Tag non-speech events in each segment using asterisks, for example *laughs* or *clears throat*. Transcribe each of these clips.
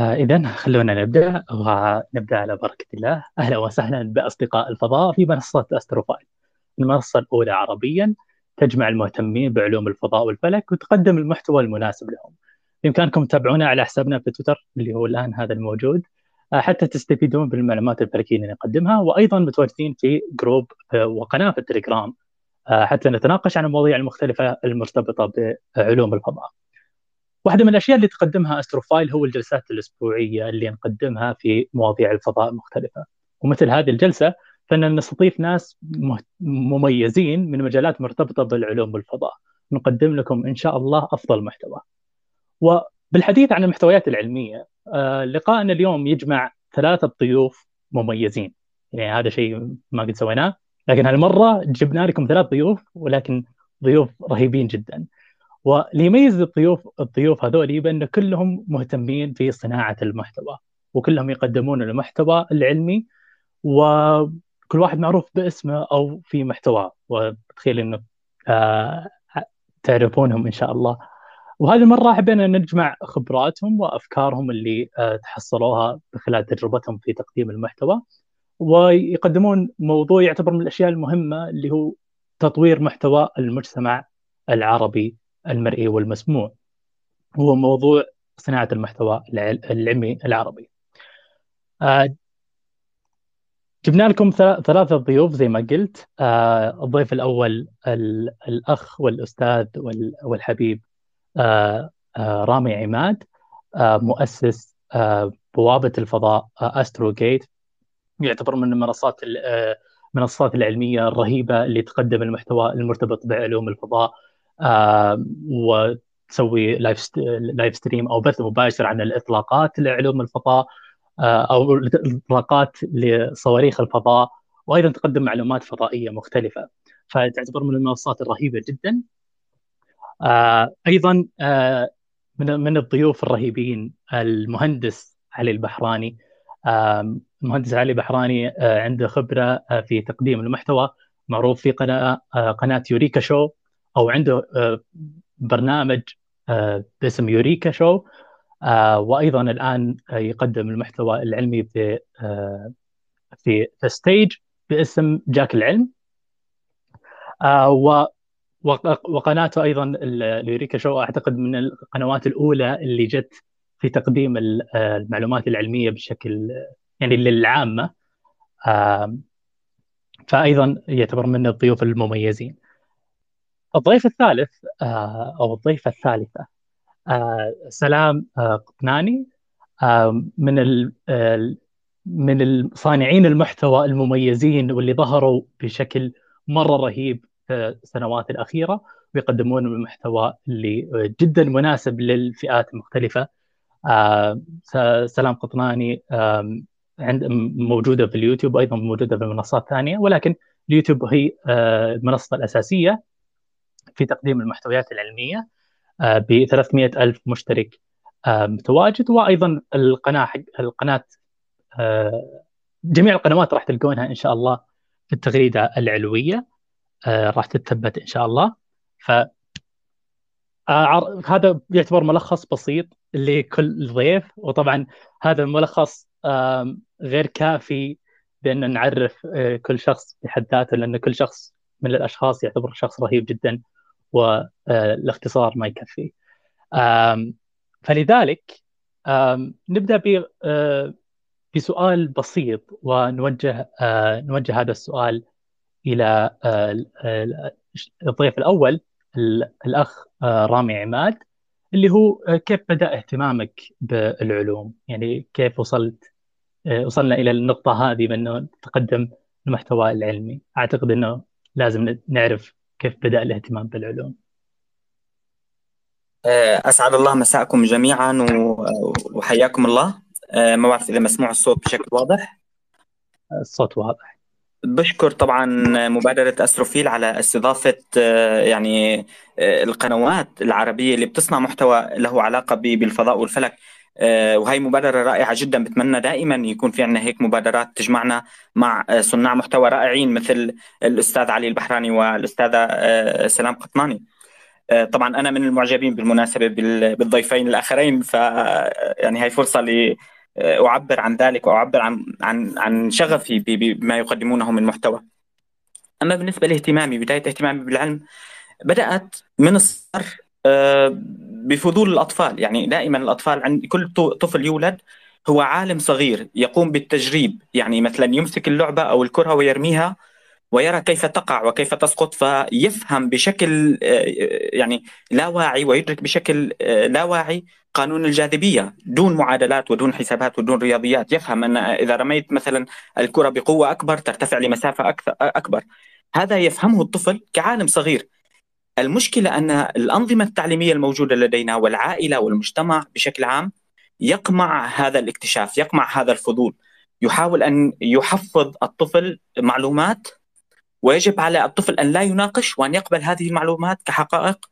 آه إذا خلونا نبدأ. ونبدأ على بركة الله. أهلا وسهلا بأصدقاء الفضاء في منصة أستروفايل. المنصة الأولى عربيا. تجمع المهتمين بعلوم الفضاء والفلك وتقدم المحتوى المناسب لهم. بإمكانكم تتابعونا على حسابنا في تويتر اللي هو الآن هذا الموجود. آه، حتى تستفيدون بالمعلومات الفلكية اللي نقدمها. وأيضا متواجدين في group آه، وقناة في التليجرام. حتى نتناقش عن المواضيع المختلفة المرتبطة بعلوم الفضاء. واحدة من الأشياء اللي تقدمها أستروفايل هو الجلسات الأسبوعية اللي نقدمها في مواضيع الفضاء المختلفة ومثل هذه الجلسة فإن نستضيف ناس مميزين من مجالات مرتبطة بالعلوم والفضاء. نقدم لكم إن شاء الله أفضل محتوى. وبالحديث عن المحتويات العلمية آه، لقائنا اليوم يجمع ثلاثة ضيوف مميزين. يعني هذا شيء ما قد سويناه لكن هالمرة جبنا لكم ثلاث ضيوف ولكن ضيوف رهيبين جدا. واللي يميز الضيوف الضيوف هذول بان كلهم مهتمين في صناعة المحتوى وكلهم يقدمون المحتوى العلمي وكل واحد معروف باسمه أو في محتواه وتخيل إنه آه تعرفونهم إن شاء الله. وهذه المرة حبينا نجمع خبراتهم وأفكارهم اللي آه تحصلوها خلال تجربتهم في تقديم المحتوى ويقدمون موضوع يعتبر من الأشياء المهمة اللي هو تطوير محتوى المجتمع العربي المرئي والمسموع. هو موضوع صناعة المحتوى العلمي العربي. آه، جبنا لكم ثلاثة ضيوف زي ما قلت. آه، الضيف الأول الأخ والأستاذ والحبيب آه، رامي عماد مؤسس بوابة الفضاء أسترو جيت يعتبر من المنصات المنصات العلمية الرهيبة اللي تقدم المحتوى المرتبط بعلوم الفضاء. وتسوي live live stream أو بث مباشر عن الإطلاقات لعلوم الفضاء آه، أو الإطلاقات لصواريخ الفضاء وأيضا تقدم معلومات فضائية مختلفة. فتعتبر من المنصات الرهيبة جدا. آه، أيضا آه، من من الضيوف الرهيبين المهندس علي البحراني. المهندس علي البحراني عنده خبرة في تقديم المحتوى معروف في قناة قناة يوريكا شو. أو عنده آه، برنامج آه، باسم يوريكا شو آه، وأيضا الآن يقدم المحتوى العلمي في في ستيج باسم جاك العلم. وقناته أيضا اليوريكا شو أعتقد من القنوات الأولى اللي جت في تقديم المعلومات العلمية بشكل يعني للعامة. فايضا يعتبر من الضيوف المميزين. الضيف الثالث آه، أو الضيفة الثالثة آه، سلام آه، قطناني من من الصانعين المحتوى المميزين واللي ظهروا بشكل مرة رهيب في السنوات الأخيرة ويقدمون المحتوى اللي جدا مناسب للفئات المختلفة. سلام قطناني عند موجودة في اليوتيوب أيضا موجودة في منصات ثانية ولكن اليوتيوب هي المنصة الأساسية. في تقديم المحتويات العلمية آه، ب 300 ألف مشترك آه، متواجد وأيضا القناة حق القناة آه، جميع القنوات راح تلقونها إن شاء الله في التغريدة العلوية راح تتثبت إن شاء الله. ف هذا يعتبر ملخص بسيط لكل ضيف. وطبعا هذا الملخص غير كافي بأن نعرف كل شخص بحد ذاته لأن كل شخص من الأشخاص يعتبر شخص رهيب جدا. والاختصار ما يكفي. فلذلك نبدأ آه، بسؤال بسيط ونوجه آه، نوجه هذا السؤال إلى آه، الضيف الأول الأخ رامي عماد اللي هو كيف بدأ اهتمامك بالعلوم؟ يعني كيف وصلت وصلنا إلى النقطة هذه بأنه تقدم المحتوى العلمي. أعتقد إنه لازم نعرف كيف بدأ الاهتمام بالعلوم؟ آه، أسعد الله مساءكم جميعا وحياكم الله. آه، ما بعرف إذا مسموع الصوت بشكل واضح. الصوت واضح. بشكر طبعا مبادرة أستروفيل على استضافة آه، يعني القنوات العربية اللي بتصنع محتوى له علاقة بالفضاء والفلك. وهي مبادرة رائعة جدا بتمنى دائما يكون في عندنا هيك مبادرات تجمعنا مع آه، صناع محتوى رائعين مثل الأستاذ علي البحراني والأستاذة آه، سلام قطناني طبعا أنا من المعجبين بالمناسبة بالضيفين الآخرين ف يعني هي فرصة لي أعبر عن ذلك وأعبر عن عن عن شغفي بما يقدمونه من محتوى. أما بالنسبة لاهتمامي بداية اهتمامي بالعلم بدأت من الصغر بفضول الأطفال. يعني دائما الأطفال عند كل طفل يولد هو عالم صغير يقوم بالتجريب. يعني مثلا يمسك اللعبة أو الكرة ويرميها ويرى كيف تقع وكيف تسقط فيفهم بشكل آه، يعني لا واعي ويدرك بشكل آه، لا واعي قانون الجاذبية. دون معادلات ودون حسابات ودون رياضيات. يفهم أن إذا رميت مثلا الكرة بقوة أكبر ترتفع لمسافة أكثر أكبر. هذا يفهمه الطفل كعالم صغير. المشكلة أن الأنظمة التعليمية الموجودة لدينا والعائلة والمجتمع بشكل عام يقمع هذا الاكتشاف يقمع هذا الفضول. يحاول أن يحفظ الطفل معلومات ويجب على الطفل أن لا يناقش وأن يقبل هذه المعلومات كحقائق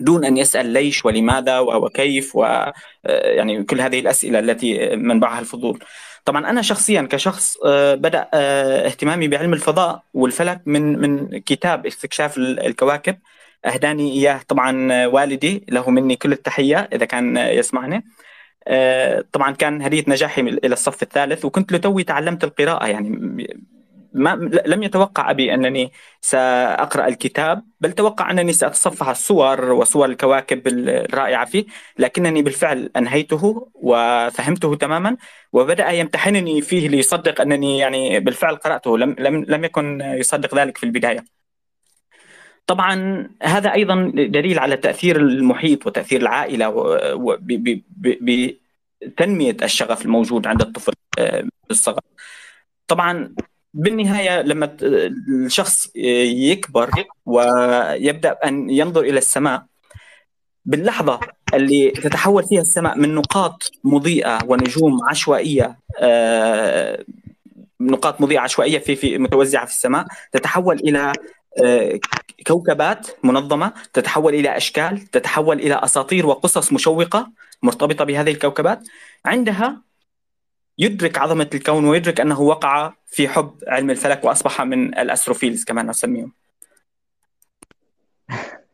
دون أن يسأل ليش ولماذا وكيف و يعني كل هذه الأسئلة التي منبعها الفضول. طبعا أنا شخصيا كشخص آه، بدأ آه، اهتمامي بعلم الفضاء والفلك من من كتاب استكشاف الكواكب. أهداني إياه. طبعا والدي له مني كل التحية إذا كان يسمعني. آه، طبعا كان هدية نجاحي إلى الصف الثالث وكنت لتوي تعلمت القراءة. يعني ما لم يتوقع أبي أنني سأقرأ الكتاب بل توقع أنني سأتصفح الصور وصور الكواكب الرائعة فيه لكنني بالفعل أنهيته وفهمته تماما وبدأ يمتحنني فيه ليصدق أنني يعني بالفعل قرأته. لم, لم, لم يكن يصدق ذلك في البداية. طبعا هذا أيضا دليل على تأثير المحيط وتأثير العائلة بتنمية الشغف الموجود عند الطفل آه، بالصغر. طبعا بالنهاية لما الشخص يكبر ويبدأ أن ينظر إلى السماء باللحظة اللي تتحول فيها السماء من نقاط مضيئة ونجوم عشوائية آه، نقاط مضيئة عشوائية في في متوزعة في السماء تتحول إلى آه، كوكبات منظمة تتحول إلى أشكال تتحول إلى أساطير وقصص مشوقة مرتبطة بهذه الكوكبات. عندها يدرك عظمة الكون ويدرك أنه وقع في حب علم الفلك وأصبح من الأستروفيلز كما نسميهم. *laughs*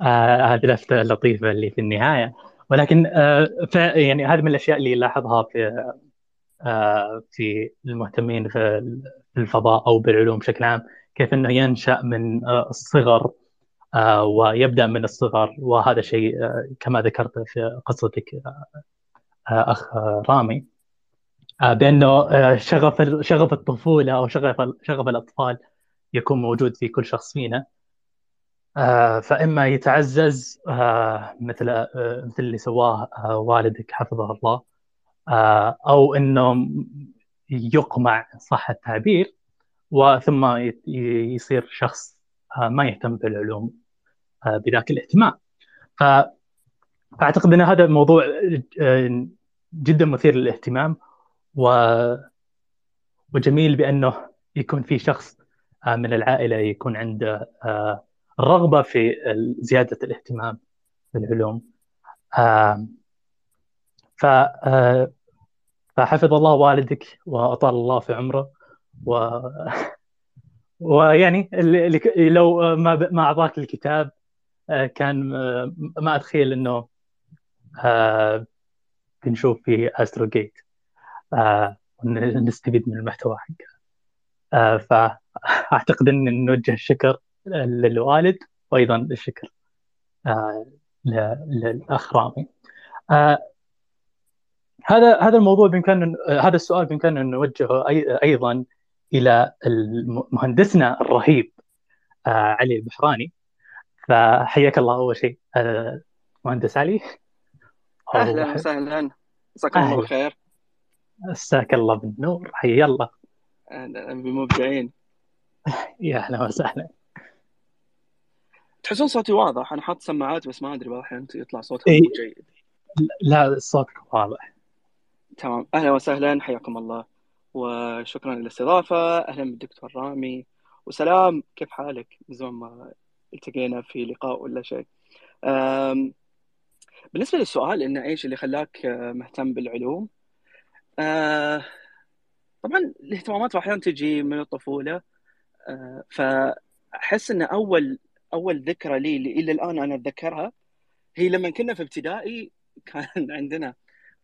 آه هذه لفته لطيفه اللي في النهاية. ولكن آه يعني هذه من الأشياء اللي لاحظها في آه في المهتمين في الفضاء أو بالعلوم بشكل عام. كيف إنه ينشأ من آه الصغر آه ويبدأ من الصغر. وهذا شيء آه كما ذكرت في قصتك أخ رامي. بأنه شغف شغف الطفولة أو شغف شغف الأطفال يكون موجود في كل شخص فينا. فإما يتعزز مثل مثل اللي سواه والدك حفظه الله. أو إنه يقمع صح التعبير وثم يصير شخص ما يهتم بالعلوم بذاك الاهتمام. فأعتقد إن هذا الموضوع جدا مثير للاهتمام و... وجميل بأنه يكون في شخص آه، من العائلة يكون عنده آه، رغبة في زيادة الاهتمام بالعلوم. ف فحفظ الله والدك وأطال الله في عمره. و *laughs* ويعني اللي لو ما ما أعطاك الكتاب آه، كان ما أتخيل إنه بنشوف فيه استرو جيت آه ونستفيد من المحتوى حقه. آه فاعتقد *laughs* إن نوجه الشكر للوالد وأيضا الشكر آه للاخ رامي آه هذا هذا الموضوع بإمكاننا آه، هذا السؤال بإمكاننا نوجهه أيضا إلى مهندسنا الرهيب آه علي البحراني. فحياك الله أول شيء آه مهندس علي. أهلا وسهلا. مساكم الله بالخير. مساك الله بالنور. حي الله. بمبدعين. *laughs* يا أهلا وسهلا. تحسون صوتي واضح؟ أنا حاط سماعات بس ما أدري بعض الاحيان يطلع صوتك إيه. جيد. لا صوتك واضح. تمام. أهلا وسهلا. حياكم الله. وشكرا للاستضافه أهلا بالدكتور رامي. وسلام كيف حالك؟ من زمان ما التقينا في لقاء ولا شيء. بالنسبة للسؤال إنه إيش اللي خلاك مهتم بالعلوم؟ آه طبعا الاهتمامات أحيانا تجي من الطفولة. آه فأحس إن أول أول ذكرى لي اللي إلى الآن أنا أتذكرها هي لما كنا في ابتدائي كان عندنا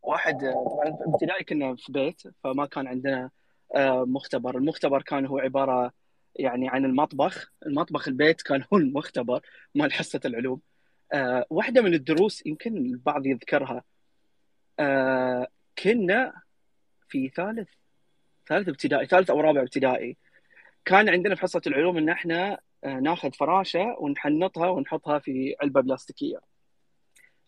واحد طبعا ابتدائي كنا في بيت فما كان عندنا آه، مختبر. المختبر كان هو عبارة يعني عن المطبخ. المطبخ البيت كان هو المختبر مال حصة العلوم. آه، واحدة من الدروس يمكن البعض يذكرها. آه، كنا في ثالث ثالث ابتدائي ثالث أو رابع ابتدائي. كان عندنا في حصة العلوم إن إحنا ناخذ فراشة ونحنطها ونحطها في علبة بلاستيكية.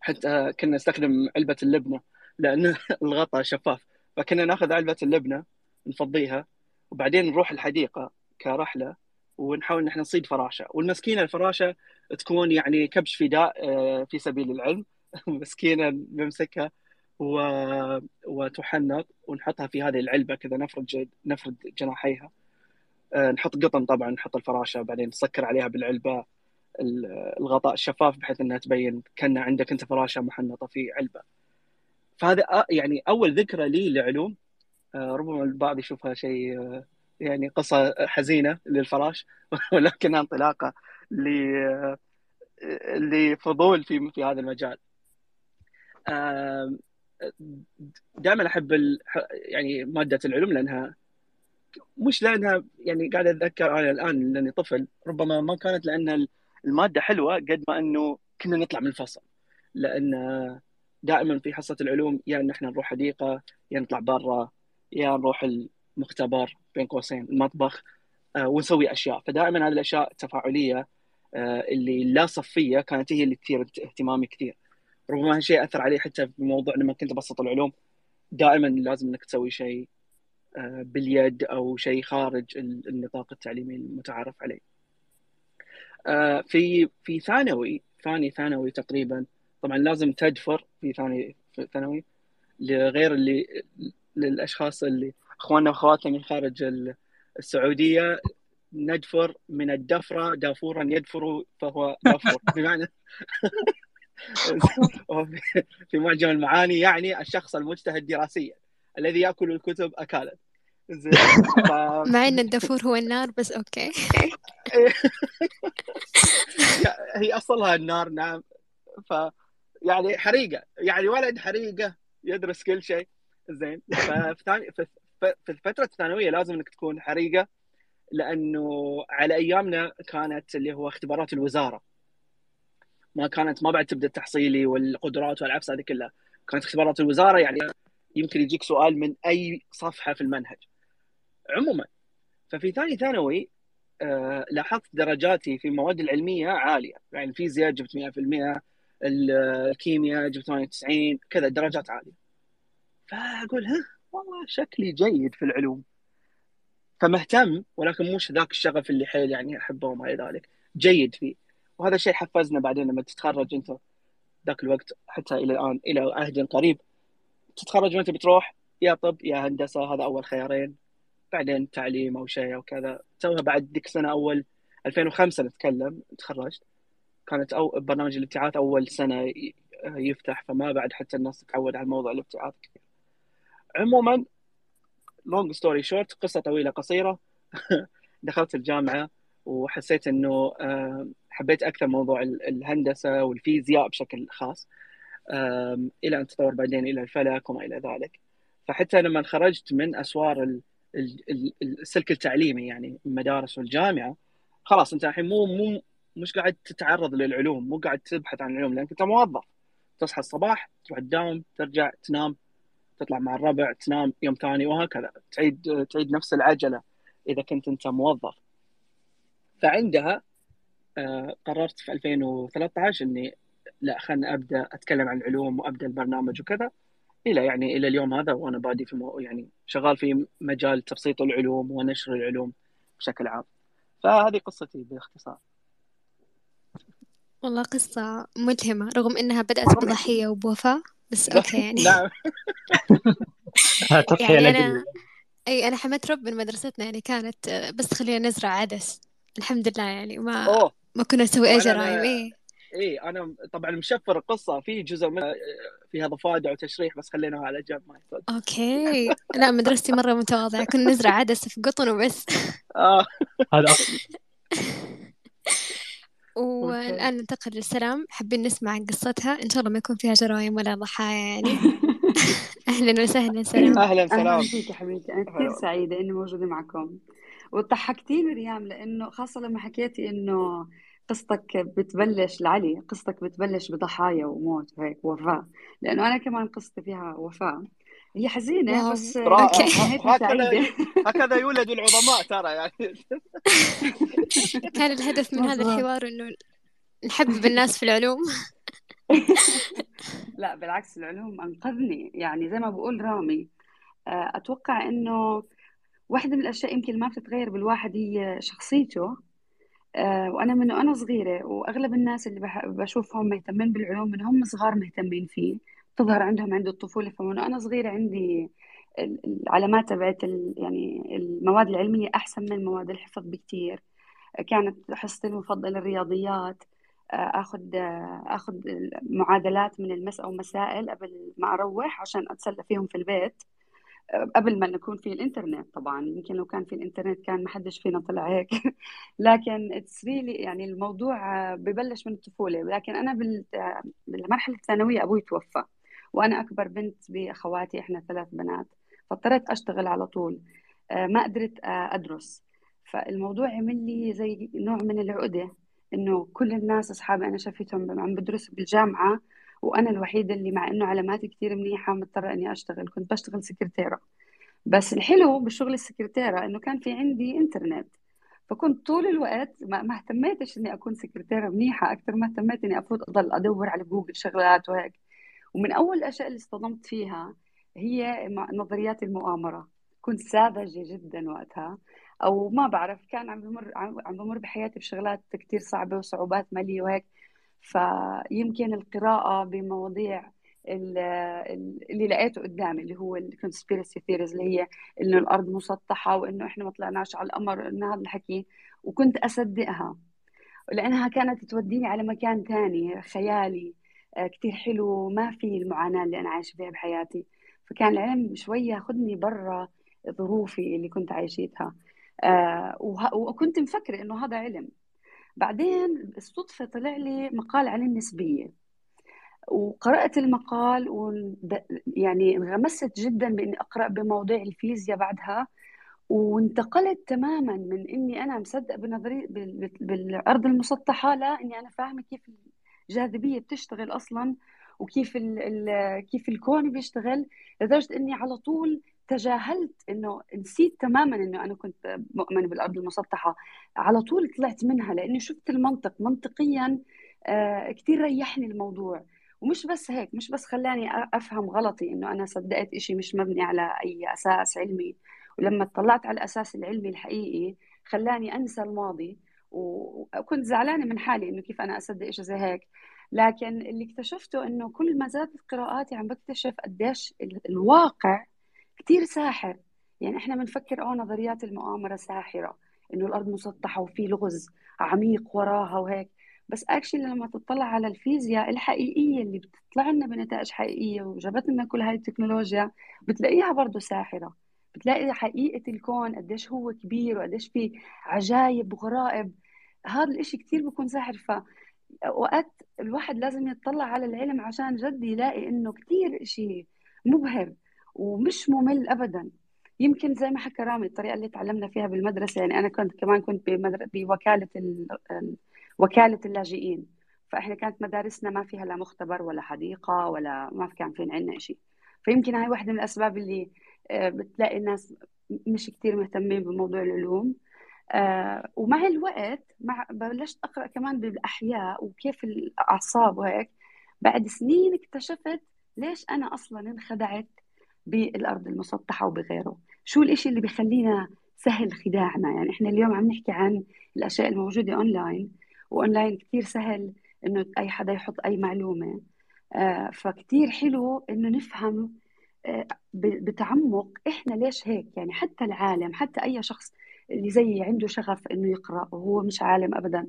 حتى كنا نستخدم علبة اللبنة. لأن *laughs* الغطاء شفاف. فكنا ناخذ علبة اللبنة نفضيها وبعدين نروح الحديقة كرحلة ونحاول ان إحنا نصيد فراشة. والمسكينة الفراشة تكون يعني كبش فداء آه، في سبيل العلم. *laughs* مسكينة نمسكها و... وتحنط ونحطها في هذه العلبة كذا نفرد نفرد جناحيها. آه، نحط قطن طبعا نحط الفراشة بعدين نسكر عليها بالعلبة. الغطاء الشفاف بحيث إنها تبين كان عندك أنت فراشة محنطة في علبة. فهذا يعني أول ذكرى لي لعلوم آه، ربما البعض يشوفها شيء آه، يعني قصة حزينة للفراش *laughs* ولكنها انطلاقة لفضول في في هذا المجال. دائما أحب يعني مادة العلوم لأنها مش لأنها يعني قاعد أتذكر أنا الآن لأني طفل ربما ما كانت لأن المادة حلوة قد ما إنه كنا نطلع من الفصل لأن دائما في حصة العلوم يا إن إحنا نروح حديقة يا نطلع برا يا نروح المختبر بين قوسين المطبخ آه، ونسوي أشياء فدائما هذه الأشياء التفاعليه آه، اللي لا صفية كانت هي اللي تثير اهتمامي كثير ربما هالشيء أثر علي حتى في موضوع لما كنت ابسط العلوم دائما لازم إنك تسوي شيء آه، باليد أو شيء خارج النطاق التعليمي المتعارف عليه. في في ثانوي ثاني ثانوي تقريبا طبعا لازم تدفر في ثاني ثانوي لغير اللي للأشخاص اللي إخواننا واخواتنا من خارج السعودية ندفر من الدفرة دافورا يدفر فهو دافور. *laughs* بمعنى *laughs* في معجم المعاني يعني الشخص المجتهد دراسيا الذي يأكل الكتب اكالا ف... *laughs* مع إن الدافور هو النار بس أوكي. هي أصلها النار نعم. ف يعني حريقة يعني ولد حريقة يدرس كل شيء. زين. *laughs* ففي في الفترة الثانوية لازم انك تكون حريقة لأنه على أيامنا كانت اللي هو اختبارات الوزارة. ما كانت ما بعد تبدأ التحصيلي والقدرات والعفس هذه كلها. كانت اختبارات الوزارة يعني يمكن يجيك سؤال من أي صفحة في المنهج. عموما ففي ثاني ثانوي آه لاحظت درجاتي في المواد العلمية عالية. يعني الفيزياء جبت 100% الكيمياء جبت 98 كذا درجات عالية. فأقول ها والله شكلي جيد في العلوم. فمهتم ولكن مش ذاك الشغف اللي حيل يعني أحبه وما إلى ذلك. جيد فيه. وهذا الشيء حفزنا بعدين لما تتخرج أنت ذاك الوقت حتى إلى الآن إلى عهد قريب. تتخرج وأنت بتروح يا طب يا هندسة هذا أول خيارين. بعدين تعليم أو شيء أو كذا. توها بعد ذيك السنة أول 2005 نتكلم تخرجت. كانت أو برنامج الابتعاث أول سنة يفتح فما بعد حتى الناس تتعود على موضوع الابتعاث عموما long story short قصة طويلة قصيرة. *laughs* دخلت الجامعة وحسيت إنه حبيت أكثر موضوع الهندسة والفيزياء بشكل خاص. إلى أن تطور بعدين إلى الفلك وما إلى ذلك. فحتى لما خرجت من أسوار السلك التعليمي يعني المدارس والجامعة خلاص أنت الحين مو مو مش قاعد تتعرض للعلوم مو قاعد تبحث عن العلوم لأنك أنت موظف. تصحى الصباح تروح تداوم ترجع تنام تطلع مع الربع تنام يوم ثاني وهكذا. تعيد تعيد نفس العجلة إذا كنت أنت موظف. فعندها آه، قررت في 2013 إني لا خلنا أبدأ أتكلم عن العلوم وأبدأ البرنامج وكذا. إلى يعني إلى اليوم هذا وأنا بادي في مو يعني شغال في مجال تبسيط العلوم ونشر العلوم بشكل عام. فهذه قصتي باختصار. والله قصة ملهمة رغم إنها بدأت بضحية وبوفاء بس أوكي يعني. نعم. *laughs* يعني أنا أي أنا حمدت رب من مدرستنا يعني كانت بس خلينا نزرع عدس. الحمد لله يعني ما أوه. ما كنا نسوي أي جرائم إيه. اي أنا طبعا مشفر القصة في جزء منها فيها ضفادع وتشريح بس خليناها على جنب ما يحتاج. أوكي. لا مدرستي مرة متواضعة كنا نزرع عدس في قطن وبس. آه. هذا *laughs* والآن ننتقل للسلام. حابين نسمع عن قصتها. إن شاء الله ما يكون فيها جرائم ولا ضحايا يعني. *laughs* *laughs* أهلا وسهلا سلام. *laughs* أهلا سلام. أهلا فيك حبيبتي. أنا كثير سعيدة إني موجودة معكم. وضحكتيني ريام لأنه خاصة لما حكيتي إنه قصتك بتبلش لعلي قصتك بتبلش بضحايا وموت وهيك وفاة. لأنه أنا كمان قصتي فيها وفاة. هي حزينة بس هكذا هكذا يولد العظماء ترى يعني. كان الهدف من هذا الحوار إنه نحبب الناس في العلوم. *laughs* لا بالعكس العلوم أنقذني. يعني زي ما بقول رامي آه، أتوقع إنه واحدة من الأشياء يمكن ما بتتغير بالواحد هي شخصيته. آه، وأنا من وأنا صغيرة وأغلب الناس اللي بشوفهم مهتمين بالعلوم من هم صغار مهتمين فيه. تظهر عندهم عند الطفولة. فمن وأنا صغيرة عندي العلامات تبعت يعني المواد العلمية أحسن من مواد الحفظ بكتير. كانت حصتي المفضلة الرياضيات. آخذ آخذ معادلات من المس أو مسائل قبل ما أروح عشان أتسلى فيهم في البيت قبل ما نكون في الإنترنت طبعا. يمكن لو كان في الإنترنت كان ما حدش فينا طلع هيك. *laughs* لكن اتس ريلي يعني الموضوع ببلش من الطفولة. لكن أنا بالمرحلة الثانوية أبوي توفى. وأنا أكبر بنت بأخواتي إحنا ثلاث بنات. فاضطريت أشتغل على طول. ما قدرت أدرس. فالموضوع عمل لي زي نوع من العقدة إنه كل الناس أصحابي أنا شافتهم عم بدرس بالجامعة وأنا الوحيدة اللي مع إنه علاماتي كثير منيحة مضطرة إني أشتغل. كنت بشتغل سكرتيرة. بس الحلو بالشغل السكرتيرة إنه كان في عندي إنترنت. فكنت طول الوقت ما اهتميتش إني أكون سكرتيرة منيحة أكثر ما اهتميت إني أفوت أضل أدور على جوجل شغلات وهيك. ومن أول الأشياء اللي اصطدمت فيها هي نظريات المؤامرة. كنت ساذجة جدا وقتها أو ما بعرف كان عم بمر عم بمر بحياتي بشغلات كثير صعبة وصعوبات مالية وهيك. فيمكن القراءة بمواضيع اللي لقيته قدامي اللي هو ال conspiracy theories اللي هي إنه الأرض مسطحة وإنه إحنا ما طلعناش على القمر انه هذا الحكي. وكنت أصدقها لأنها كانت توديني على مكان ثاني خيالي. آه، كثير حلو. ما في المعاناة اللي أنا عايشة فيها بحياتي. فكان العلم شوي ياخذني برا ظروفي اللي كنت عايشتها. آه وكنت مفكرة إنه هذا علم. بعدين بالصدفة طلع لي مقال عن النسبية. وقرأت المقال و يعني انغمست جدا بإني أقرأ بمواضيع الفيزياء بعدها. وانتقلت تماما من إني أنا مصدق بنظرية بالأرض المسطحة لا إني أنا فاهمة كيف الجاذبية بتشتغل أصلا وكيف ال ال كيف الكون بيشتغل لدرجة إني على طول تجاهلت إنه نسيت تماما إنه أنا كنت مؤمنه بالأرض المسطحة. على طول طلعت منها لأني شفت المنطق. منطقيا آه، كثير ريحني الموضوع. ومش بس هيك مش بس خلاني أفهم غلطي إنه أنا صدقت إشي مش مبني على أي أساس علمي. ولما اطلعت على الأساس العلمي الحقيقي خلاني أنسى الماضي. وكنت زعلانة من حالي إنه كيف أنا اصدق شيء زي هيك. لكن اللي اكتشفته إنه كل ما زادت قراءاتي عم بكتشف قديش الواقع كثير ساحر. يعني إحنا بنفكر آه نظريات المؤامرة ساحرة إنه الأرض مسطحة وفي لغز عميق وراها وهيك. بس اكشلي لما تطلع على الفيزياء الحقيقية اللي بتطلع لنا بنتائج حقيقية وجابت لنا كل هاي التكنولوجيا بتلاقيها برضه ساحرة. بتلاقي حقيقة الكون قديش هو كبير وقديش في عجائب وغرائب. هذا الإشي كثير بيكون ساحر ف الواحد لازم يطلع على العلم عشان جد يلاقي إنه كثير إشي مبهر ومش ممل ابدا. يمكن زي ما حكى رامي الطريقة اللي تعلمنا فيها بالمدرسة يعني أنا كنت كمان كنت بوكالة ال... وكالة اللاجئين. فإحنا كانت مدارسنا ما فيها لا مختبر ولا حديقة ولا ما كان في عندنا شيء فيمكن هاي واحدة من الأسباب اللي بتلاقي الناس مش كثير مهتمين بموضوع العلوم. آه ومع الوقت مع بلشت أقرأ كمان بالأحياء وكيف الأعصاب وهيك. بعد سنين اكتشفت ليش أنا أصلا انخدعت بالأرض المسطحة وبغيره. شو الإشي اللي بخلينا سهل خداعنا؟ يعني إحنا اليوم عم نحكي عن الأشياء الموجودة أونلاين وأونلاين كثير سهل إنه أي حدا يحط أي معلومة. آه فكتير حلو إنه نفهم آه بتعمق إحنا ليش هيك؟ يعني حتى العالم حتى أي شخص اللي زي عنده شغف إنه يقرأ وهو مش عالم ابدا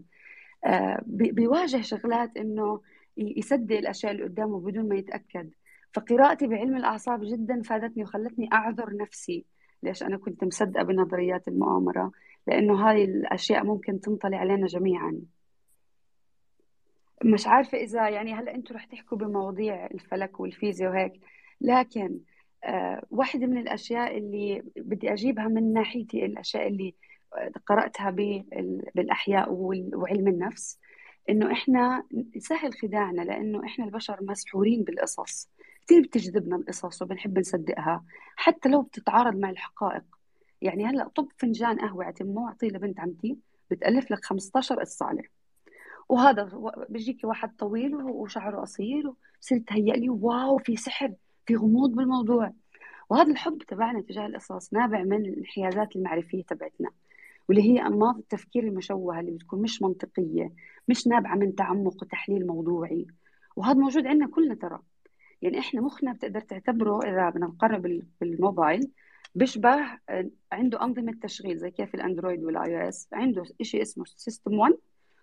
آه بيواجه شغلات إنه يصدق الأشياء اللي قدامه بدون ما يتأكد. فقراءتي بعلم الأعصاب جدا فادتني وخلتني أعذر نفسي ليش أنا كنت مصدقة بنظريات المؤامرة لأنه هاي الأشياء ممكن تنطلي علينا جميعا. مش عارفة إذا يعني هلأ أنتم رح تحكوا بمواضيع الفلك والفيزياء وهيك لكن آه واحدة من الأشياء اللي بدي أجيبها من ناحيتي الأشياء اللي قرأتها بالأحياء وعلم النفس إنه إحنا سهل خداعنا لأنه إحنا البشر مسحورين بالقصص. كثير بتجذبنا القصص وبنحب نصدقها حتى لو بتتعارض مع الحقائق. يعني هلأ طب فنجان قهوة اعطيه اعطيه لبنت عمتي بتألف لك 15 قصة عليه. وهذا بيجيكي واحد طويل وشعره قصير وبصير تهيأ لي واو في سحر. في غموض بالموضوع. وهذا الحب تبعنا تجاه القصص نابع من الانحيازات المعرفية تبعتنا واللي هي أنماط التفكير المشوهة اللي بتكون مش منطقية مش نابعة من تعمق وتحليل موضوعي. وهذا موجود عندنا كلنا ترى. يعني إحنا مخنا بتقدر تعتبره إذا بدنا نقرب بالموبايل بيشبه عنده أنظمة تشغيل زي كيف الأندرويد وال iOS. عنده شيء اسمه system 1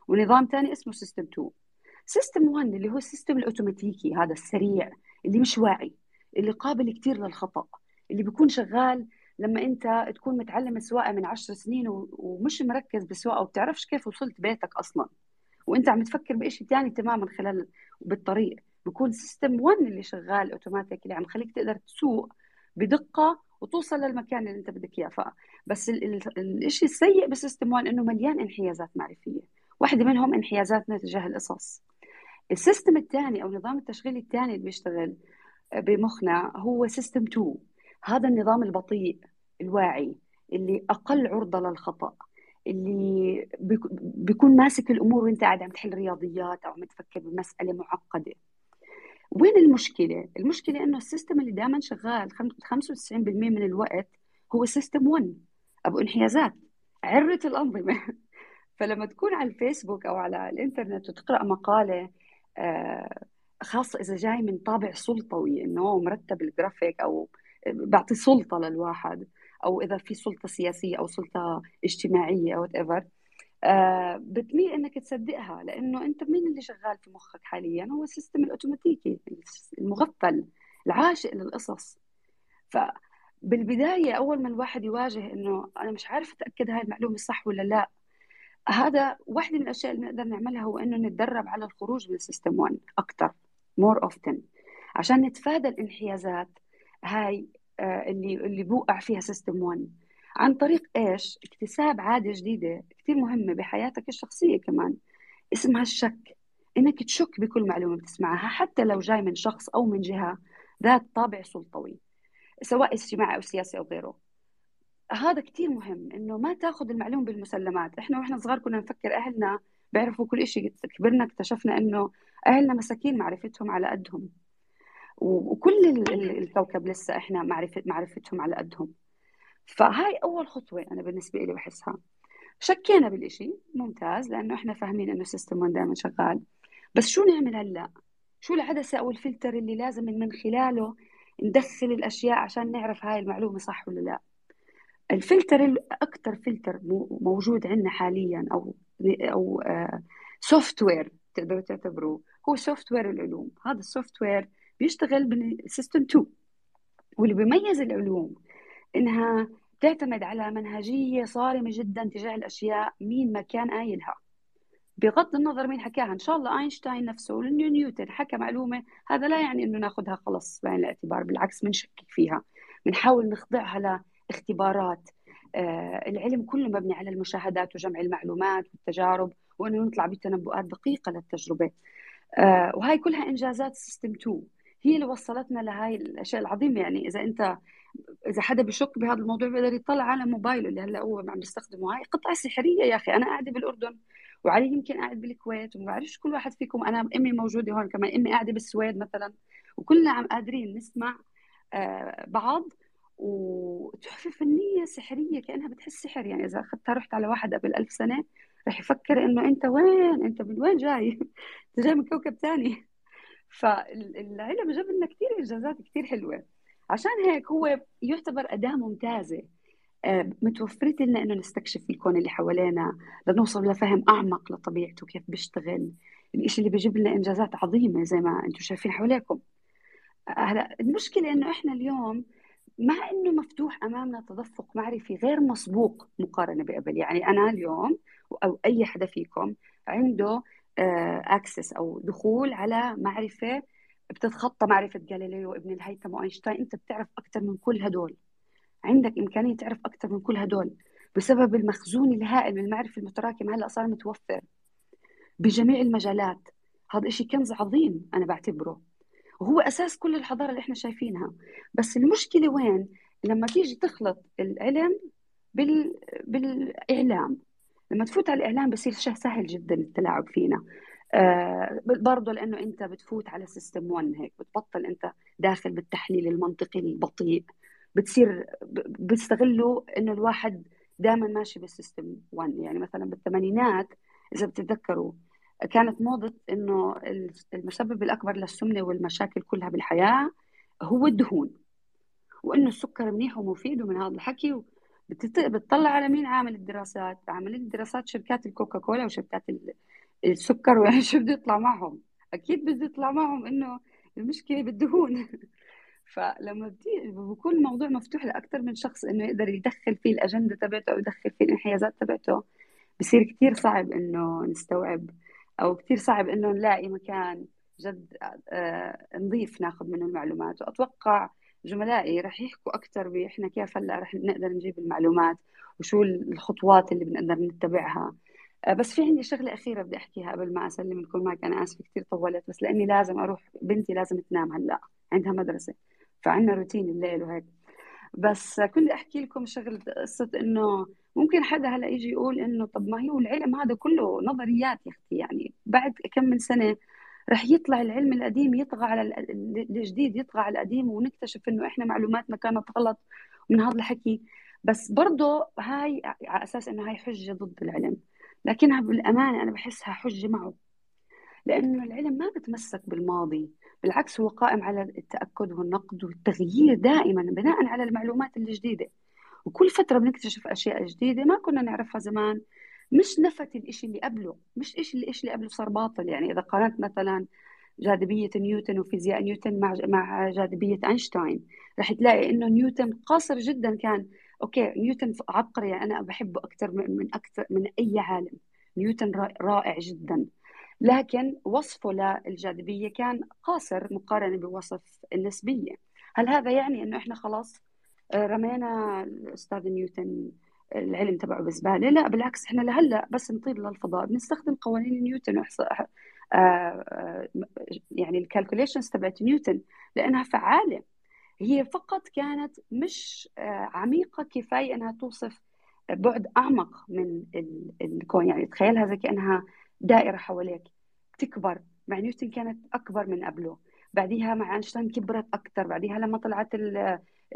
ونظام ثاني اسمه system 2 system 1 اللي هو ال system الأوتوماتيكي هذا السريع اللي مش واعي. اللي قابل كثير للخطأ اللي بيكون شغال لما أنت تكون متعلم السواقة من عشر سنين ومش مركز بالسواقة وبتعرفش كيف وصلت بيتك أصلا. وأنت عم تفكر بشيء ثاني تماما خلال بالطريق. بكون system 1 اللي شغال اوتوماتيك اللي عم يخليك تقدر تسوق بدقة وتوصل للمكان اللي أنت بدك إياه. بس الشيء السيء ب system 1 إنه مليان انحيازات معرفية. واحدة منهم انحيازاتنا تجاه القصص. السيستم الثاني أو نظام التشغيل الثاني اللي بيشتغل بمخنا هو system 2 هذا النظام البطيء الواعي اللي أقل عرضة للخطأ اللي بيكون ماسك الأمور وأنت قاعد عم تحل رياضيات أو عم تفكر بمسألة معقدة. وين المشكلة؟ المشكلة إنه ال system اللي دائما شغال 95% من الوقت هو system 1 أبو انحيازات عرة الأنظمة. *laughs* فلما تكون على الفيسبوك أو على الإنترنت وتقرأ مقالة خاصه إذا جاي من طابع سلطوي هو مرتب الجرافيك أو بعطي سلطة للواحد أو إذا في سلطة سياسية أو سلطة اجتماعية whatever آه بتميل إنك تصدقها لأنه أنت مين اللي شغال في مخك حاليا؟ هو ال system الأوتوماتيكي المغفل العاشق للقصص. فبالبدايه أول ما الواحد يواجه إنه أنا مش عارف أتأكد هاي المعلومة صح ولا لا هذا واحدة من الأشياء اللي نقدر نعملها هو إنه نتدرب على الخروج من system 1 أكثر more often عشان نتفادى الانحيازات هاي آه، اللي اللي بوقع فيها system 1 عن طريق إيش؟ اكتساب عادة جديدة كثير مهمة بحياتك الشخصية كمان اسمها الشك. إنك تشك بكل معلومة بتسمعها حتى لو جاي من شخص أو من جهة ذات طابع سلطوي سواء اجتماعي أو سياسي أو غيره. هذا كثير مهم إنه ما تاخذ المعلومة بالمسلمات. إحنا وإحنا صغار كنا نفكر أهلنا بيعرفوا كل شيء كبرنا اكتشفنا إنه أهلنا مساكين معرفتهم على قدهم. وكل الكوكب لسه إحنا معرفة معرفتهم على قدهم. فهاي أول خطوة أنا بالنسبة لي بحسها. شكينا بالإشي ممتاز لأنه إحنا فاهمين إنه system 1 دائما شغال. بس شو نعمل هلأ؟ شو العدسة أو الفلتر اللي لازم من خلاله ندخل الأشياء عشان نعرف هاي المعلومة صح ولا لأ؟ الفلتر الاكثر فلتر موجود عندنا حاليا أو أو soft آه، ware تقدروا تعتبروه. هو software العلوم. هذا ال software بيشتغل ب system 2 واللي بيميز العلوم إنها تعتمد على منهجية صارمة جدا تجاه الأشياء مين ما كان قايلها. بغض النظر مين حكاها. إن شاء الله اينشتاين نفسه ولا نيوتن حكى معلومة هذا لا يعني إنه ناخذها خلص بعين الاعتبار بالعكس بنشكك فيها. بنحاول نخضعها لاختبارات. آه العلم كله مبني على المشاهدات وجمع المعلومات والتجارب وإنه نطلع بتنبؤات دقيقة للتجربة. آه وهي كلها إنجازات سيستم 2 هي اللي وصلتنا لهي الأشياء العظيمة. يعني إذا أنت إذا حدا بشك بهذا الموضوع بيقدر يطلع على موبايله اللي هلأ هو عم بيستخدمه هاي قطعة سحرية يا أخي. أنا قاعدة بالأردن وعلي يمكن قاعد بالكويت وما بعرفش كل واحد فيكم. أنا أمي موجودة هون كمان. أمي قاعدة بالسويد مثلا. وكلنا عم قادرين نسمع آه، بعض. وتحفة فنية سحرية كأنها بتحس سحر. يعني إذا أخذتها رحت على واحد قبل ألف سنة رح يفكر إنه أنت وين؟ أنت من وين جاي؟ *laughs* أنت جاي من كوكب ثاني فالعلم جاب لنا كثير إنجازات كثير حلوة. عشان هيك هو يعتبر أداة ممتازة. آه، متوفرة لنا إنه نستكشف الكون اللي حوالينا لنوصل لفهم أعمق لطبيعته كيف بيشتغل. الإشي اللي بيجيب لنا إنجازات عظيمة زي ما أنتم شايفين حواليكم. هلا المشكلة إنه إحنا اليوم مع إنه مفتوح أمامنا تدفق معرفي غير مسبوق مقارنة بقبل. يعني أنا اليوم أو أي حدا فيكم عنده access أو دخول على معرفة بتتخطى معرفة جاليليو وابن الهيثم وأينشتاين. أنت بتعرف أكثر من كل هدول. عندك إمكانية تعرف أكثر من كل هدول بسبب المخزون الهائل من المعرفه المتراكمه هلأ صار متوفر بجميع المجالات. هذا إشي كنز عظيم أنا بعتبره. وهو أساس كل الحضارة اللي إحنا شايفينها. بس المشكلة وين؟ لما تيجي تخلط العلم بال... بالإعلام. لما تفوت على الإعلام بصير شيء سهل جدا التلاعب فينا. آه برضه لأنه أنت بتفوت على سيستم 1 هيك بتبطل أنت داخل بالتحليل المنطقي البطيء. بتصير بيستغلوا إنه الواحد دائما ماشي بالسيستم 1 يعني مثلا بالثمانينات إذا بتتذكروا كانت موضة إنه المسبب الأكبر للسمنة والمشاكل كلها بالحياة هو الدهون. وإنه السكر منيح ومفيد ومن هذا الحكي بتطلع على مين عامل الدراسات؟ عامل الدراسات شركات الكوكاكولا وشركات السكر *laughs* ويعني شو بده يطلع معهم؟ أكيد بده يطلع معهم إنه المشكلة بالدهون. *laughs* فلما بيكون الموضوع مفتوح لاكثر من شخص إنه يقدر يدخل فيه الأجندة تبعته أو يدخل فيه الانحيازات تبعته بصير كثير صعب إنه نستوعب أو كثير صعب إنه نلاقي مكان جد آه، نظيف ناخذ منه المعلومات. وأتوقع زملائي رح يحكوا أكثر باحنا كيف هلأ رح نقدر نجيب المعلومات وشو الخطوات اللي بنقدر نتبعها. آه، بس في عندي شغلة أخيرة بدي أحكيها قبل ما أسلم معك أنا اسفه كثير طولت بس لأني لازم أروح بنتي لازم تنام هلأ عندها مدرسة فعندنا روتين الليل وهيك. بس كنت أحكي لكم شغلة قصة إنه ممكن حدا هلا يجي يقول إنه طب ما هو العلم هذا كله نظريات يا أختي يعني بعد كم من سنة رح يطلع العلم القديم يطغى على الجديد يطغى على القديم ونكتشف إنه إحنا معلوماتنا كانت غلط من هذا الحكي. بس برضه هاي على أساس إنه هاي حجة ضد العلم. لكنها بالأمانة أنا بحسها حجة معه. لأنه العلم ما بتمسك بالماضي بالعكس هو قائم على التأكد والنقد والتغيير دائما بناء على المعلومات الجديدة. وكل فترة بنكتشف أشياء جديدة ما كنا نعرفها زمان. مش نفت الإشي اللي قبله مش إيش اللي إيش اللي قبله صار باطل. يعني إذا قارنت مثلا جاذبية نيوتن وفيزياء نيوتن مع مع جاذبية أينشتاين رح تلاقي إنه نيوتن قاصر جدا كان. okay نيوتن عبقري يعني أنا بحبه أكثر من أكثر من أي عالم. نيوتن رائع جدا. لكن وصفه للجاذبية كان قاصر مقارنة بوصف النسبية. هل هذا يعني أنه إحنا خلاص رمينا الأستاذ نيوتن العلم تبعه بزبالة لا بالعكس إحنا لهلأ بس نطير للفضاء. بنستخدم قوانين نيوتن وإحصاء آه، آه، يعني ال calculations تبعت نيوتن لأنها فعالة. هي فقط كانت مش عميقة كفاية أنها توصف بعد أعمق من الكون. يعني تخيلها زي كأنها دائرة حواليك تكبر. مع نيوتن كانت أكبر من قبله. بعديها مع أينشتاين كبرت أكثر بعديها لما طلعت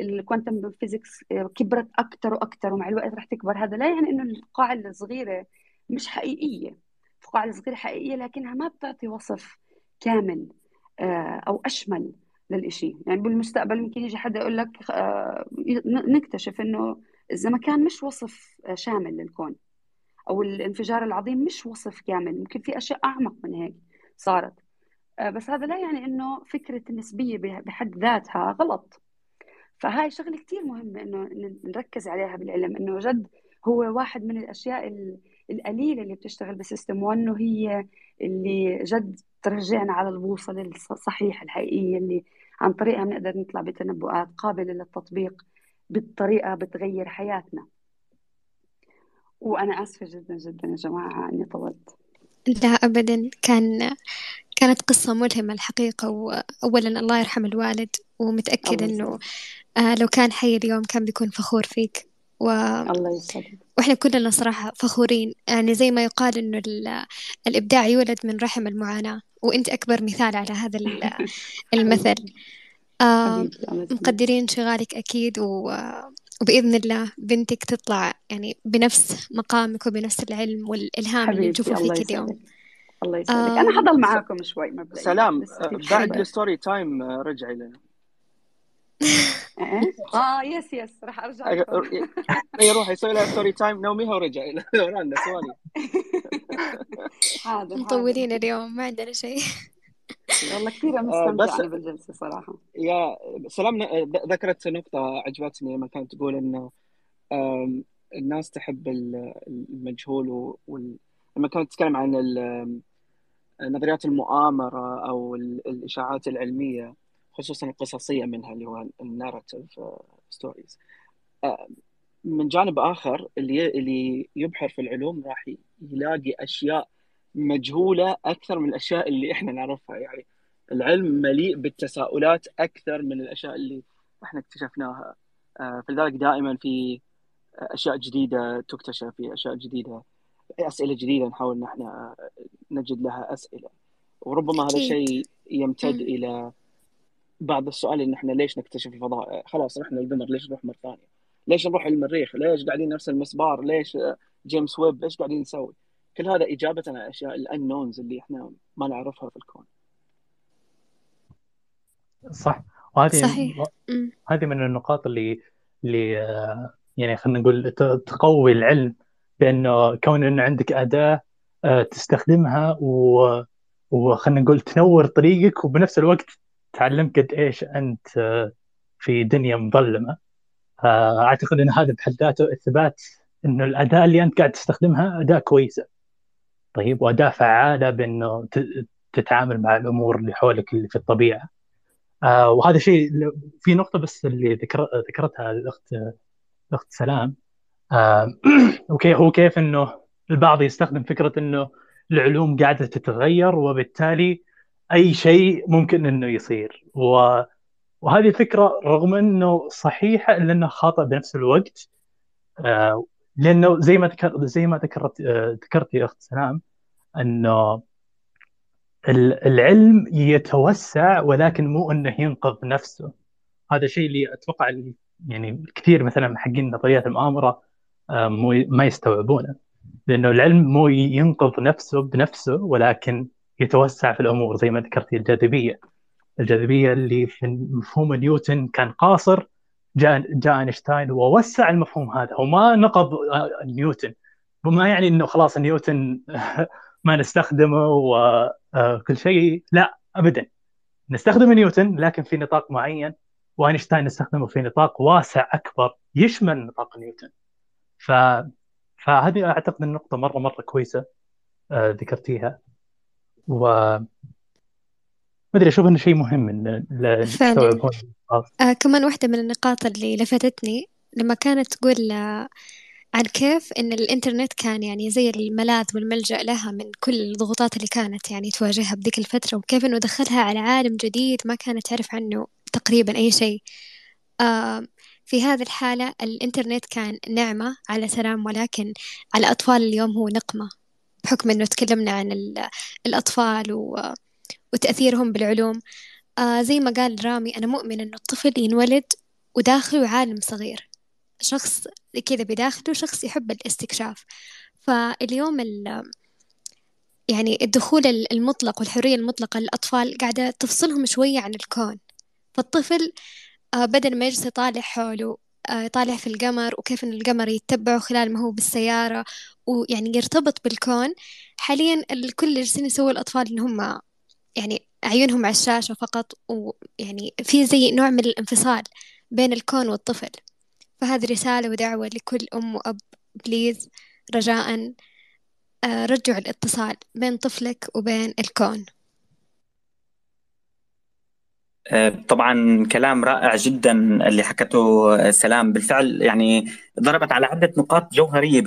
ال quantum physics كبرت أكثر وأكثر ومع الوقت رح تكبر. هذا لا يعني إنه القاعة الصغيرة مش حقيقية. القاعة الصغيرة حقيقية لكنها ما بتعطي وصف كامل آه، أو أشمل للإشي. يعني بالمستقبل ممكن يجي حدا يقول لك آه، نكتشف إنه الزمكان مش وصف آه، شامل للكون أو الانفجار العظيم مش وصف كامل. ممكن في أشياء أعمق من هيك صارت. آه، بس هذا لا يعني إنه فكرة النسبيه بحد ذاتها غلط. فهاي شغلة كثير مهمة إنه نركز عليها بالعلم إنه جد هو واحد من الأشياء القليلة اللي بتشتغل بسيستم 1 وهي اللي جد ترجعنا على البوصله الصحيحه الحقيقيه اللي عن طريقها بنقدر نطلع بتنبؤات قابلة للتطبيق بالطريقة بتغير حياتنا. وأنا آسفة جدا جدا يا جماعة إني طولت. لا أبدا كان كانت قصة ملهمة الحقيقة وأولا الله يرحم الوالد ومتأكد إنه آه لو كان حي اليوم كان بيكون فخور فيك. و... الله يسعدك. وإحنا كلنا صراحة فخورين. يعني زي ما يقال إنه الإبداع يولد من رحم المعاناة. وأنت أكبر مثال على هذا *laughs* المثل. آه مقدرين انشغالك أكيد. و... وبإذن الله بنتك تطلع يعني بنفس مقامك وبنفس العلم والإلهام اللي نشوفه فيك اليوم. الله يسعدك. آه أنا حضل معاكم شوي مبدئيا سلام. بعد ال story time رجعي لنا؟ آه yes yes راح أرجع اي روحي سوي لها story time نوميها ورجعي لنا سوالي حاضر مطولين اليوم ما عندنا شيء. والله كثير مستمتعة آه بالجلسة صراحة. يا سلام ذكرت نقطة عجبتني لما كانت تقول إنه الناس تحب المجهول وال... لما كانت تتكلم عن نظريات المؤامرة أو الإشاعات العلمية. خصوصا القصصية منها اللي هو ال narrative stories من جانب آخر اللي اللي يبحر في العلوم راح يلاقي أشياء مجهولة أكثر من الأشياء اللي إحنا نعرفها. يعني العلم مليء بالتساؤلات أكثر من الأشياء اللي إحنا اكتشفناها. آه، فلذلك دائما في أشياء جديدة تكتشف في أشياء جديدة أسئلة جديدة نحاول ان إحنا نجد لها أسئلة. وربما هذا الشيء يمتد إلى بعض السؤال إن إحنا ليش نكتشف الفضاء؟ خلاص رحنا القمر ليش نروح مره ثانية ليش نروح المريخ ليش قاعدين نفس المسبار ليش جيمس ويب؟ إيش قاعدين نسوي؟ كل هذا اجابه على الاشياء الأنونز اللي إحنا ما نعرفها في الكون. صح. وهذه صحيح. هذه من النقاط اللي اللي آه، يعني خلينا نقول تقوي العلم بأنه كون انه عندك أداة آه، تستخدمها و وخلينا نقول تنور طريقك وبنفس الوقت تعلمك قد إيش أنت آه، في دنيا مظلمة. أعتقد إن هذا بحد ذاته إثبات إنه الأداة اللي أنت قاعد تستخدمها أداة كويسة. طيب وأداة فعالة بإنه تتعامل مع الأمور اللي حولك اللي في الطبيعة. آه وهذا شيء في نقطة بس اللي ذكر ذكرتها الأخت الأخت سلام. آه *clears throat* وكيف هو كيف إنه البعض يستخدم فكرة إنه العلوم قاعدة تتغير وبالتالي أي شيء ممكن إنه يصير. و وهذه الفكرة رغم إنه صحيحة الا انها خاطئة بنفس الوقت آه لأنه زي ما ذكر زي ما ذكرت آه ذكرت يا أخت سلام إنه العلم يتوسع ولكن مو إنه ينقذ نفسه. هذا الشيء اللي أتوقع يعني كثير مثلا حقين نظريات المؤامرة آه، ما يستوعبونه. لأنه العلم مو ينقذ نفسه بنفسه ولكن يتوسع في الأمور زي ما ذكرتي الجاذبية. الجاذبية اللي في مفهوم نيوتن كان قاصر جاء جاء أينشتاين ووسع المفهوم هذا وما نقض آه، نيوتن. وما يعني إنه خلاص نيوتن *laughs* ما نستخدمه وكل شيء. لا ابدا. نستخدم نيوتن لكن في نطاق معين وأينشتاين نستخدمه في نطاق واسع أكبر يشمل نطاق نيوتن. ف فهذه أعتقد النقطة مرة مرة كويسة آه، ذكرتيها. و ما أدري أشوف إنه شيء مهم إن فعلا. آه كمان واحدة من النقاط اللي لفتتني لما كانت تقول آه عن كيف إن الإنترنت كان يعني زي الملاذ والملجأ لها من كل الضغوطات اللي كانت يعني تواجهها بذيك الفترة وكيف إنه دخلها على عالم جديد ما كانت تعرف عنه تقريبا أي شيء. آه في هذه الحالة الإنترنت كان نعمة على سلام ولكن على أطفال اليوم هو نقمة. بحكم إنه تكلمنا عن الأطفال وتأثيرهم بالعلوم. آه زي ما قال رامي أنا مؤمن إنه الطفل ينولد وداخله عالم صغير. شخص كذا بداخله شخص يحب الاستكشاف. فاليوم يعني الدخول المطلق والحرية المطلقة للأطفال قاعدة تفصلهم شوية عن الكون. فالطفل آه، بدل ما يجلس يطالع حوله يطالع في القمر وكيف إن القمر يتبعه خلال ما هو بالسيارة ويعني يرتبط بالكون. حاليا الكل جالسين يسووا الأطفال إن هم يعني عيونهم على الشاشة فقط ويعني في زي نوع من الانفصال بين الكون والطفل. فهذه رسالة ودعوة لكل أم وأب بليز رجاء آه، رجعوا الاتصال بين طفلك وبين الكون. آه، طبعا كلام رائع جدا اللي حكته سلام. بالفعل يعني ضربت على عدة نقاط جوهرية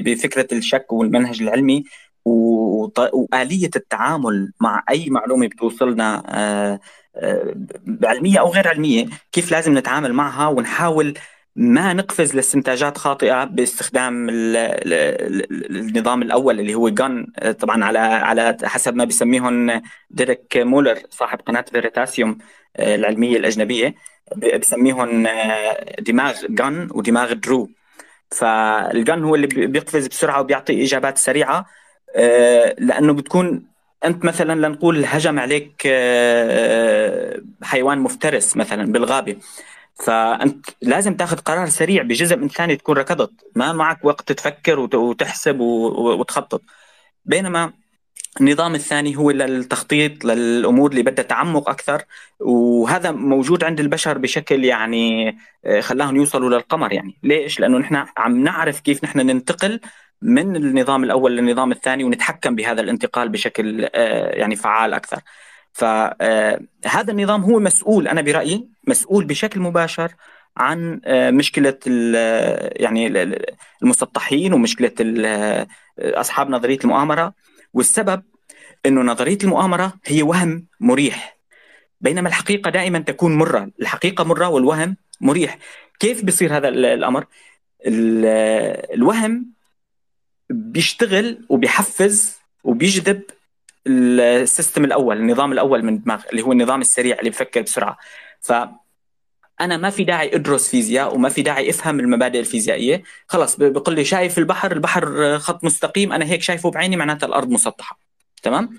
بفكرة الشك والمنهج العلمي وآلية التعامل مع أي معلومة بتوصلنا آه، علمية أو غير علمية كيف لازم نتعامل معها ونحاول ما نقفز لاستنتاجات خاطئة باستخدام النظام الأول اللي هو جان طبعا على على حسب ما بيسميهم ديريك مولر صاحب قناة فيريتاسيوم آه، العلمية الأجنبية. بسميهم آه، دماغ جان ودماغ درو فالجن هو اللي بيقفز بسرعة وبيعطي إجابات سريعة آه، لأنه بتكون أنت مثلا لنقول هجم عليك حيوان مفترس مثلا بالغابة. فأنت لازم تاخذ قرار سريع بجزء من ثانية تكون ركضت ما معك وقت تفكر وتحسب وتخطط بينما النظام الثاني هو للتخطيط للأمور اللي بدها تعمق أكثر وهذا موجود عند البشر بشكل يعني آه، خلاهم يوصلوا للقمر يعني ليش؟ لأنه نحن عم نعرف كيف نحن ننتقل من النظام الأول للنظام الثاني ونتحكم بهذا الانتقال بشكل يعني فعال أكثر. فهذا النظام هو مسؤول أنا برأيي مسؤول بشكل مباشر عن مشكلة يعني المسطحين ومشكلة أصحاب نظرية المؤامرة. والسبب إنه نظرية المؤامرة هي وهم مريح بينما الحقيقة دائما تكون مرة، الحقيقة مرة والوهم مريح، كيف بيصير هذا الأمر؟ الوهم بيشتغل وبيحفز وبيجذب السيستم الأول النظام الأول من الدماغ اللي هو النظام السريع اللي بفكر بسرعة. ف أنا ما في داعي أدرس فيزياء وما في داعي أفهم المبادئ الفيزيائية. خلص بقول لي شايف البحر البحر خط مستقيم أنا هيك شايفه بعيني معناتها الأرض مسطحة. تمام؟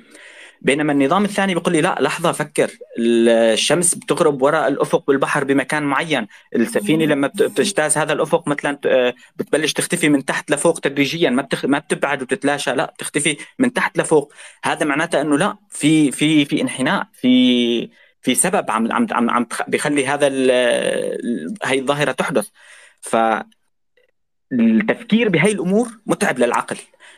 بينما النظام الثاني بيقول لي لا لحظة فكر. الشمس بتغرب وراء الأفق بالبحر بمكان معين. السفينة لما بتجتاز هذا الأفق مثلا بتبلش تختفي من تحت لفوق تدريجيا. ما بتخ... ما بتبعد وتتلاشى لا بتختفي من تحت لفوق. هذا معناته إنه لا في في في انحناء في في سبب عم عم عم, عم بيخلي هذا هي الظاهرة تحدث. ف التفكير بهي الأمور متعب للعقل.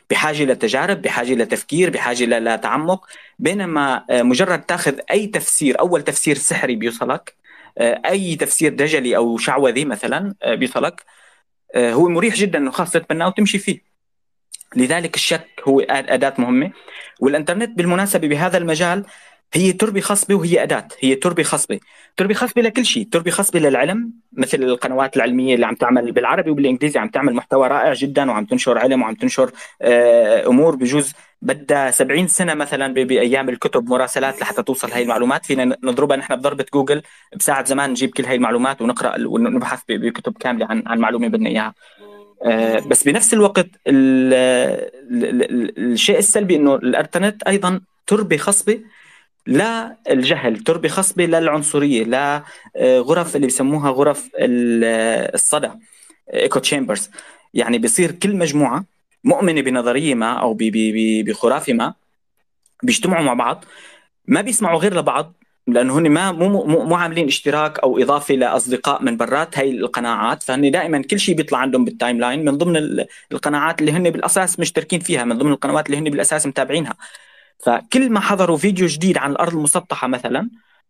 بحاجة لتجارب بحاجة لتفكير بحاجة لتعمق بينما آه، مجرد تاخذ أي تفسير أول تفسير سحري بيوصلك آه، أي تفسير دجلي أو شعوذي مثلا آه، بيوصلك هو مريح جدا خاص تتبناه وتمشي فيه. لذلك الشك هو أداة مهمة. والإنترنت بالمناسبة بهذا المجال هي تربه خصبه وهي أداة. هي تربه خصبه تربه خصبه لكل شيء. تربه خصبه للعلم. مثل القنوات العلمية اللي عم تعمل بالعربي وبالإنجليزي عم تعمل محتوى رائع جدا وعم تنشر علم وعم تنشر آه، أمور بجوز بدها 70 سنة مثلا بأيام الكتب مراسلات لحتى توصل هاي المعلومات. فينا نضربها. نحن بضربة جوجل. بساعة زمان نجيب كل هاي المعلومات ونقرأ ونبحث بكتب كاملة عن عن معلومة بدنا إياها. آه، بس بنفس الوقت الشيء السلبي إنه الإنترنت أيضا تربه خصبه لا الجهل تربة خصبة للعنصرية لا آه، غرف اللي بسموها غرف الصدى echo chambers يعني بصير كل مجموعة مؤمنة بنظرية ما أو بخرافة ما بيجتمعوا مع بعض ما بيسمعوا غير لبعض لأنه هن ما مو مو, عاملين اشتراك أو إضافة لأصدقاء من برات هاي القناعات. فهن دائما كل شيء بيطلع عندهم بال timeline من ضمن القناعات اللي هن بالأساس مشتركين فيها من ضمن القنوات اللي هن بالأساس متابعينها. فكل ما حضروا فيديو جديد عن الأرض المسطحة مثلا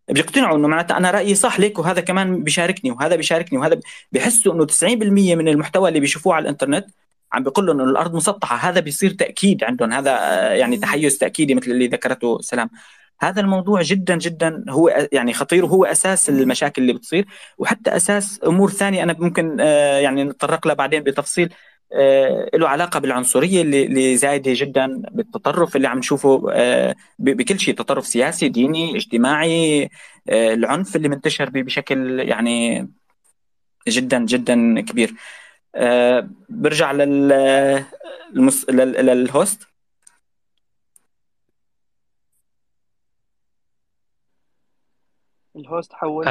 بيقتنعوا إنه معناتها أنا رأيي صح ليك وهذا كمان بيشاركني وهذا بيشاركني وهذا بيحسوا إنه 90% من المحتوى اللي بيشوفوه على الإنترنت عم بيقول لهم إنه الأرض مسطحة. هذا بيصير تأكيد عندهم هذا يعني تحيز تأكيدي مثل اللي ذكرته سلام. هذا الموضوع جدا جدا هو يعني خطير وهو أساس المشاكل اللي بتصير وحتى أساس أمور ثانية أنا ممكن آه، يعني نتطرق لها بعدين بتفصيل. له علاقة بالعنصرية اللي زايدة جدا بالتطرف اللي عم نشوفه آه، بكل شيء تطرف سياسي ديني اجتماعي آه، العنف اللي منتشر بشكل يعني جدا جدا كبير. برجع لل للهوست. الهوست حول.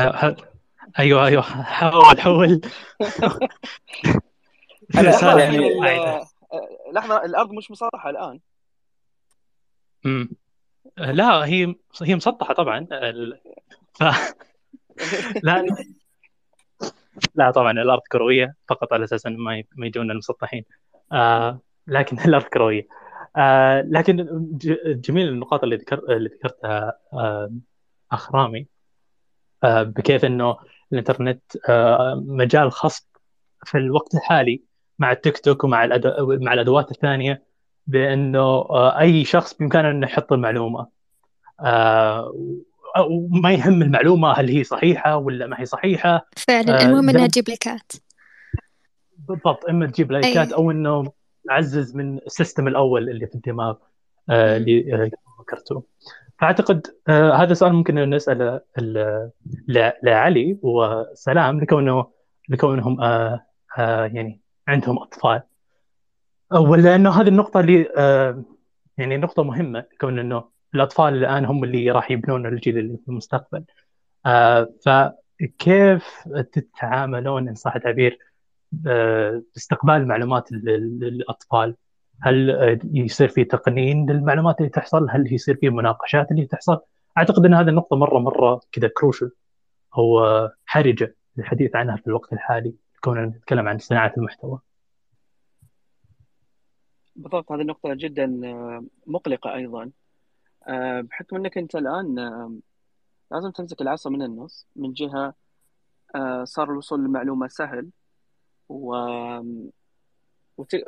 أيوه أيوه حول حول. *laughs* *laughs* يعني لحظة الأرض مش مسطحه الآن. امم لا هي هي مسطحة طبعا. ف... *laughs* لا لا. طبعا الأرض كروية فقط على أساس إنه ما ما يجون المسطحين. آه لكن *laughs* الأرض كروية. آه لكن جميل النقاط اللي ذكر اللي ذكرتها آه اخ رامي آه بكيف إنه الإنترنت آه مجال خصب في الوقت الحالي. مع التيك توك ومع الأدو... مع الأدوات الثانية بأنه آه، أي شخص بإمكانه انه يحط المعلومة. آه، وما يهم المعلومة هل هي صحيحة ولا ما هي صحيحة. فعلا آه، المهم إنها تجيب لايكات بالضبط إما تجيب لايكات أو إنه تعزز من السيستم الأول اللي في الدماغ اللي ذكرته فأعتقد هذا سؤال ممكن نسأله لعلي وسلام لكونه لكونهم يعني عندهم أطفال. ولا انه هذه النقطة اللي آه، يعني نقطة مهمة كون إنه الأطفال الآن هم اللي راح يبنون الجيل اللي في المستقبل. آه، فكيف تتعاملون إن صح التعبير آه، باستقبال المعلومات للأطفال؟ هل يصير في تقنين للمعلومات اللي تحصل؟ هل يصير في مناقشات اللي تحصل؟ أعتقد إن هذه النقطة مرة مرة كذا كروشل أو حرجة للحديث عنها في الوقت الحالي. كوننا نتكلم عن صناعة المحتوى. بالضبط هذه النقطة جدا مقلقة أيضا. بحكم أنك أنت الآن لازم تمسك العصا من النص من جهة صار الوصول للمعلومة سهل. و...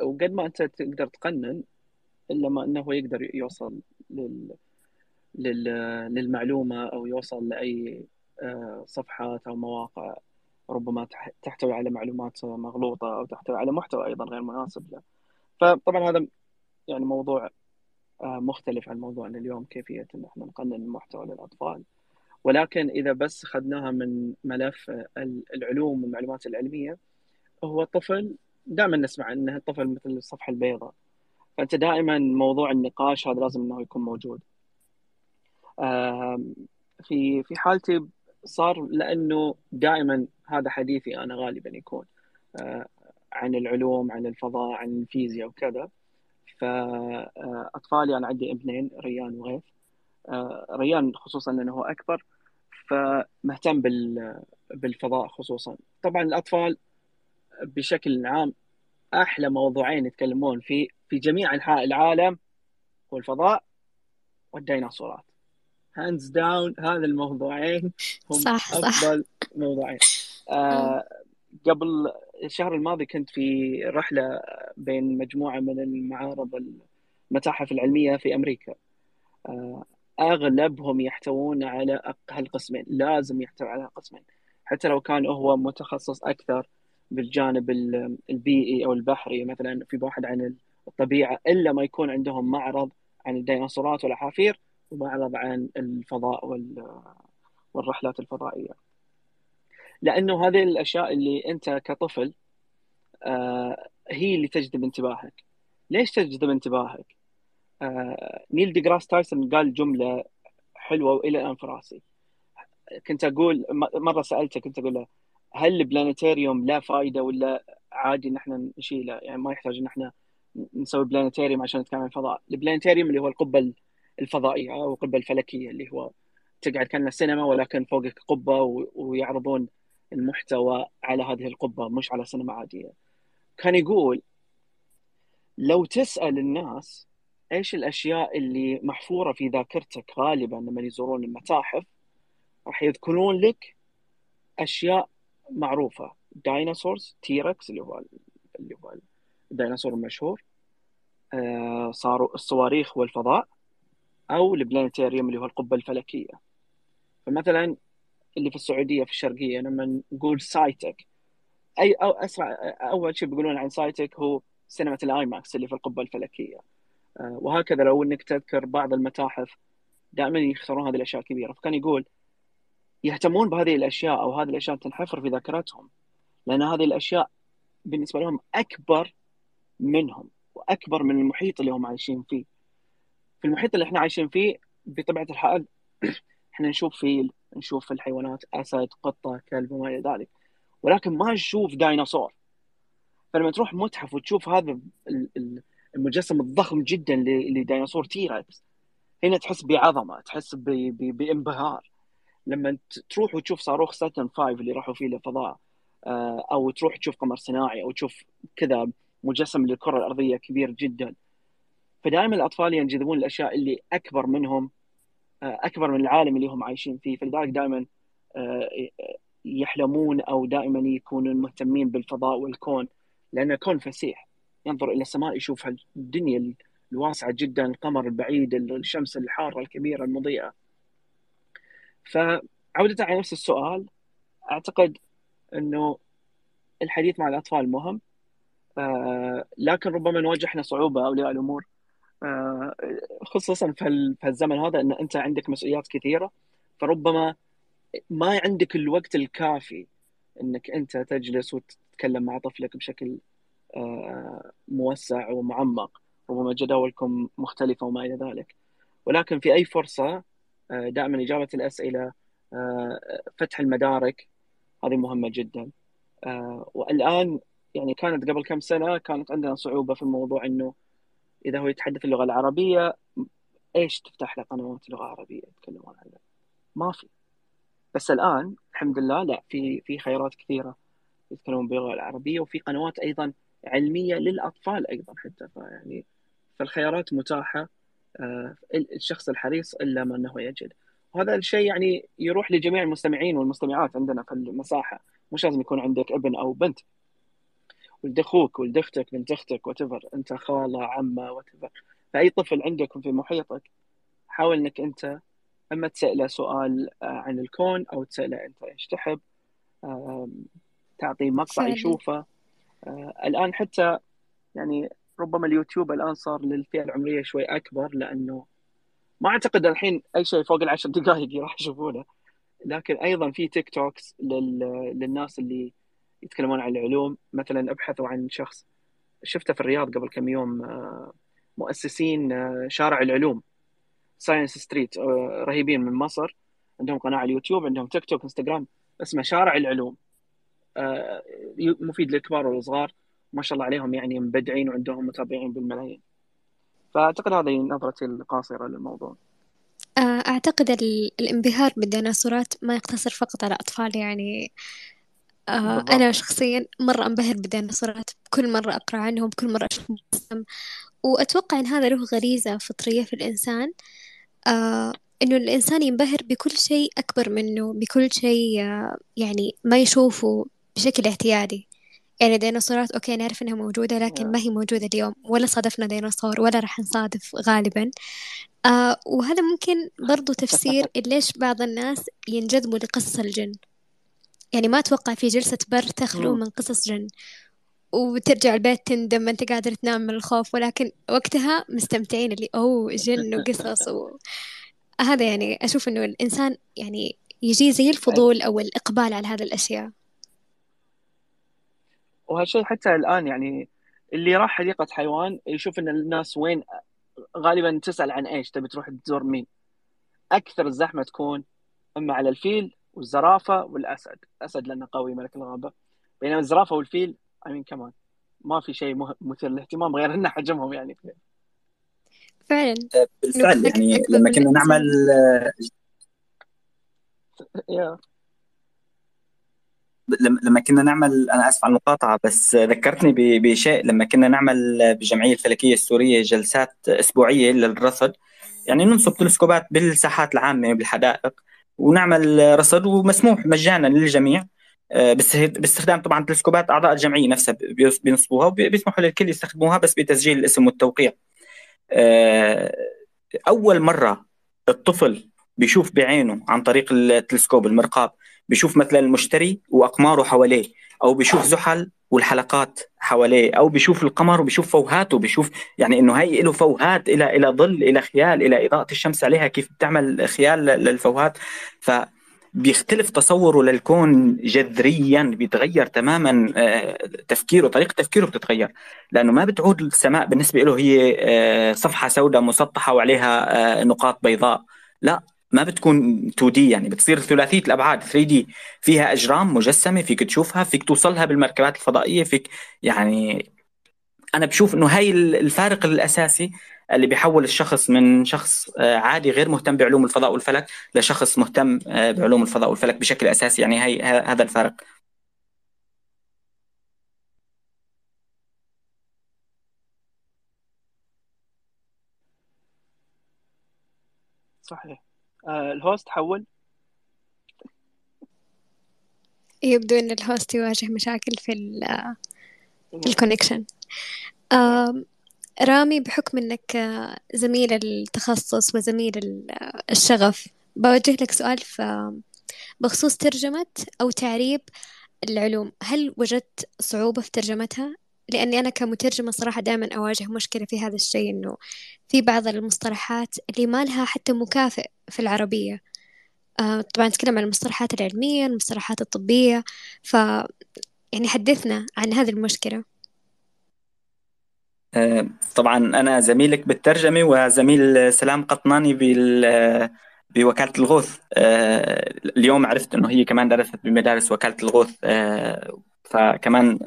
وقد ما أنت تقدر تقنن إلا ما أنه يقدر يوصل لل... لل... للمعلومة أو يوصل لأي صفحات أو مواقع. ربما تحتوي على معلومات مغلوطة أو تحتوي على محتوى أيضا غير مناسب له. فطبعا هذا يعني موضوع آه، مختلف عن موضوعنا اليوم كيفية أن إحنا نقنن المحتوى للأطفال. ولكن إذا بس أخذناها من ملف العلوم والمعلومات العلمية هو الطفل دائما نسمع أنه الطفل مثل الصفحة البيضاء. فأنت دائما موضوع النقاش هذا لازم أنه يكون موجود. في في حالتي صار لأنه دائما هذا حديثي أنا غالبا يكون آه، عن العلوم عن الفضاء عن الفيزياء وكذا. فأطفالي أنا عندي ابنين ريان وغيث. آه، ريان خصوصا لأنه هو أكبر فمهتم بالفضاء خصوصا. طبعا الأطفال بشكل عام أحلى موضوعين يتكلمون في في جميع أنحاء العالم هو الفضاء والديناصورات. hands down هذا الموضوعين هم صح أفضل صح. موضوعين. آه قبل الشهر الماضي كنت في رحلة بين مجموعة من المعارض المتاحف العلمية في أمريكا. آه أغلبهم يحتوون على هالقسمين لازم يحتوي على هالقسمين حتى لو كان هو متخصص أكثر بالجانب البيئي أو البحري مثلا في واحد عن الطبيعة إلا ما يكون عندهم معرض عن الديناصورات والعحافير ومعرض عن الفضاء والرحلات الفضائية. لأنه هذه الأشياء اللي أنت كطفل آه، هي اللي تجذب انتباهك. ليش تجذب انتباهك؟ آه، نيل ديغراس تايسون قال جملة حلوة وإلى الآن في رأسي. كنت أقول مرة سألته كنت أقول له هل ال planetarium لا فائده ولا عادي إن إحنا نشيله؟ يعني ما يحتاج إن إحنا نسوي planetarium عشان نتكلم عن الفضاء. ال planetarium اللي هو القبة الفضائية أو القبة الفلكية اللي هو تقعد كأنها سينما ولكن فوقك قبة ويعرضون المحتوى على هذه القبة مش على سينما عادية. كان يقول لو تسأل الناس إيش الأشياء اللي محفورة في ذاكرتك غالبا لما يزورون المتاحف راح يذكرون لك أشياء معروفة dinosaurs T-Rex اللي هو اللي هو الديناصور المشهور آه صاروا الصواريخ والفضاء أو ال planetarium اللي هو القبة الفلكية فمثلا اللي في السعودية في الشرقية لما نقول سايتك. اي أو أسرع أول شيء بيقولون عن سايتك هو سينما ال IMAX اللي في القبة الفلكية. آه، وهكذا لو إنك تذكر بعض المتاحف دائما يختارون هذه الأشياء الكبيرة. فكان يقول يهتمون بهذه الأشياء أو هذه الأشياء تنحفر في ذاكرتهم لأن هذه الأشياء بالنسبة لهم أكبر منهم وأكبر من المحيط اللي هم عايشين فيه. في المحيط اللي إحنا عايشين فيه بطبيعة الحال *clears throat* إحنا نشوف فيل نشوف الحيوانات أسد قطة كلب وما إلى ذلك. ولكن ما نشوف ديناصور. فلما تروح متحف وتشوف هذا المجسم الضخم جدا لديناصور T-Rex هنا تحس بعظمة تحس بانبهار. لما تروح وتشوف صاروخ Saturn 5 اللي راحوا فيه للفضاء آه، أو تروح تشوف قمر صناعي أو تشوف كذا مجسم للكرة الأرضية كبير جدا. فدائما الأطفال ينجذبون الأشياء اللي أكبر منهم أكبر من العالم اللي هم عايشين فيه. فلذلك دائما آه، يحلمون أو دائما يكونون مهتمين بالفضاء والكون لأن الكون فسيح. ينظر إلى السماء يشوف الدنيا الواسعة جدا القمر البعيد الشمس الحارة الكبيرة المضيئة. فعودة على نفس السؤال أعتقد إنه الحديث مع الأطفال مهم. آه، لكن ربما نواجه صعوبة اولياء الأمور آه، خصوصا في الزمن هذا إن أنت عندك مسؤوليات كثيرة فربما ما عندك الوقت الكافي إنك أنت تجلس وتتكلم مع طفلك بشكل آه، موسع ومعمق. ربما جداولكم مختلفة وما إلى ذلك. ولكن في أي فرصة آه، دائما إجابة الأسئلة فتح المدارك هذه مهمة جدا. والآن يعني كانت قبل كم سنة كانت عندنا صعوبة في الموضوع إنه إذا هو يتحدث اللغة العربية إيش تفتح له قنوات لغة عربية يتكلمون عنها؟ ما في. بس الآن الحمد لله لا في في خيارات كثيرة يتكلمون باللغة العربية وفي قنوات أيضا علمية للأطفال أيضا حتى. فيعني فالخيارات متاحة الشخص الحريص إلا ما إنه يجد. وهذا الشيء يعني يروح لجميع المستمعين والمستمعات عندنا في المساحة. مش لازم يكون عندك ابن أو بنت. ولد أخوك ولد أختك بنت أختك وات أنت خالة عمة وات فأي طفل عندك في محيطك حاول إنك أنت أما تسأله سؤال آه، عن الكون أو تسأله أنت إيش تحب تعطيه مقطع يشوفه. آه، الآن حتى يعني ربما اليوتيوب الآن صار للفئة العمرية شوي أكبر لأنه ما أعتقد الحين أي شيء فوق العشر دقائق *laughs* راح يشوفونه. لكن أيضا في TikToks لل... للناس اللي يتكلمون عن العلوم. مثلا أبحثوا عن شخص شفته في الرياض قبل كم يوم آه، مؤسسين آه، شارع العلوم Science Street آه، رهيبين من مصر. عندهم قناة على اليوتيوب عندهم تيك توك انستغرام اسمه شارع العلوم. مفيد للكبار والصغار. ما شاء الله عليهم يعني مبدعين وعندهم متابعين بالملايين. فأعتقد هذه نظرتي القاصرة للموضوع. أعتقد الانبهار بالديناصورات ما يقتصر فقط على أطفال يعني. آه أنا شخصيا مرة أنبهر بالديناصورات كل مرة أقرأ عنهم كل مرة أشوف وأتوقع إن هذا له غريزة فطرية في الإنسان آه إنه الإنسان ينبهر بكل شيء أكبر منه بكل شيء آه يعني ما يشوفه بشكل اعتيادي. يعني ديناصورات أوكي نعرف إنها موجودة لكن ما هي موجودة اليوم. ولا صادفنا ديناصور ولا راح نصادف غالبا. آه وهذا ممكن برضو تفسير *laughs* ليش بعض الناس ينجذبوا لقصص الجن. يعني ما أتوقع في جلسة بر تخلو من قصص جن. وترجع البيت تندم ما أنت قادر تنام من الخوف ولكن وقتها مستمتعين اللي أوه جن *laughs* وقصص و... هذا يعني أشوف إنه الإنسان يعني يجي زي الفضول أو الإقبال على هذه الأشياء. وهالشيء حتى الآن يعني اللي راح حديقة حيوان يشوف إن الناس وين غالبا تسأل عن إيش تبي تروح تزور مين. أكثر الزحمة تكون إما على الفيل والزرافة والأسد. الاسد لأنه قوي ملك الغابة. بينما الزرافة والفيل امين كمان ما في شيء مثير للاهتمام غير ان حجمهم يعني. فعلا. بالفعل يعني لما كنا نعمل لما كنا نعمل أنا آسف على المقاطعة بس ذكرتني بشيء. لما كنا نعمل بالجمعيه الفلكية السورية جلسات أسبوعية للرصد يعني ننصب تلسكوبات بالساحات العامة بالحدائق ونعمل رصد ومسموح مجانا للجميع آه، باستخدام طبعا تلسكوبات أعضاء الجمعية نفسها بينصبوها وبيسمحوا للكل يستخدموها بس بتسجيل الاسم والتوقيع. آه، أول مرة الطفل بيشوف بعينه عن طريق التلسكوب المرقاب بيشوف مثلا المشتري وأقماره حواليه أو بيشوف زحل والحلقات حواليه أو بيشوف القمر وبيشوف فوهاته بيشوف يعني إنه هي له فوهات إلى إلى ظل إلى خيال إلى إضاءة الشمس عليها كيف بتعمل خيال للفوهات. ف بيختلف تصوره للكون جذريا بيتغير تماما آه، تفكيره طريقة تفكيره بتتغير. لأنه ما بتعود السماء بالنسبة له هي آه، صفحة سوداء مسطحة وعليها آه، نقاط بيضاء. لا ما بتكون 2 دي يعني بتصير ثلاثية الأبعاد. 3 دي فيها أجرام مجسمة فيك تشوفها فيك توصلها بالمركبات الفضائية فيك يعني أنا بشوف إنه هاي الفارق الأساسي اللي بيحول الشخص من شخص آه، عادي غير مهتم بعلوم الفضاء والفلك لشخص مهتم آه، بعلوم الفضاء والفلك بشكل أساسي. يعني هي هذا الفارق. صحيح. آه، ال host حول. يبدو إن ال host يواجه مشاكل في ال في ال connection رامي بحكم إنك زميل التخصص وزميل الشغف بوجه لك سؤال بخصوص ترجمة أو تعريب العلوم. هل وجدت صعوبة في ترجمتها؟ لأني أنا كمترجمة صراحة دائما أواجه مشكلة في هذا الشيء إنه في بعض المصطلحات اللي ما لها حتى مكافئ في العربية. آه طبعا نتكلم عن المصطلحات العلمية المصطلحات الطبية ف يعني حدثنا عن هذه المشكلة. آه، طبعا أنا زميلك بالترجمة وزميل سلام قطناني بال بوكالة الغوث. آه، اليوم عرفت أنه هي كمان درست بمدارس وكالة الغوث. فكمان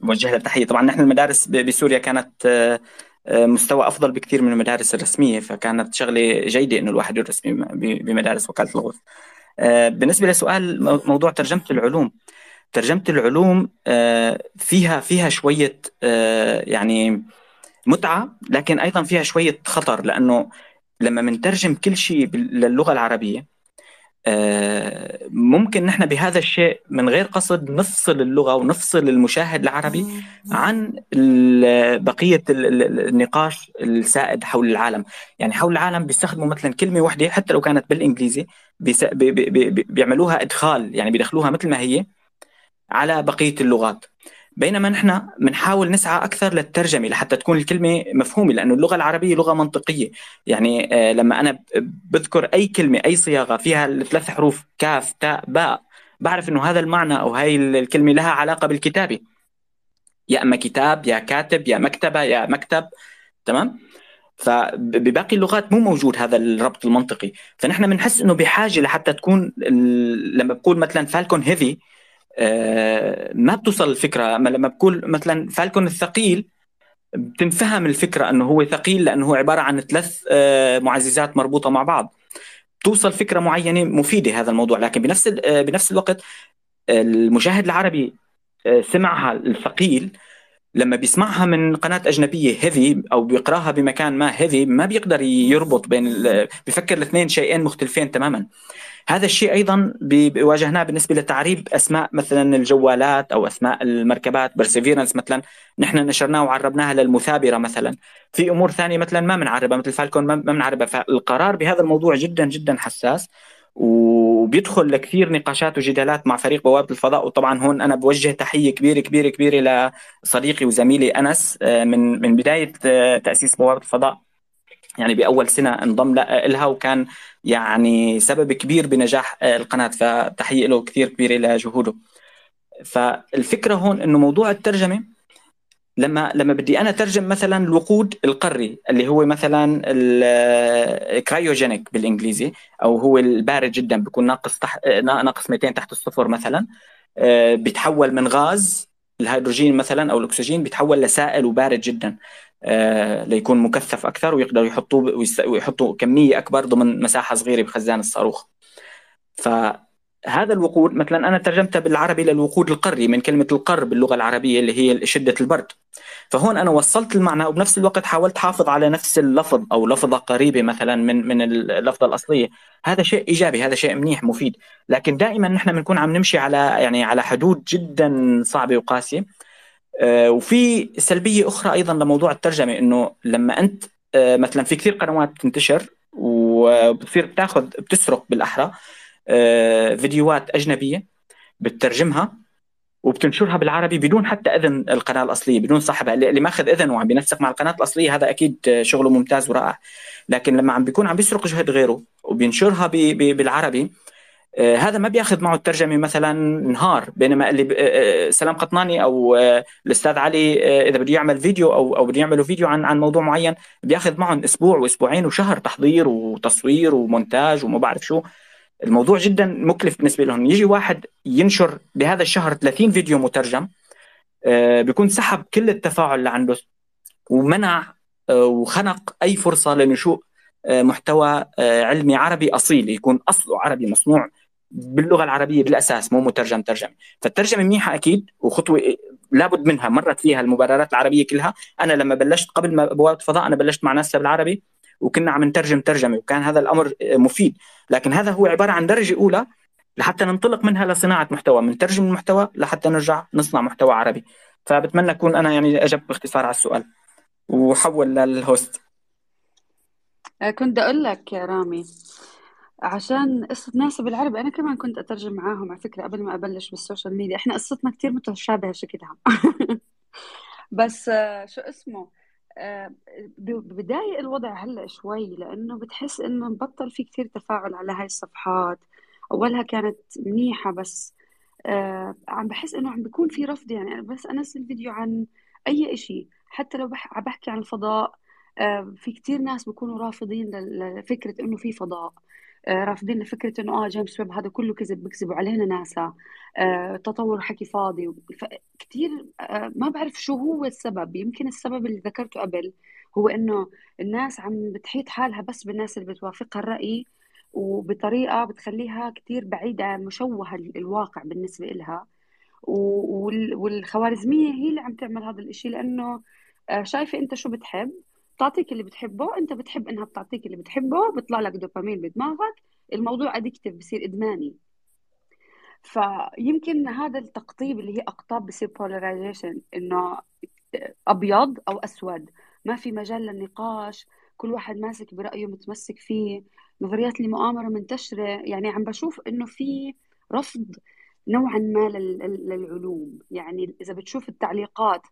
موجه لها تحية طبعا نحن المدارس بسوريا كانت مستوى أفضل بكثير من المدارس الرسمية فكانت شغلة جيدة إنه الواحد يدرس بمدارس وكالة الغوث. آه، بالنسبة لسؤال موضوع ترجمة العلوم ترجمة العلوم آه، فيها فيها شوية آه، يعني متعة لكن أيضا فيها شوية خطر لأنه لما بنترجم كل شيء للغة العربية آه، ممكن نحن بهذا الشيء من غير قصد نفصل اللغة ونفصل المشاهد العربي عن بقية النقاش السائد حول العالم، يعني حول العالم بيستخدموا مثلا كلمة واحدة حتى لو كانت بالإنجليزي بيعملوها إدخال يعني بيدخلوها مثل ما هي على بقية اللغات. بينما نحن بنحاول نسعى أكثر للترجمة لحتى تكون الكلمة مفهومة لأنه اللغة العربية لغة منطقية. يعني آه، لما أنا بذكر أي كلمة أي صياغة فيها الثلاث حروف كاف تاء باء بعرف إنه هذا المعنى أو هاي الكلمة لها علاقة بالكتابة. يا أما كتاب يا كاتب يا مكتبة يا مكتب تمام؟ فبباقي اللغات مو موجود هذا الربط المنطقي. فنحن بنحس إنه بحاجة لحتى تكون لما بقول مثلا فالكون هيفي ما بتوصل الفكرة. لما بقول مثلا فالكون الثقيل بتنفهم الفكرة إنه هو ثقيل لأنه هو عبارة عن ثلاث آه، معززات مربوطة مع بعض. توصل فكرة معينة مفيدة هذا الموضوع. لكن بنفس آه، بنفس الوقت المشاهد العربي سمعها الثقيل لما بيسمعها من قناة أجنبية هيفي أو بيقراها بمكان ما هيفي ما بيقدر يربط بين بفكر الاثنين شيئين مختلفين تماما. هذا الشيء أيضا واجهناه بالنسبة لتعريب أسماء مثلا الجوالات أو أسماء المركبات برسيفيرنس مثلا. نحن نشرناه وعربناها للمثابرة مثلا. في أمور ثانية مثلا ما بنعربها مثل فالكون ما بنعربها فالقرار بهذا الموضوع جدا جدا حساس. وبيدخل لكثير نقاشات وجدالات مع فريق بوابة الفضاء. وطبعا هون أنا بوجه تحية كبيرة كبيرة كبيرة لصديقي وزميلي أنس آه، من من بداية آه، تأسيس بوابة الفضاء. يعني بأول سنة انضم لها وكان يعني سبب كبير بنجاح القناة فتحية له كثير كبيرة لجهوده. فالفكرة هون إنه موضوع الترجمة لما لما بدي أنا أترجم مثلا الوقود القري اللي هو مثلا الكرايوجينيك بالإنجليزي أو هو البارد جدا بيكون ناقص تحت ناقص 200 تحت الصفر مثلا آه، بيتحول من غاز الهيدروجين مثلا أو الأكسجين بيتحول لسائل وبارد جدا. آه، ليكون مكثف أكثر ويقدروا يحطوه ويحطوا كمية أكبر ضمن مساحة صغيرة بخزان الصاروخ. فهذا الوقود مثلا أنا ترجمتها بالعربي للوقود القري من كلمة القر باللغة العربية اللي هي شدة البرد. فهون أنا وصلت المعنى وبنفس الوقت حاولت أحافظ على نفس اللفظ أو لفظة قريبة مثلا من من اللفظة الأصلية. هذا شيء إيجابي هذا شيء منيح مفيد. لكن دائما نحن بنكون عم نمشي على يعني على حدود جدا صعبة وقاسية. آه، وفي سلبية أخرى أيضا لموضوع الترجمة إنه لما أنت آه، مثلا في كثير قنوات تنتشر وبتصير بتاخذ بتسرق بالأحرى آه، فيديوهات أجنبية بتترجمها وبتنشرها بالعربي بدون حتى إذن القناة الأصلية بدون صاحبها اللي ماخذ إذن وعم بينسق مع القناة الأصلية هذا أكيد شغله ممتاز ورائع. لكن لما عم بيكون عم بيسرق جهد غيره وبينشرها بالعربي آه، هذا ما بياخذ معه الترجمة مثلا نهار بينما اللي آه، آه، سلام قطناني أو الأستاذ علي إذا بده يعمل فيديو أو أو بده يعملوا فيديو عن عن موضوع معين بياخذ معهم أسبوع وأسبوعين وشهر تحضير وتصوير ومونتاج وما بعرف شو. الموضوع جدا مكلف بالنسبة لهم. يجي واحد ينشر بهذا الشهر 30 فيديو مترجم بيكون سحب كل التفاعل اللي عنده ومنع وخنق أي فرصة لنشوء محتوى علمي عربي أصيل يكون أصله عربي مصنوع. باللغة العربية بالأساس مو مترجم ترجمة. فالترجمة منيحة أكيد وخطوة لابد منها مرت فيها المبادرات العربية كلها. أنا لما بلشت قبل بوابه فضاء أنا بلشت مع ناس بالعربي وكنا عم نترجم ترجمة وكان هذا الأمر مفيد. لكن هذا هو عبارة عن درجة أولى لحتى ننطلق منها لصناعة محتوى من ترجم المحتوى لحتى نرجع نصنع محتوى عربي. فبتمنى أكون أنا يعني اجبت باختصار على السؤال. وحول لل host. كنت أقول لك يا رامي عشان قصة ناس بالعربي أنا كمان كنت أترجم معاهم على فكرة قبل ما أبلش بال social media. إحنا قصتنا كتير متشابهة شكلها. *laughs* بس آه، شو اسمه؟ آه، ببداية الوضع هلأ شوي لأنه بتحس إنه بطل في كتير تفاعل على هاي الصفحات. أولها كانت منيحة بس آه، عم بحس إنه عم بيكون في رفض يعني. بس أنزل فيديو عن أي إشي حتى لو عم بحكي عن الفضاء في كتير ناس بيكونوا رافضين لفكرة إنه في فضاء. رافضين فكره إنه آه جيمس ويب هذا كله كذب بيكذبوا علينا ناسا. آه تطور حكي فاضي. كثير آه ما بعرف شو هو السبب. يمكن السبب اللي ذكرته قبل هو إنه الناس عم بتحيط حالها بس بالناس اللي بتوافقها الرأي وبطريقة بتخليها كثير بعيدة مشوهة الواقع بالنسبة إلها. والخوارزمية هي اللي عم تعمل هذا الإشي لأنه آه، شايفة أنت شو بتحب بتعطيك اللي بتحبه أنت بتحب إنها بتعطيك اللي بتحبه بيطلع لك دوبامين بدماغك الموضوع addictive بصير إدماني. فيمكن هذا التقطب اللي هي أقطاب بصير polarization إنه أبيض أو أسود. ما في مجال للنقاش كل واحد ماسك برأيه متمسك فيه. نظريات المؤامرة منتشرة. يعني عم بشوف إنه في رفض نوعا ما للعلوم. يعني إذا بتشوف التعليقات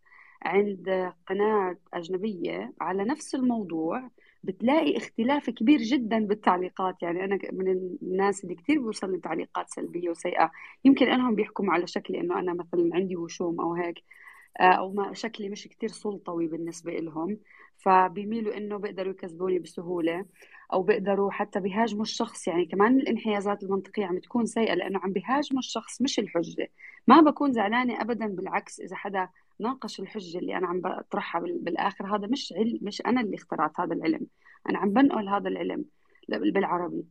عند قناة أجنبية على نفس الموضوع بتلاقي اختلاف كبير جدا بالتعليقات. يعني أنا من الناس اللي كثير بيوصل تعليقات سلبية وسيئة. يمكن أنهم بيحكموا على شكلي إنه أنا مثلا عندي وشوم أو هيك آه، أو ما شكلي مش كثير سلطوي بالنسبة لهم فبيميلوا إنه بيقدروا يكذبوني بسهولة أو بيقدروا حتى بيهاجموا الشخص. يعني كمان الانحيازات المنطقية عم تكون سيئة لأنه عم بيهاجموا الشخص مش الحجة. ما بكون زعلانة ابدا بالعكس إذا حدا ناقش الحجة اللي أنا عم بطرحها بالآخر. هذا مش علم مش أنا اللي اخترعت هذا العلم. أنا عم بنقل هذا العلم بالعربي.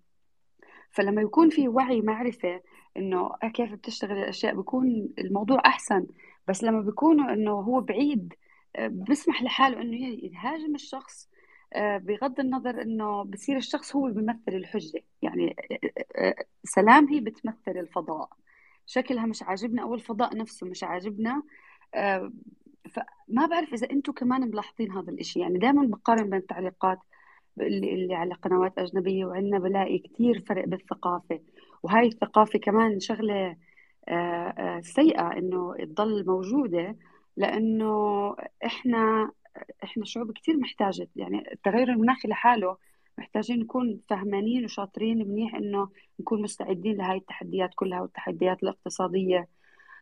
فلما يكون في وعي معرفة إنه كيف بتشتغل الأشياء بيكون الموضوع أحسن. بس لما بيكونوا إنه هو بعيد آه، بسمح لحاله إنه يهاجم الشخص آه، بغض النظر إنه بصير الشخص هو بيمثل الحجة. يعني آه، سلام هي بتمثل الفضاء. شكلها مش عاجبنا أو الفضاء نفسه مش عاجبنا. فما بعرف إذا أنتم كمان ملاحظين هذا الإشي. يعني دائما بقارن بين التعليقات اللي, اللي على قنوات أجنبية وعندنا بلاقي كثير فرق بالثقافة. وهاي الثقافة كمان شغلة سيئة إنه تضل موجودة لأنه إحنا إحنا شعوب كثير محتاجة. يعني التغير المناخي لحاله محتاجين نكون فهمانين وشاطرين منيح إنه نكون مستعدين لهي التحديات كلها والتحديات الاقتصادية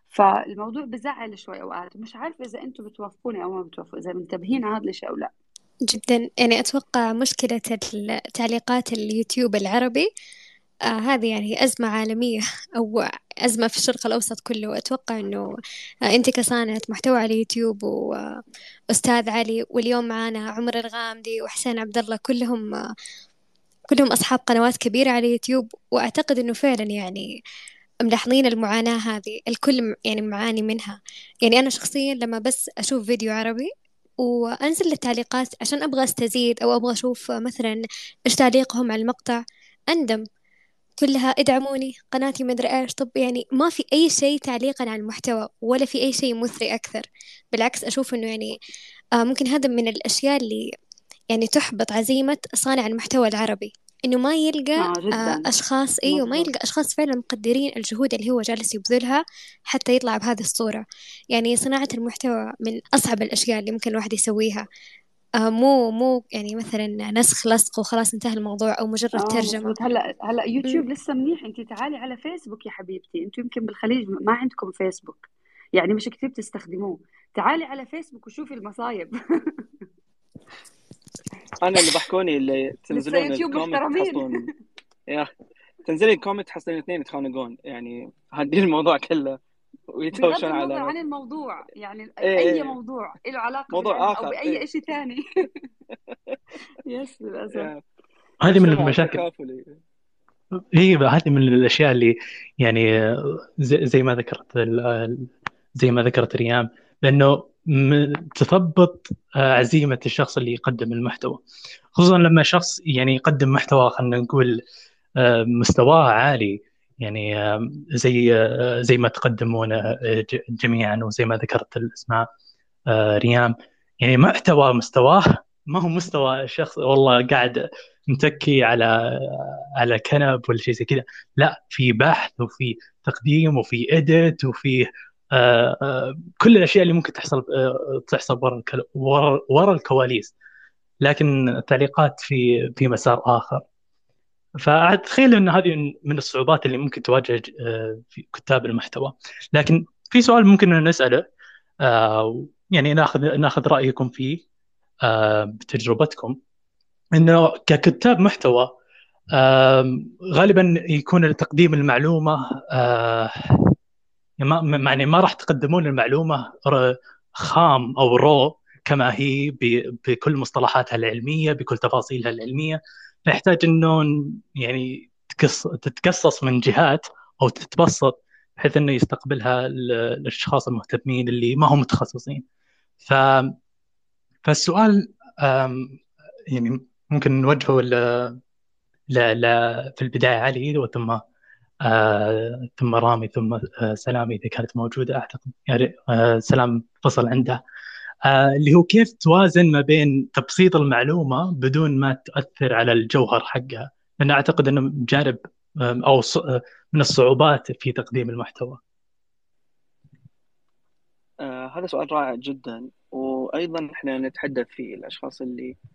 فالموضوع بزعل شوي أوقات مش عارفة إذا أنتم بتوافقوني أو ما بتوافقوا إذا منتبهين على هذا الشيء أو لا. جدا. يعني أتوقع مشكلة تعليقات اليوتيوب العربي آه هذه يعني أزمة عالمية *laughs* أو أزمة في الشرق الأوسط كله. أتوقع أنه آه أنت كصانعة محتوى على يوتيوب وأستاذ علي واليوم معانا عمر الغامدي وحسين عبد الله كلهم آه كلهم أصحاب قنوات كبيرة على يوتيوب. وأعتقد أنه فعلا يعني ملاحظين المعاناة هذه الكل يعني معاني منها. يعني أنا شخصيا لما بس أشوف فيديو عربي وأنزل التعليقات عشان أبغى أستزيد أو أبغى أشوف مثلا إيش تعليقهم على المقطع أندم. كلها إدعموني قناتي مدري إيش. طب يعني ما في أي شيء تعليقا على المحتوى ولا في أي شيء مثري أكثر. بالعكس أشوف إنه يعني آه ممكن هذا من الأشياء اللي يعني تحبط عزيمة صانع المحتوى العربي. إنه ما يلقى آه آه أشخاص إيوه ما يلقى أشخاص فعلا مقدرين الجهود اللي هو جالس يبذلها حتى يطلع بهذه الصورة. يعني صناعة المحتوى من أصعب الأشياء اللي ممكن الواحد يسويها. آه مو مو يعني مثلا نسخ لصق وخلاص انتهى الموضوع أو مجرد ترجمة. هلأ هلأ يوتيوب لسه منيح. أنت تعالي على فيسبوك يا حبيبتي. أنتم يمكن بالخليج ما عندكم فيسبوك. يعني مش كثير بتستخدموه. تعالي على فيسبوك وشوفي المصايب. *laughs* أنا اللي ضحكوني اللي تنزلون الكومنت تحصلون يا تنزلي الكومنت تحصلين اثنين يتخانقون. يعني هدي الموضوع كله. ويتهاوشون على عن الموضوع يعني إيه أي إيه. موضوع له علاقة موضوع اخر أو بأي إيه. شيء ثاني يس للأسف. هذه من المشاكل. هي هذه من الأشياء اللي يعني زي ما ذكرت زي ما ذكرت ريام لأنه تثبط آه، عزيمة الشخص اللي يقدم المحتوى. خصوصا لما شخص يعني يقدم محتوى خلينا نقول آه، مستواه عالي. يعني زي آه، زي ما تقدمون جميعا وزي ما ذكرت الأسماء ريام. يعني محتوى مستواه ما هو مستوى شخص والله قاعد متكي على على كنب ولا شيء زي كذا. لا في بحث وفي تقديم وفي إديت وفي كل الأشياء اللي ممكن تحصل تحصل ورا ورا الكواليس لكن التعليقات في في مسار آخر. فاتخيل إن هذه من الصعوبات اللي ممكن تواجه آه، في كتاب المحتوى. لكن في سؤال ممكن نسأله آه، يعني ناخذ ناخذ رأيكم فيه آه، بتجربتكم. إنه ككتاب محتوى غالبا يكون تقديم المعلومة يعني ما راح تقدمون المعلومة خام أو رو كما هي بكل مصطلحاتها العلمية بكل تفاصيلها العلمية. نحتاج انه يعني تتقصص من جهات أو تتبسط بحيث إنه يستقبلها الأشخاص المهتمين اللي ما هم متخصصين. ف فالسؤال يعني ممكن نوجهه ل... ل... ل... في البداية علي وثم آه ثم رامي ثم آه سلامي إذا كانت موجودة أعتقد. يعني آه سلام فصل عنده. آه اللي هو كيف توازن ما بين تبسيط المعلومة بدون ما تؤثر على الجوهر حقها؟ لأن أعتقد أنه جانب أو من الصعوبات في تقديم المحتوى. آه هذا سؤال رائع جدا. وأيضا إحنا نتحدث فيه الأشخاص اللي آه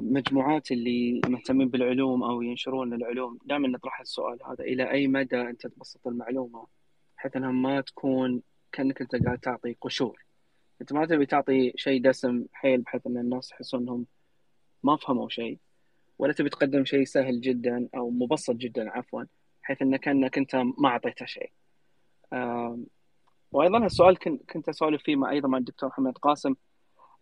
مجموعات اللي مهتمين بالعلوم أو ينشرون العلوم. دائما نطرح السؤال هذا إلى أي مدى أنت تبسط المعلومة بحيث أنها ما تكون كأنك أنت قاعد تعطي قشور؟ أنت ما تبي تعطي شيء دسم حيل بحيث أن الناس يحسون إنهم ما فهموا شيء ولا تبي تقدم شيء سهل جدا أو مبسط جدا عفوا بحيث انك كأنك أنت ما أعطيته شيء. وأيضا هالسؤال كنت أسولف فيه مع أيضا مع الدكتور محمد قاسم.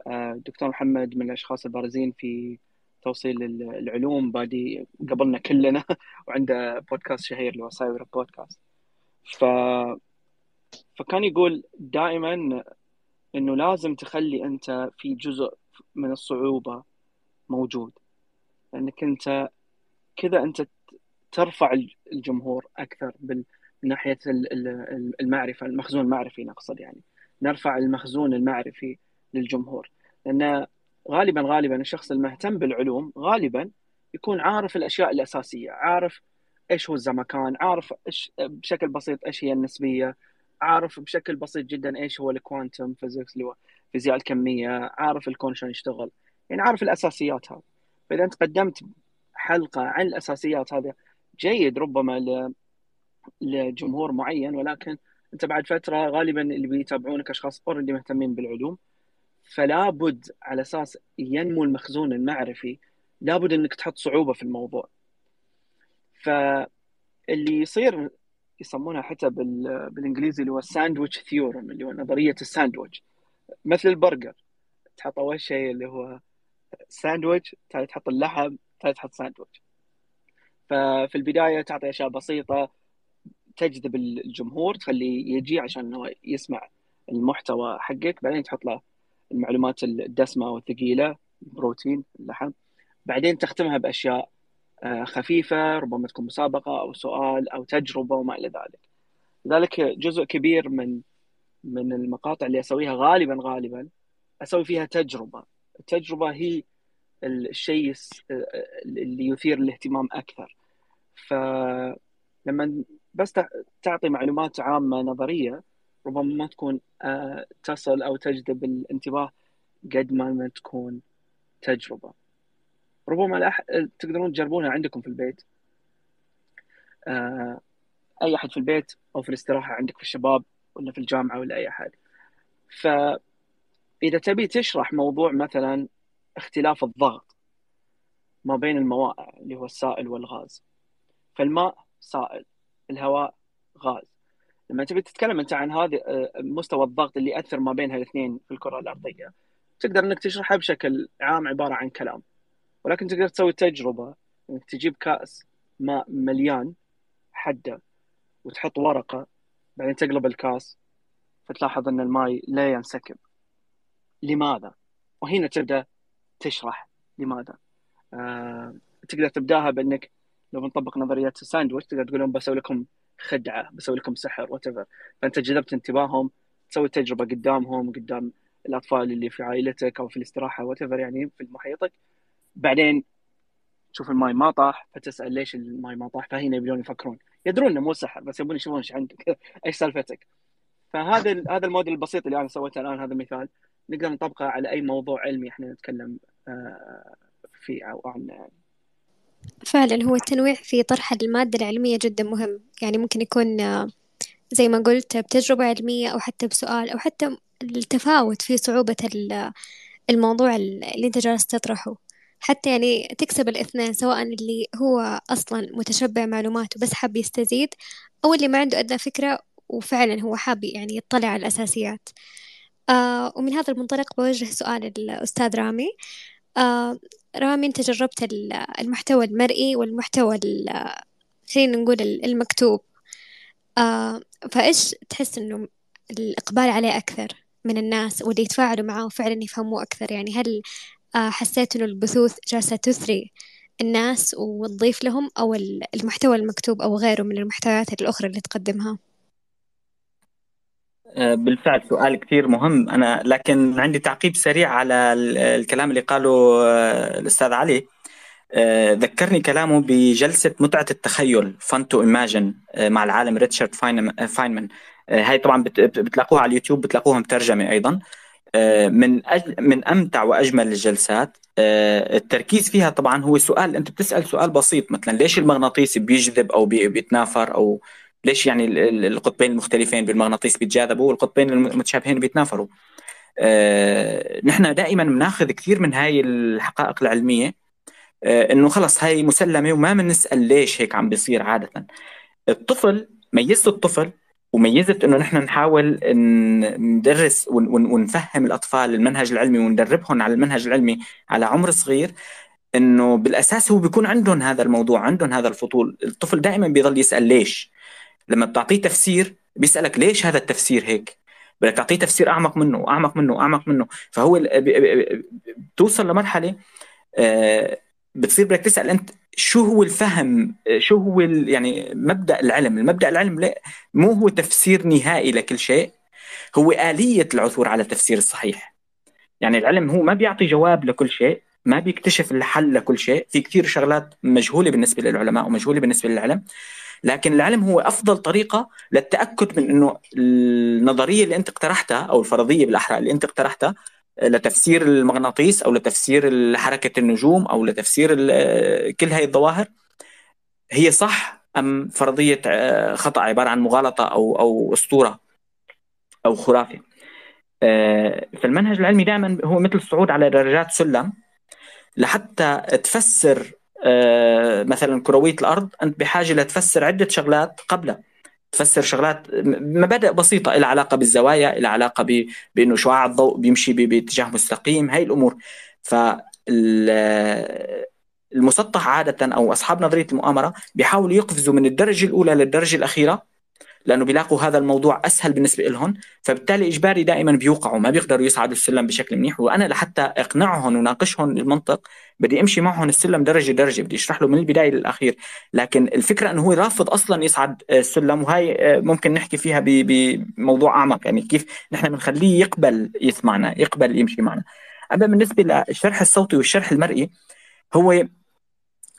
الدكتور محمد من الأشخاص البارزين في توصيل العلوم بادي قبلنا كلنا *laughs* وعنده بودكاست شهير اللي هو سايبر بودكاست ف فكان يقول دائما إنه لازم تخلي أنت في جزء من الصعوبة موجود. لأنك أنت كذا أنت ترفع الجمهور أكثر من ناحية المعرفة المخزون المعرفي نقصد يعني. نرفع المخزون المعرفي للجمهور. لأن غالبا غالبا الشخص المهتم بالعلوم غالبا يكون عارف الأشياء الأساسية عارف إيش هو الزمكان عارف إيش بشكل بسيط إيش هي النسبية عارف بشكل بسيط جدا إيش هو الكوانتم فيزيكس اللي هو فيزياء الكمية عارف الكون شلون يشتغل. يعني عارف الأساسيات هذه. فإذا أنت قدمت حلقة عن الأساسيات هذا جيد ربما لجمهور معين ولكن أنت بعد فترة غالبا اللي بيتابعونك أشخاص already مهتمين بالعلوم. فلا بد على أساس ينمو المخزون المعرفي لابد إنك تحط صعوبة في الموضوع. فاللي يصير يسمونها حتى بالإنجليزي اللي هو ال sandwich theorem اللي هو نظرية الساندويتش مثل البرجر تحط أول شيء اللي هو ساندويتش تحط اللحم تحط ساندويتش ففي البداية تعطي أشياء بسيطة تجذب الجمهور تخليه يجي عشان إنه يسمع المحتوى حقك بعدين تحط له المعلومات الدسمة والثقيله البروتين اللحم بعدين تختمها بأشياء آه، خفيفة ربما تكون مسابقة أو سؤال أو تجربة وما إلى ذلك. لذلك جزء كبير من من المقاطع اللي أسويها غالبا غالبا أسوي فيها تجربة. التجربة هي الشيء اللي يثير الاهتمام أكثر. فلما بس تعطي معلومات عامة نظرية ربما ما تكون آه، تصل أو تجذب الانتباه قد ما تكون تجربة. ربما. تقدرون تجربونها عندكم في البيت. آه، أي أحد في البيت أو في الاستراحه عندك في الشباب ولا في الجامعة ولا أي أحد. فاذا تبي تشرح موضوع مثلا اختلاف الضغط ما بين الموائع اللي هو السائل والغاز. فالماء سائل الهواء غاز. لما تبي تتكلم أنت عن هذا آه، مستوى الضغط اللي يأثر ما بين هالاثنين في الكرة الأرضية تقدر إنك تشرحها بشكل عام عبارة عن كلام ولكن تقدر تسوي تجربة إنك تجيب كأس ماء مليان لحده وتحط ورقة بعدين تقلب الكأس فتلاحظ إن الماء لا ينسكب لماذا؟ وهنا تبدأ تشرح لماذا آه، تقدر تبدأها بإنك لو بنطبق نظريه الساندويتش تقدر تقول لهم بسوي لكم خدعة بسوي لكم سحر وات ايفر فأنت جذبت انتباههم تسوي تجربة قدامهم قدام الأطفال اللي في عائلتك أو في الاستراحة وات يعني في محيطك بعدين تشوف الماي ما طاح فتسأل ليش الماي ما طاح؟ فهنا يبدون يفكرون. يدرون إنه مو سحر بس يبون يشوفون إيش عندك. *laughs* إيش سالفتك. فهذا هذا الموديل البسيط اللي أنا سويته الآن هذا مثال. نقدر نطبقه على أي موضوع علمي إحنا نتكلم آه، فيه أو عنه يعني. فعلا هو التنويع في طرح المادة العلمية جدا مهم. يعني ممكن يكون آه، زي ما قلت بتجربة علمية أو حتى بسؤال أو حتى التفاوت في صعوبة الموضوع اللي أنت جالس تطرحه. حتى يعني تكسب الاثنين سواء اللي هو أصلا متشبع معلومات وبس حاب يستزيد أو اللي ما عنده أدنى فكرة وفعلا هو حاب يعني يطلع على الأساسيات. آه ومن هذا المنطلق بوجه سؤال الأستاذ رامي. آه رامي أنت جربت المحتوى المرئي والمحتوى خلينا نقول المكتوب. آه فإيش تحس إنه الإقبال عليه أكثر من الناس واللي يتفاعلوا معاه وفعلا يفهموه أكثر؟ يعني هل آه، حسيت إنه البثوث جالسة تثري الناس وتضيف لهم أو المحتوى المكتوب أو غيره من المحتويات الأخرى اللي تقدمها؟ بالفعل سؤال كثير مهم. أنا لكن عندي تعقيب سريع على الكلام اللي قاله آه، الأستاذ علي. آه، ذكرني كلامه بجلسة متعة التخيل Fun to Imagine مع العالم ريتشارد فاينمان. هاي طبعا بتلاقوها على اليوتيوب بتلاقوها مترجمة أيضا. من أجل من أمتع وأجمل الجلسات. التركيز فيها طبعا هو سؤال أنت بتسأل سؤال بسيط مثلا ليش المغناطيس بيجذب أو بيتنافر أو ليش يعني القطبين المختلفين بالمغناطيس بيتجاذبوا والقطبين المتشابهين بيتنافروا؟ آه، نحن دائما بناخذ كثير من هاي الحقائق العلمية آه، إنه خلص هاي مسلمة وما بنسال ليش هيك عم بيصير عادة. الطفل ميزه الطفل وميزه إنه نحن نحاول ندرس ونفهم الأطفال المنهج العلمي وندربهم على المنهج العلمي على عمر صغير إنه بالأساس هو بيكون عندهم هذا الموضوع عندهم هذا الفضول الطفل دائما بيضل يسأل ليش؟ لما بتعطيه تفسير بيسألك ليش هذا التفسير هيك؟ بدك تعطيه تفسير أعمق منه واعمق منه واعمق منه. فهو بتوصل لمرحلة آه، بتصير بدك تسأل أنت شو هو الفهم شو هو يعني مبدأ العلم؟ المبدأ العلم مو هو تفسير نهائي لكل شيء هو آلية العثور على التفسير الصحيح. يعني العلم هو ما بيعطي جواب لكل شيء ما بيكتشف الحل لكل شيء. في كثير شغلات مجهولة بالنسبة للعلماء ومجهولة بالنسبة للعلم. لكن العلم هو أفضل طريقة للتأكد من إنه النظرية اللي أنت اقترحتها أو الفرضية بالأحرى اللي أنت اقترحتها لتفسير المغناطيس أو لتفسير حركة النجوم أو لتفسير كل هاي الظواهر هي صح أم فرضية آه، خطأ عبارة عن مغالطة أو أو أسطورة أو خرافة؟ آه، فالمنهج العلمي دائما هو مثل الصعود على درجات سلم لحتى تفسر آه، مثلا كرويه الأرض أنت بحاجة لتفسر عدة شغلات قبلها. تفسر شغلات مبادئ بسيطة لها علاقة بالزوايا لها علاقة بإنه شعاع الضوء بيمشي باتجاه مستقيم هاي الأمور. ف المسطح عادة أو أصحاب نظرية المؤامرة بيحاولوا يقفزوا من الدرجة الأولى للدرجة الأخيرة لأنه بيلاقوا هذا الموضوع أسهل بالنسبة لهم فبالتالي إجباري دائما بيوقعوا ما بيقدروا يصعدوا السلم بشكل منيح. وأنا لحتى أقنعهم وناقشهم المنطق بدي أمشي معهم السلم درجة درجة بدي أشرح له من البداية للأخير. لكن الفكرة إنه هو رافض أصلا يصعد السلم وهي ممكن نحكي فيها بموضوع أعمق يعني كيف نحن بنخليه يقبل يسمعنا يقبل يمشي معنا. أما بالنسبة للشرح الصوتي والشرح المرئي هو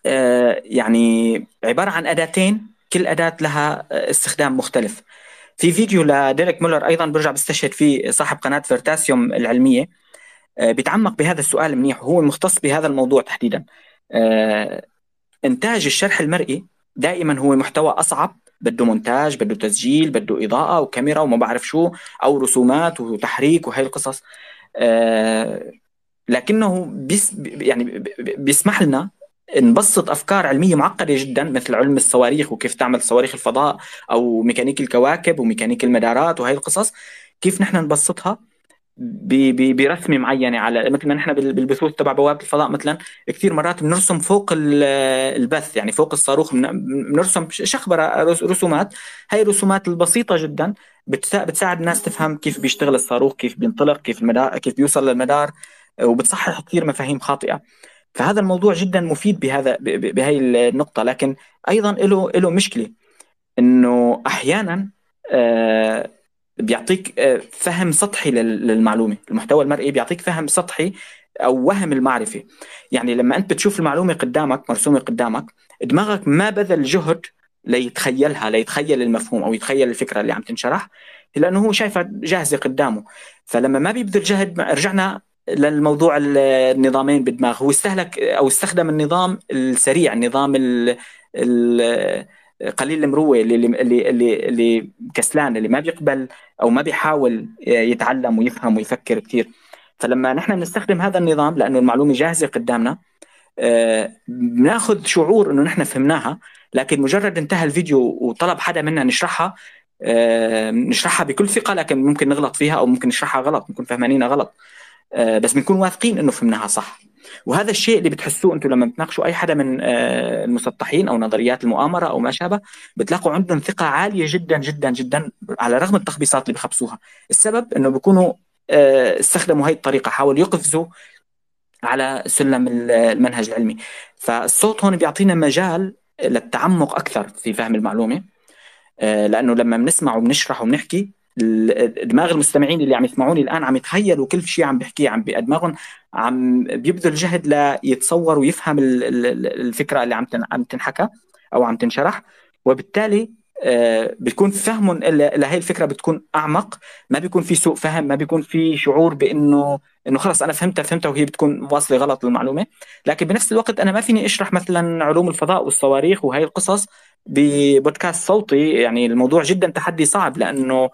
آه، يعني عبارة عن أداتين كل أداة لها استخدام مختلف. في فيديو لديريك مولر أيضا برجع بستشهد فيه صاحب قناة فيرتاسيوم العلمية آه، بيتعمق بهذا السؤال منيح وهو مختص بهذا الموضوع تحديدا. آه، إنتاج الشرح المرئي دائما هو محتوى أصعب بده مونتاج بده تسجيل بده إضاءة وكاميرا وما بعرف شو أو رسومات وتحريك وهي القصص. آه، لكنه بيس يعني بيسمح لنا نبسط أفكار علمية معقدة جدا مثل علم الصواريخ وكيف تعمل صواريخ الفضاء أو ميكانيك الكواكب وميكانيك المدارات وهي القصص. كيف نحن نبسطها؟ برسمة معينة على مثل ما نحن بالبثوث تبع بوابة الفضاء مثلا كثير مرات بنرسم فوق البث يعني فوق الصاروخ بنرسم شخبرة رسومات. هاي الرسومات البسيطة جدا بتساعد الناس تفهم كيف بيشتغل الصاروخ كيف بينطلق كيف المدار كيف بيوصل للمدار وبتصحح كثير مفاهيم خاطئة. فهذا الموضوع جدا مفيد بهذا بهي النقطة لكن أيضا له له مشكلة إنه أحيانا آه، بيعطيك آه، فهم سطحي للمعلومة. المحتوى المرئي بيعطيك فهم سطحي أو وهم المعرفة. يعني لما أنت بتشوف المعلومة قدامك مرسومة قدامك دماغك ما بذل جهد ليتخيلها ليتخيل المفهوم أو يتخيل الفكرة اللي عم تنشرح لأنه هو شايفها جاهزة قدامه. فلما ما بيبذل جهد رجعنا للموضوع النظامين بالدماغ. هو استهلك أو استخدم النظام السريع النظام قليل المروه اللي اللي اللي اللي كسلان اللي ما بيقبل أو ما بيحاول يتعلم ويفهم ويفكر كثير. فلما نحن بنستخدم هذا النظام لأنه المعلومة جاهزة قدامنا آه، بناخذ شعور إنه نحن فهمناها لكن مجرد انتهى الفيديو وطلب حدا منا نشرحها آه، نشرحها بكل ثقة لكن ممكن نغلط فيها أو ممكن نشرحها غلط ممكن فهمانينها غلط. بس بنكون واثقين إنه فهمناها صح. وهذا الشيء اللي بتحسوه أنتم لما بتناقشوا أي حدا من آه، المسطحين أو نظريات المؤامرة أو ما شابه بتلاقوا عندهم ثقة عالية جدا جدا جدا على رغم التخبيصات اللي بخبصوها. السبب إنه بيكونوا استخدموا هي الطريقة حاولوا يقفزوا على سلم المنهج العلمي. فالصوت هون بيعطينا مجال للتعمق أكثر في فهم المعلومة. لأنه لما بنسمع وبنشرح وبنحكي دماغ المستمعين اللي عم يسمعوني الآن عم يتخيلوا كل شيء عم بحكيه عم دماغهم عم بيبذل جهد ليتصور ويفهم الفكرة اللي عم عم تنحكى أو عم تنشرح. وبالتالي آه، بتكون فهمهم لهي الفكرة بتكون أعمق. ما بيكون في سوء فهم ما بيكون في شعور بانه إنه خلص أنا فهمتها فهمتها وهي بتكون واصلة غلط المعلومة. لكن بنفس الوقت أنا ما فيني أشرح مثلا علوم الفضاء والصواريخ وهي القصص ببودكاست صوتي. يعني الموضوع جدا تحدي صعب لأنه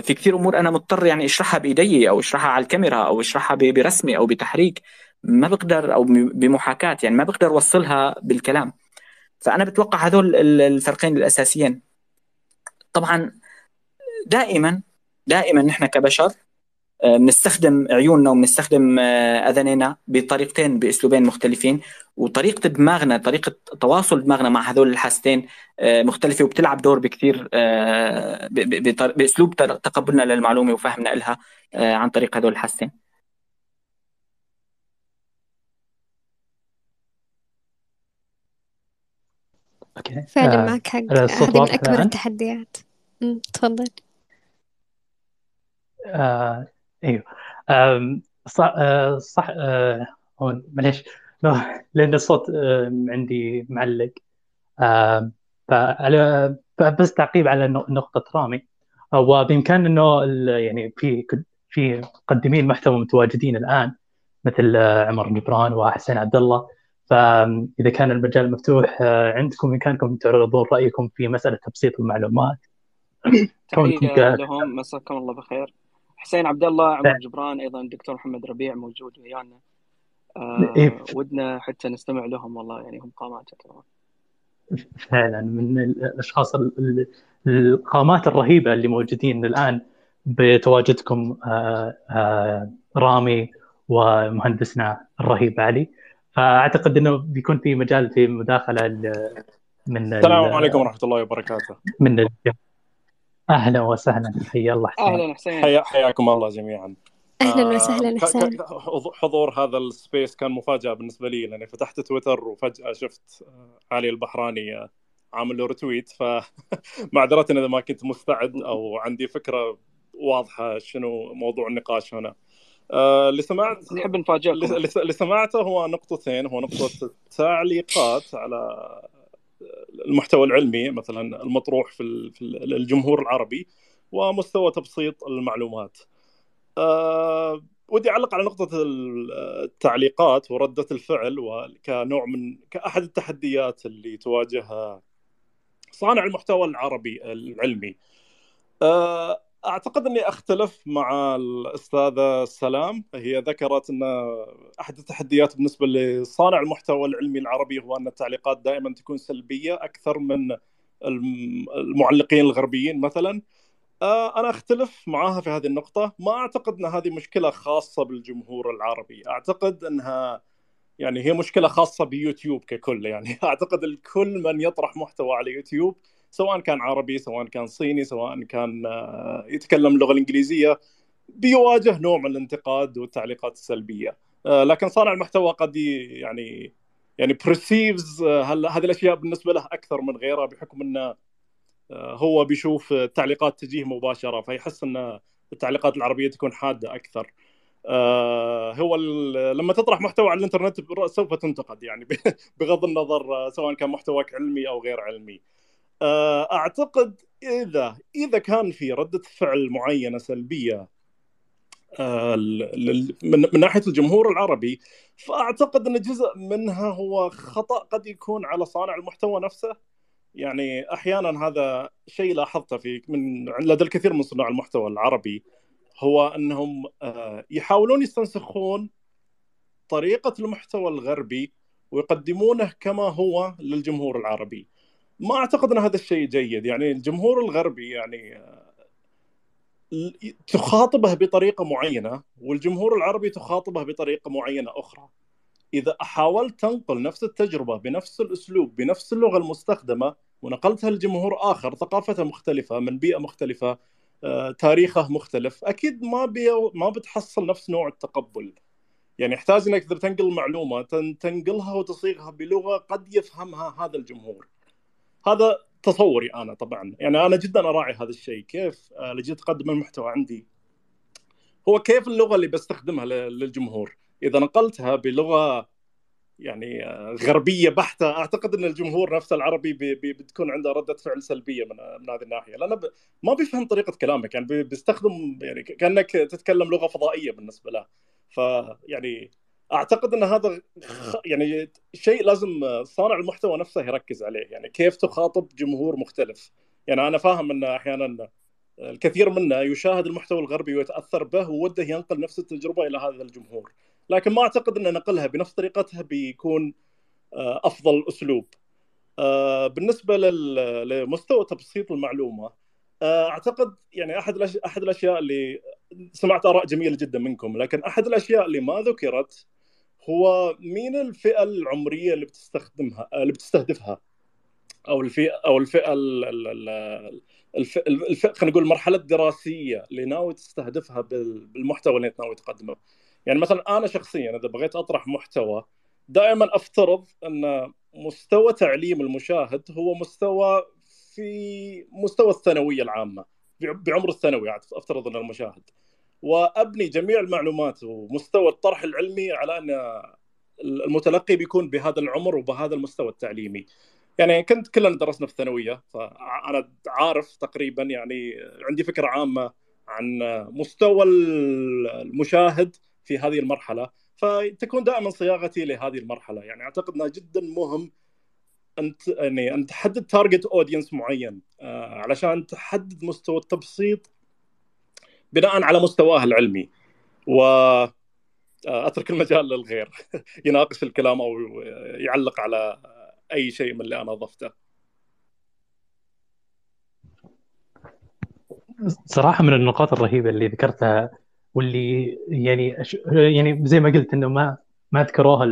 في كثير أمور أنا مضطر يعني أشرحها بإيدي أو أشرحها على الكاميرا أو أشرحها برسمي أو بتحريك. ما بقدر أو بمحاكاة يعني ما بقدر أوصلها بالكلام. فأنا بتوقع هذول الفرقين الأساسيين. طبعا دائما دائما نحن كبشر آه، بنستخدم عيوننا وبنستخدم آه، اذاننا بطريقتين بأسلوبين مختلفين وطريقة دماغنا طريقة تواصل دماغنا مع هذول الحاستين آه، مختلفة وبتلعب دور بكثير بأسلوب تقبلنا للمعلومة وفهمنا لها عن طريق هذول الحاستين. أوكي. فعلا آه معك حق. هذه من أكبر التحديات. تفضل. آه أيوه. صح آه صح آه هون معليش. لأن الصوت آه عندي معلق. آه فعلى بس تعقيب على نقطة رامي. هو بإمكان إنه يعني في في مقدمين محتوى متواجدين الآن مثل عمر جبران وحسين عبد الله. فاذا كان المجال مفتوح عندكم بامكانكم تعرضون رأيكم في مسألة تبسيط المعلومات. تحية لهم. مساكم الله بخير. حسين عبد الله عمر جبران أيضا الدكتور محمد ربيع موجود ويانا. آه إيه. ودنا حتى نستمع لهم والله يعني هم قامات فعلا من الأشخاص القامات الرهيبة اللي موجودين الآن بتواجدكم آه آه رامي ومهندسنا الرهيب علي. فأعتقد إنه بيكون في مجال في مداخلة من السلام عليكم ورحمة الله وبركاته. من أهلا وسهلا. حيا الله حسين. أهلا حسين حيا حياكم الله جميعا. أهلا آه، وسهلا حسين حضور هذا السبيس كان مفاجأة بالنسبة لي لأني فتحت تويتر وفجأة شفت آه، علي البحراني آه، عامل له رتويت فمعذره *laughs* إذا ما كنت مستعد أو عندي فكرة واضحة شنو موضوع النقاش هنا. اللي سمعت نحب نفاجئكم. اللي سمعته هو نقطتين. هو نقطة التعليقات على المحتوى العلمي مثلا المطروح في الجمهور العربي ومستوى تبسيط المعلومات. أه ودي أعلق على نقطة التعليقات وردة الفعل وكنوع من كأحد التحديات اللي تواجهها صانع المحتوى العربي العلمي. أعتقد إني أختلف مع الأستاذة سلام. هي ذكرت إن أحد التحديات بالنسبة لصانع المحتوى العلمي العربي هو أن التعليقات دائما تكون سلبية أكثر من المعلقين الغربيين مثلا. آه، أنا أختلف معاها في هذه النقطة. ما أعتقد إن هذه مشكلة خاصة بالجمهور العربي. أعتقد إنها يعني هي مشكلة خاصة بيوتيوب ككل. يعني *laughs* أعتقد الكل من يطرح محتوى على يوتيوب سواء كان عربي سواء كان صيني سواء كان آه، يتكلم اللغة الإنجليزية بيواجه نوع من الانتقاد والتعليقات السلبية. آه، لكن صانع المحتوى قد يعني يعني perceives آه، هذه الأشياء بالنسبة له أكثر من غيرها بحكم إنه هو بيشوف التعليقات تجيه مباشرة فيحس إن التعليقات العربية تكون حادة أكثر. هو لما تطرح محتوى على الإنترنت سوف تنتقد يعني *laughs* بغض النظر سواء كان محتواك علمي أو غير علمي. أعتقد إذا إذا كان في ردة فعل معينة سلبية آه، من ناحية الجمهور العربي فأعتقد إن جزء منها هو خطأ قد يكون على صانع المحتوى نفسه. يعني أحيانا هذا شيء لاحظته في من لدى الكثير من صناع المحتوى العربي هو أنهم آه، يحاولون يستنسخون طريقة المحتوى الغربي ويقدمونه كما هو للجمهور العربي. ما أعتقد إن هذا الشيء جيد. يعني الجمهور الغربي يعني آه، تخاطبه بطريقة معينة والجمهور العربي تخاطبه بطريقة معينة أخرى. إذا حاولت تنقل نفس التجربة بنفس الأسلوب بنفس اللغة المستخدمة ونقلتها لجمهور آخر ثقافته مختلفة من بيئة مختلفة آه، تاريخه مختلف أكيد ما ما بتحصل نفس نوع التقبل. يعني يحتاج إنك تنقل معلومه تنقلها وتصيغها بلغة قد يفهمها هذا الجمهور. هذا تصوري أنا طبعا. يعني أنا جدا أراعي هذا الشيء. كيف؟ آه، لجيت اقدم المحتوى عندي. هو كيف اللغة اللي بستخدمها للجمهور؟ إذا نقلتها بلغة يعني آه، غربية بحتة أعتقد إن الجمهور نفسه العربي بي بي بتكون عنده ردة فعل سلبية من من هذه الناحية. لأنه ما بيفهم طريقة كلامك. يعني بيستخدم يعني كأنك تتكلم لغة فضائية بالنسبة له. فيعني أعتقد إن هذا يعني شيء لازم صانع المحتوى نفسه يركز عليه. يعني كيف تخاطب جمهور مختلف. يعني أنا فاهم إن أحيانا الكثير منا يشاهد المحتوى الغربي ويتأثر به ووده ينقل نفس التجربة إلى هذا الجمهور. لكن ما أعتقد إن نقلها بنفس طريقتها بيكون آه، أفضل أسلوب. آه، بالنسبة لمستوى تبسيط المعلومة آه، أعتقد يعني أحد أحد الأشياء اللي سمعت آراء جميلة جدا منكم لكن أحد الأشياء اللي ما ذكرت هو مين الفئة العمرية اللي بتستخدمها اللي بتستهدفها؟ أو الفئة أو الفئة الفئة خلينا نقول المرحلة الدراسية اللي ناوي تستهدفها بالمحتوى اللي ناوي تقدمه. يعني مثلا أنا شخصيا إذا بغيت أطرح محتوى دائما أفترض أن مستوى تعليم المشاهد هو مستوى في مستوى الثانوية العامة بعمر الثانوي أفترض إن المشاهد. وأبني جميع المعلومات ومستوى الطرح العلمي على أن المتلقي بيكون بهذا العمر وبهذا المستوى التعليمي. يعني كنت كلنا درسنا في الثانوية فأنا عارف تقريبا يعني عندي فكرة عامة عن مستوى المشاهد في هذه المرحلة فتكون دائما صياغتي لهذه المرحلة. يعني أعتقد إنها جدا مهم انت يعني أن تحدد target audience معين آه علشان تحدد مستوى التبسيط بناء على مستواه العلمي. و آه، أترك المجال للغير. *laughs* يناقش الكلام أو يعلق على أي شيء من اللي أنا ضفته صراحة من النقاط الرهيبة اللي ذكرتها واللي يعني يعني زي ما قلت إنه ما ما ذكروها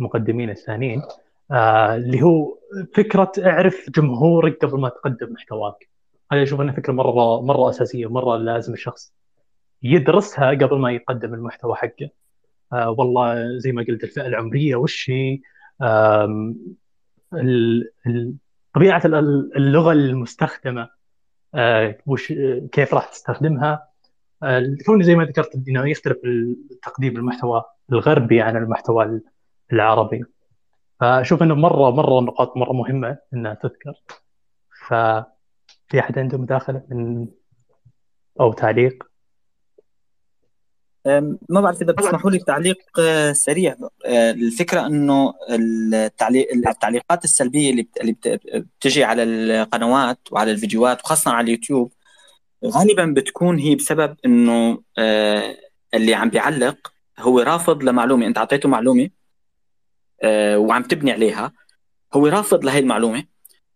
المقدمين الثانيين آه اللي هو فكرة أعرف جمهورك قبل ما تقدم محتواك. هذا أشوف أنها فكرة مرة مرة أساسية مره لازم الشخص يدرسها قبل ما يقدم المحتوى حقه. آه والله زي ما قلت الفئة العمرية وش هي؟ طبيعة اللغة المستخدمة آه وش كيف راح تستخدمها؟ آه كوني زي ما ذكرت إنه يختلف تقديم المحتوى الغربي عن المحتوى العربي. فأشوف إنه مره مرة نقاط مرة مهمة إنها تذكر. ففي أحد عنده مداخلة من أو تعليق؟ ما بعرف إذا بتسمحوا لي تعليق آه، سريع. آه، الفكرة إنه التعليقات السلبية اللي اللي بتجي على القنوات وعلى الفيديوهات وخاصة على اليوتيوب غالبا بتكون هي بسبب إنه آه، اللي عم بيعلق هو رافض لمعلومة. أنت أعطيته معلومة وعم تبني عليها هو رافض لهي المعلومة.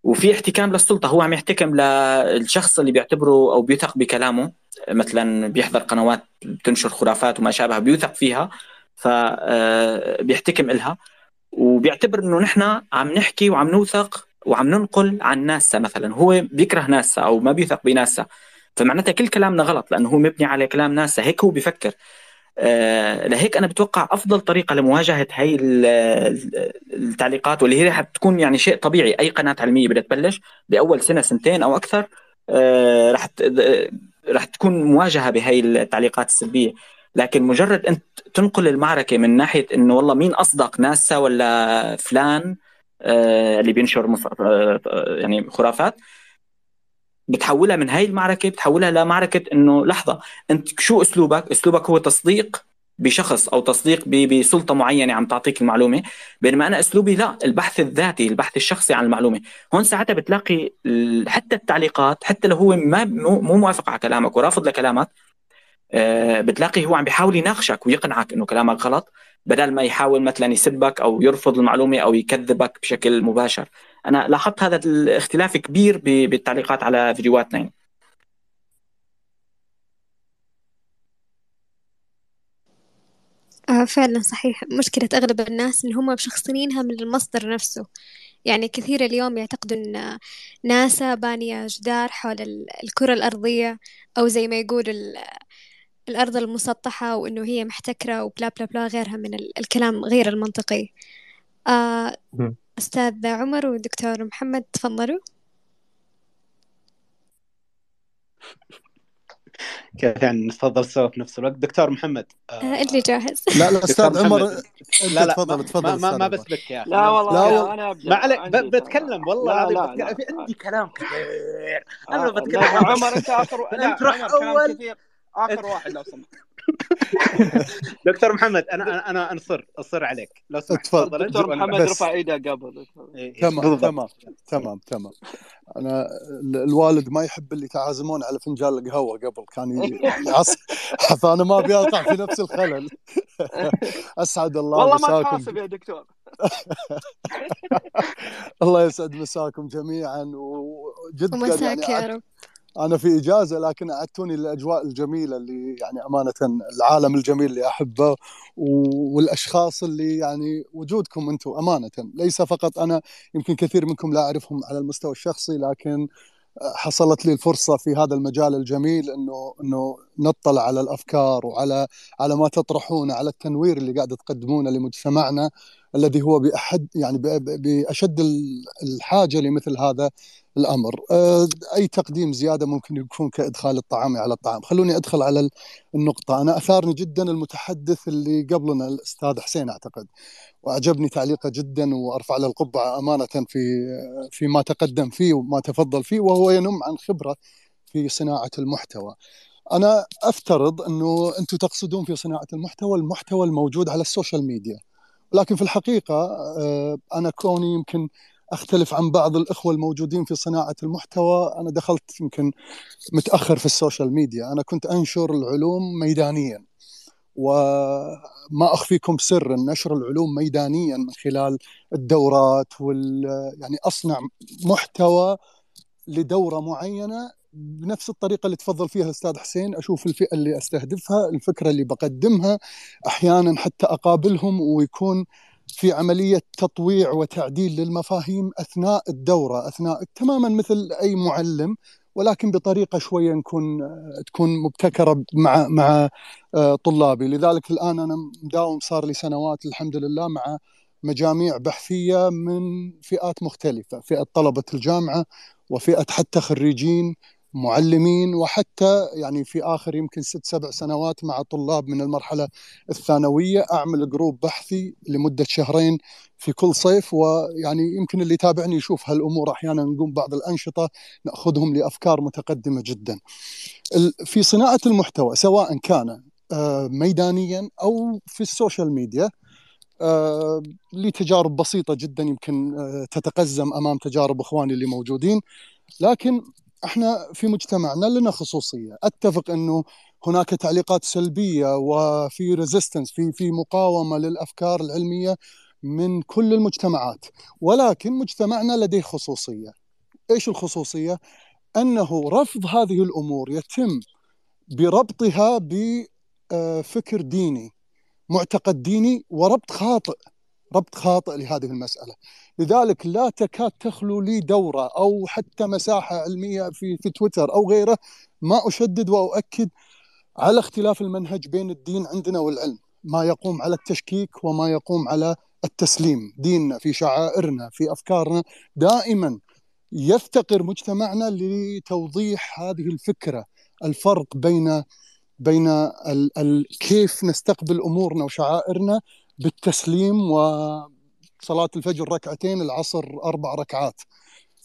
وفي احتكام للسلطة. هو عم يحتكم للشخص اللي بيعتبره أو بيثق بكلامه. مثلا بيحضر قنوات بتنشر خرافات وما شابه بيوثق فيها. فبيحتكم آه، إلها. وبيعتبر إنه نحن عم نحكي وعم نوثق وعم ننقل عن ناسا مثلا. هو بيكره ناسا أو ما بيثق بناسا فمعناتها كل كلامنا غلط لأنه هو مبني على كلام ناسا هيك هو بيفكر لهيك أنا بتوقع أفضل طريقة لمواجهة هي التعليقات واللي هي رح تكون يعني شيء طبيعي أي قناة علمية بدها تبلش بأول سنة سنتين أو أكثر آه رح رح تكون مواجهة بهي التعليقات السلبية لكن مجرد أنت تنقل المعركة من ناحية إنه والله مين أصدق ناسا ولا فلان آه اللي بينشر. آه يعني خرافات بتحولها من هاي المعركة بتحولها لمعركة إنه لحظة أنت شو أسلوبك؟ أسلوبك هو تصديق بشخص أو تصديق بسلطة معينة عم تعطيك المعلومة. بينما أنا أسلوبي لا البحث الذاتي البحث الشخصي عن المعلومة. هون ساعتها بتلاقي حتى التعليقات حتى لو هو ما مو موافق على كلامك ورافض لكلامك آه، بتلاقي هو عم بيحاول يناقشك ويقنعك إنه كلامك غلط بدل ما يحاول مثلا يسبك أو يرفض المعلومة أو يكذبك بشكل مباشر. أنا لاحظت هذا الاختلاف كبير بالتعليقات على فيديوهاتنا يعني. آه فعلا صحيح. مشكلة أغلب الناس إن هم مشخصنينها من المصدر نفسه. يعني كثير اليوم يعتقدوا أن ناسا بانية جدار حول الكرة الأرضية أو زي ما يقول الأرض المسطحة وإنه هي محتكرة وبلا بلا بلا غيرها من الكلام غير المنطقي. آه أستاذ عمر ودكتور محمد تفضلوا. كيف يعني نتفضل سوا في نفس الوقت؟ دكتور محمد آه اللي جاهز. لا لا أستاذ عمر لا لا تفضل تفضل ما, ما, ما بسبك يا أخي لا والله لا أنا ما عليك بتكلم والله العظيم في عندي كلام كثير. أنا بتكلم عمر أنت اخر *laughs* انت تروح أول. آخر واحد لو سمحت. *laughs* دكتور محمد أنا أنا أنا اصر عليك. لو سمحت تفضل. دكتور محمد رفع إيده قبل. تمام تمام تمام تمام. أنا الوالد ما يحب اللي يتعازمون على فنجان القهوة قبل. كان *laughs* يعص *laughs* فأنا ما أبي أقع في نفس الخلل. أسعد الله والله مساكم. ما تحاسب يا دكتور. الله يسعد مساكم جميعا وجدا ومساك يعني يا رب. أنا في إجازة لكن أعدتوني الاجواء الجميلة اللي يعني أمانة العالم الجميل اللي أحبه والأشخاص اللي يعني وجودكم أنتم أمانة. ليس فقط أنا يمكن كثير منكم لا أعرفهم على المستوى الشخصي لكن حصلت لي الفرصة في هذا المجال الجميل إنه إنه نطلع على الأفكار وعلى على ما تطرحونه على التنوير اللي قاعد تقدمونه لمجتمعنا. الذي هو بأحد يعني بأشد الحاجة لمثل هذا الأمر. آه، أي تقديم زيادة ممكن يكون كإدخال الطعام على الطعام. خلوني أدخل على النقطة. أنا أثارني جدا المتحدث اللي قبلنا الأستاذ حسين أعتقد. وأعجبني تعليقه جدا وأرفع له القبعة أمانة في فيما تقدم فيه وما تفضل فيه وهو ينم عن خبرة في صناعة المحتوى. أنا أفترض أنه أنتم تقصدون في صناعة المحتوى المحتوى الموجود على ال social media. لكن في الحقيقة آه، أنا كوني يمكن أختلف عن بعض الإخوة الموجودين في صناعة المحتوى أنا دخلت يمكن متأخر في ال social media. أنا كنت أنشر العلوم ميدانيا وما أخفيكم سر نشر العلوم ميدانيا من خلال الدورات وال يعني أصنع محتوى لدورة معينة بنفس الطريقة اللي تفضل فيها الأستاذ حسين أشوف الفئة اللي أستهدفها الفكرة اللي بقدمها أحيانا حتى أقابلهم ويكون في عملية تطويع وتعديل للمفاهيم أثناء الدورة أثناء تماما مثل أي معلم ولكن بطريقة شوية نكون تكون مبتكرة مع مع آه، طلابي. لذلك الآن أنا مداوم صار لي سنوات الحمد لله مع مجاميع بحثية من فئات مختلفة فئة طلبة الجامعة وفئة حتى خريجين معلمين وحتى يعني في آخر يمكن ست سبع سنوات مع طلاب من المرحلة الثانوية أعمل جروب بحثي لمدة شهرين في كل صيف ويعني يمكن اللي يتابعني يشوف هالأمور أحيانا نقوم بعض الأنشطة نأخذهم لأفكار متقدمة جدا. في صناعة المحتوى سواء كان آه، ميدانيا أو في ال social media آه، لي تجارب بسيطة جدا يمكن آه، تتقزم أمام تجارب إخواني اللي موجودين لكن إحنا في مجتمعنا لنا خصوصية. أتفق إنه هناك تعليقات سلبية وفي resistance في في مقاومة للأفكار العلمية من كل المجتمعات. ولكن مجتمعنا لديه خصوصية. إيش الخصوصية؟ أنه رفض هذه الأمور يتم بربطها بفكر ديني معتقد ديني وربط خاطئ. ربط خاطئ لهذه المسألة. لذلك لا تكاد تخلو لي دورة أو حتى مساحة علمية في, في تويتر أو غيره ما أشدد وأؤكد على اختلاف المنهج بين الدين عندنا والعلم. ما يقوم على التشكيك وما يقوم على التسليم. ديننا في شعائرنا في أفكارنا دائما يفتقر مجتمعنا لتوضيح هذه الفكرة. الفرق بين بين ال ال كيف نستقبل أمورنا وشعائرنا بالتسليم وصلاة الفجر ركعتين العصر أربع ركعات.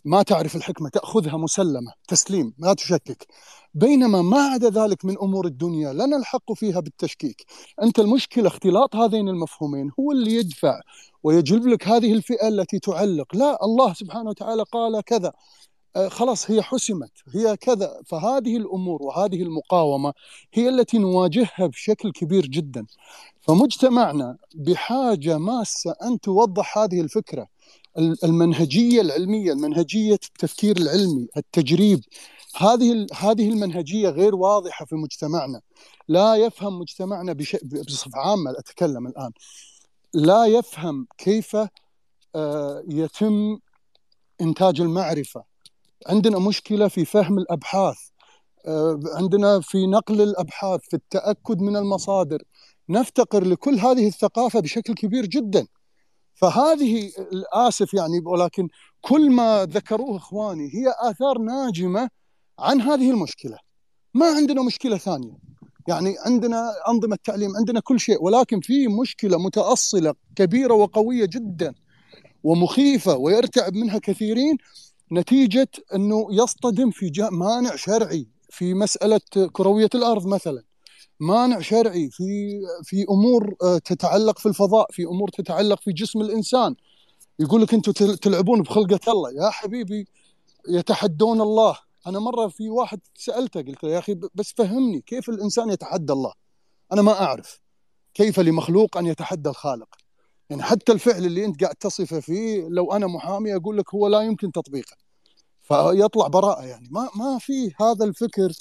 ما تعرف الحكمة تأخذها مسلمة تسليم ما تشكك. بينما ما عدا ذلك من أمور الدنيا لا نلحق فيها بالتشكيك. أنت المشكلة اختلاط هذين المفهومين هو اللي يدفع ويجلب لك هذه الفئة التي تعلق. لا الله سبحانه وتعالى قال كذا. خلاص هي حسمت هي كذا فهذه الأمور وهذه المقاومة هي التي نواجهها بشكل كبير جدا. فمجتمعنا بحاجة ماسة أن توضح هذه الفكرة المنهجية العلمية المنهجية التفكير العلمي التجريب. هذه هذه المنهجية غير واضحة في مجتمعنا. لا يفهم مجتمعنا بصفة عامة أتكلم الآن. لا يفهم كيف آه، يتم إنتاج المعرفة. عندنا مشكلة في فهم الأبحاث. آه، عندنا في نقل الأبحاث في التأكد من المصادر. نفتقر لكل هذه الثقافة بشكل كبير جدا. فهذه اسف يعني ولكن كل ما ذكروه إخواني هي آثار ناجمة عن هذه المشكلة. ما عندنا مشكلة ثانية. يعني عندنا أنظمة تعليم عندنا كل شيء ولكن في مشكلة متأصلة كبيرة وقوية جدا ومخيفة ويرتعب منها كثيرين. نتيجة أنه يصطدم في مانع شرعي في مسألة كروية الأرض مثلا. مانع شرعي في في أمور آه، تتعلق في الفضاء في أمور تتعلق في جسم الإنسان. يقول لك أنتم تلعبون بخلقة الله. يا حبيبي يتحدون الله. أنا مرة في واحد سألته قلت له يا أخي بس فهمني كيف الإنسان يتحدى الله؟ أنا ما أعرف. كيف لمخلوق أن يتحدى الخالق؟ يعني حتى الفعل اللي أنت قاعد تصفه فيه لو أنا محامي أقول لك هو لا يمكن تطبيقه. فيطلع براءة يعني. ما ما في هذا الفكر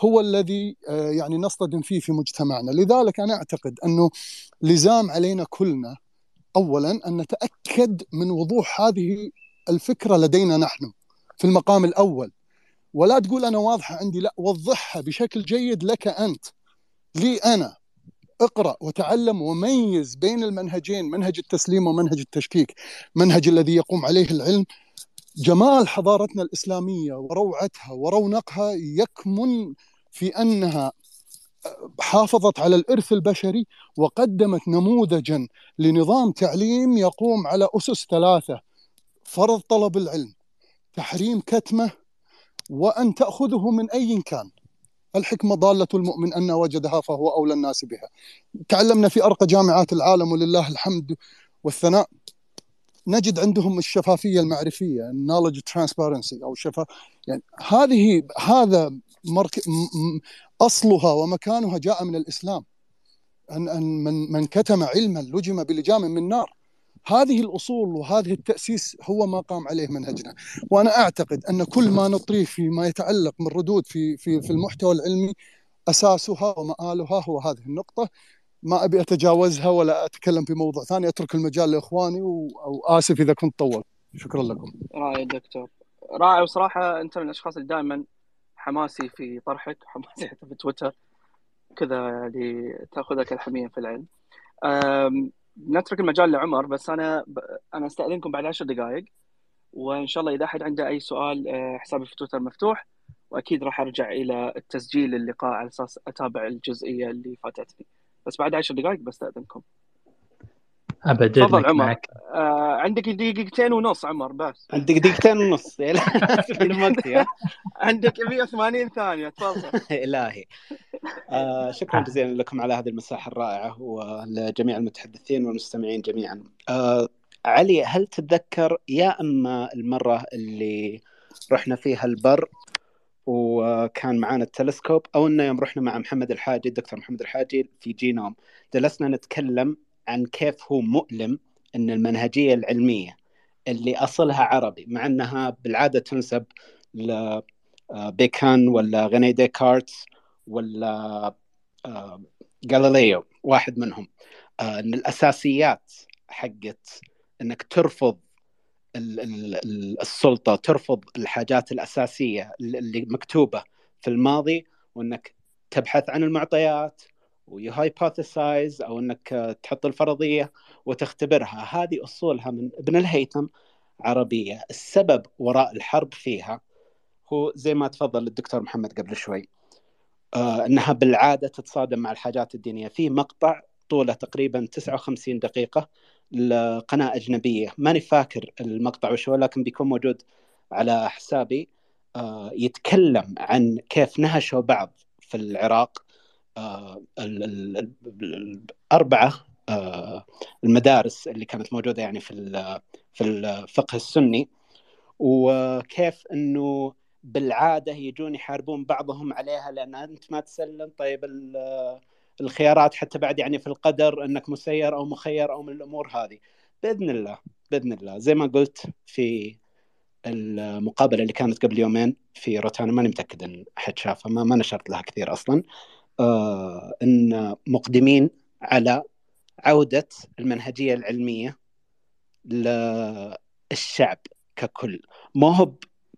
هو الذي آه، يعني نصطدم فيه في مجتمعنا. لذلك أنا أعتقد أنه لزام علينا كلنا اولا أن نتأكد من وضوح هذه الفكرة لدينا نحن في المقام الأول. ولا تقول أنا واضحة عندي لا وضحها بشكل جيد لك أنت. لي أنا اقرأ وتعلم وميز بين المنهجين منهج التسليم ومنهج التشكيك منهج الذي يقوم عليه العلم جمال حضارتنا الإسلامية وروعتها ورونقها يكمن في أنها حافظت على الإرث البشري وقدمت نموذجا لنظام تعليم يقوم على أسس ثلاثة فرض طلب العلم تحريم كتمة وأن تأخذه من أي كان. الحكمة ضالة المؤمن أن وجدها فهو أولى الناس بها. تعلمنا في أرقى جامعات العالم ولله الحمد والثناء. نجد عندهم الشفافية المعرفية النولج ترانسبيرنسي أو شفا يعني هذه هذا مرك... أصلها ومكانها جاء من الإسلام. أن أن من من كتم علما لجم بلجام من نار. هذه الأصول وهذه التأسيس هو ما قام عليه منهجنا وأنا أعتقد أن كل ما نطريه فيما يتعلق من ردود في في في المحتوى العلمي أساسها ومآلها هو هذه النقطة. ما أبي أتجاوزها ولا أتكلم في موضوع ثاني أترك المجال لإخواني واسف إذا كنت طولت. شكرا لكم. رائع دكتور. رائع وصراحة أنت من الأشخاص اللي دائما حماسي في طرحك حماسي حتى في تويتر كذا يعني تأخذك الحمية في العلم نترك المجال لعمر بس أنا ب... أنا أستأذنكم بعد عشر دقائق وإن شاء الله إذا أحد عنده أي سؤال آه، حسابي في تويتر مفتوح وأكيد راح أرجع إلى التسجيل اللقاء على أساس أتابع الجزئية اللي فاتتني. بس بعد عشر دقائق بستاذنكم ابد تفضل عمر. معك. آه عندك دقيقتين ونص عمر بس. عندك دقيقتين ونص. *laughs* عندك 180 ثانية تفضل. *laughs* إلهي. آه شكرا جزيلا لكم على هذه المساحة الرائعة ولجميع المتحدثين والمستمعين جميعا. آه علي هل تتذكر يا أما المرة اللي رحنا فيها البر وكان معانا التلسكوب أو إنه يوم رحنا مع محمد الحاجي الدكتور محمد الحاجي في جينوم جلسنا نتكلم عن كيف هو مؤلم إن المنهجية العلمية اللي أصلها عربي مع إنها بالعادة تنسب لبيكان ولا غني ديكارتس ولا غاليليو آه، واحد منهم. آه، إن الأساسيات حقت إنك ترفض السلطة ترفض الحاجات الأساسية اللي مكتوبة في الماضي وإنك تبحث عن المعطيات ويهايبوثيسايز أو إنك تحط الفرضية وتختبرها. هذه أصولها من ابن الهيثم عربية. السبب وراء الحرب فيها هو زي ما تفضل الدكتور محمد قبل شوي آه إنها بالعادة تتصادم مع الحاجات الدينية. في مقطع طوله تقريبا 59 دقيقة لقناة أجنبية. ماني فاكر المقطع وش هو لكن بيكون موجود على حسابي. آه يتكلم عن كيف نهشوا بعض في العراق. آه، الأربعة آه، المدارس اللي كانت موجودة يعني في في الفقه السني وكيف إنه بالعادة يجون يحاربون بعضهم عليها لأن أنت ما تسلم. طيب الخيارات حتى بعد يعني في القدر انك مسير أو مخير أو من الأمور هذه. باذن الله باذن الله. زي ما قلت في المقابلة اللي كانت قبل يومين في روتانا ماني متأكد إن أحد شافها ما, ما نشرت لها كثير أصلا. آه، إن مقدمين على عودة المنهجية العلمية للشعب ككل. مو هو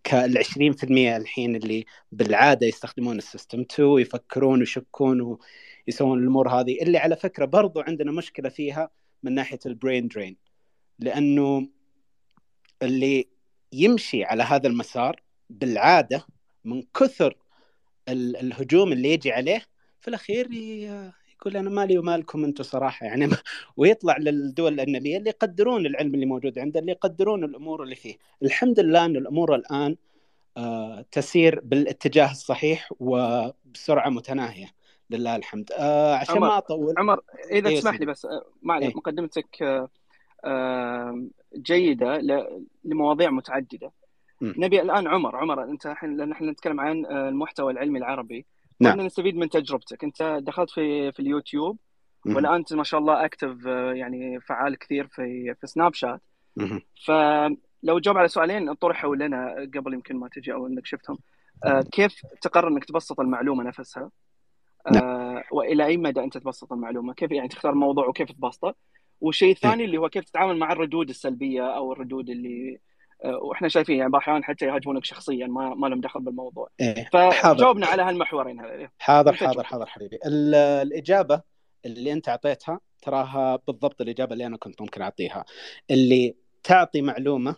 كال 20% الحين اللي بالعادة يستخدمون السيستم 2 ويفكرون ويشكون ويسوون الأمور هذه. اللي على فكرة برضو عندنا مشكلة فيها من ناحية البرين درين لأنه اللي يمشي على هذا المسار بالعادة من كثر الهجوم اللي يجي عليه في الأخير يقول أنا مالي ومالكم أنتم صراحة. يعني *laughs* ويطلع للدول الاجنبيه اللي يقدرون العلم اللي موجود عنده اللي يقدرون الأمور اللي فيه. الحمد لله أن الأمور الآن آه، تسير بالاتجاه الصحيح وبسرعة متناهية. لله الحمد آه عشان عمر ما أطول عمر إذا أيوة تسمح. لي بس آه، معلش إيه. مقدمتك آه، جيدة لمواضيع متعددة مم. نبي الآن عمر عمر أنت الحين لأن إحنا نتكلم عن آه، المحتوى العلمي العربي نعم. نستفيد من تجربتك أنت دخلت في في اليوتيوب. والآن أنت ما شاء الله اكتف يعني فعال كثير في في سناب شات. فلو تجاوب على سؤالين طرحوا لنا قبل يمكن ما تجي أو إنك شفتهم آه، كيف تقرر إنك تبسط المعلومة نفسها؟ آه، وإلى أي مدى أنت تبسط المعلومة؟ كيف يعني تختار موضوع وكيف تبسطه؟ والشيء الثاني اللي هو كيف تتعامل مع الردود السلبية أو الردود اللي آه، وإحنا شايفين يعني الأحيان حتى يهاجمونك شخصيا ما ما لهم دخل بالموضوع إيه. فجاوبنا على هالمحورين هذول حاضر حاضر. حاضر حبيبي ال- الإجابة اللي أنت أعطيتها تراها بالضبط الإجابة اللي أنا كنت ممكن أعطيها اللي تعطي معلومة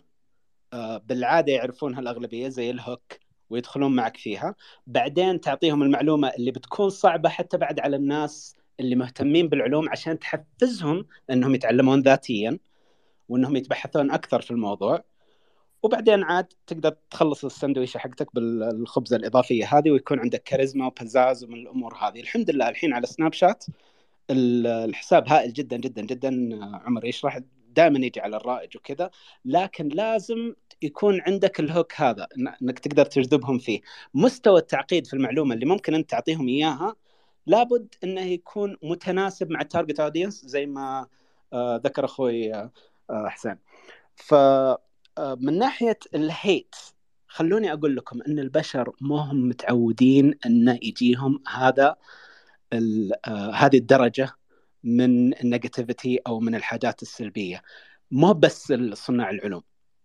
آه، بالعادة يعرفونها الأغلبية زي الهوك ويدخلون معك فيها. بعدين تعطيهم المعلومة اللي بتكون صعبة حتى بعد على الناس اللي مهتمين بالعلوم عشان تحفزهم إنهم يتعلمون ذاتيا وإنهم يتبحثون أكثر في الموضوع. وبعدين عاد تقدر تخلص السندويشه حقتك بالخبزة الإضافية هذه ويكون عندك كاريزما وبزاز ومن الأمور هذه. الحمد لله الحين على سناب شات ال- الحساب هائل جدا جدا جدا. عمر يشرح دائما يجي على الرائج وكذا. لكن لازم يكون عندك ال hook هذا إنك تقدر تجذبهم فيه. مستوى التعقيد في المعلومة اللي ممكن أنت تعطيهم إياها لابد إنه يكون متناسب مع ال target audience زي ما آه، ذكر أخوي آه، آه، حسين. ف من ناحية ال hate خلوني أقول لكم إن البشر ما هم متعودين انه يجيهم هذا هذه الدرجة من ال negativity أو من الحاجات السلبية. مو بس صناع العلوم.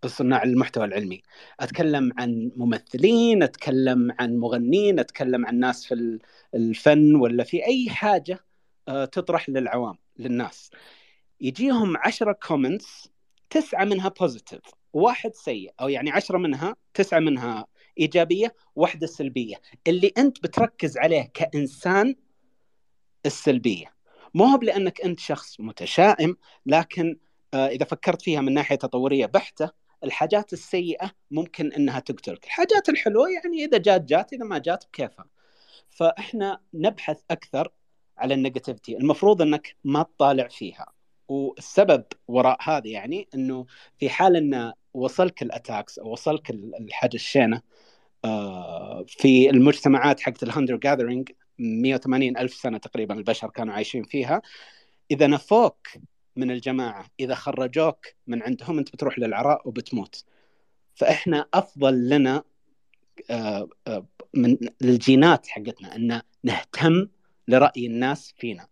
صناع المحتوى العلمي. أتكلم عن ممثلين أتكلم عن مغنين أتكلم عن ناس في ال- الفن ولا في أي حاجة آه، تطرح للعوام للناس. يجيهم عشرة comments تسعة منها positive واحد سيء أو يعني عشرة منها تسعة منها إيجابية واحدة سلبية. اللي أنت بتركز عليه كإنسان السلبية. مو هو لانك أنت شخص متشائم لكن آه، إذا فكرت فيها من ناحية تطورية بحتة الحاجات السيئة ممكن إنها تقتلك. الحاجات الحلوة يعني إذا جات جات إذا ما جات بكيفها. فإحنا نبحث أكثر على ال negativity. المفروض إنك ما تطالع فيها. والسبب وراء هذا يعني إنه في حال إن وصلك ال attacks أو وصلك ال- الحاجة الشينة آه، في المجتمعات حقت ال hunter gathering 180 ألف سنة تقريبا البشر كانوا عايشين فيها. إذا نفوك من الجماعة. إذا خرجوك من عندهم أنت بتروح للعراء وبتموت. فإحنا أفضل لنا آه، آه، من الجينات حقتنا أن نهتم لرأي الناس فينا.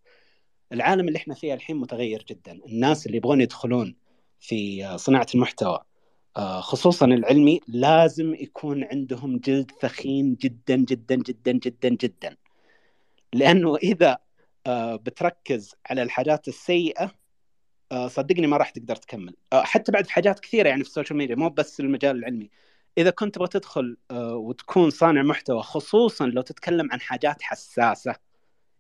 العالم اللي إحنا فيه الحين متغير جدا. الناس اللي يبغون يدخلون في آه، صناعة المحتوى خصوصا العلمي لازم يكون عندهم جلد ثخين جدا جدا جدا جدا جدا. لأنه إذا بتركز على الحاجات السيئة صدقني ما راح تقدر تكمل. آه، حتى بعد في حاجات كثيرة يعني في السوشيال ميديا مو بس المجال العلمي. إذا كنت تبغى تدخل آه، وتكون صانع محتوى خصوصا لو تتكلم عن حاجات حساسة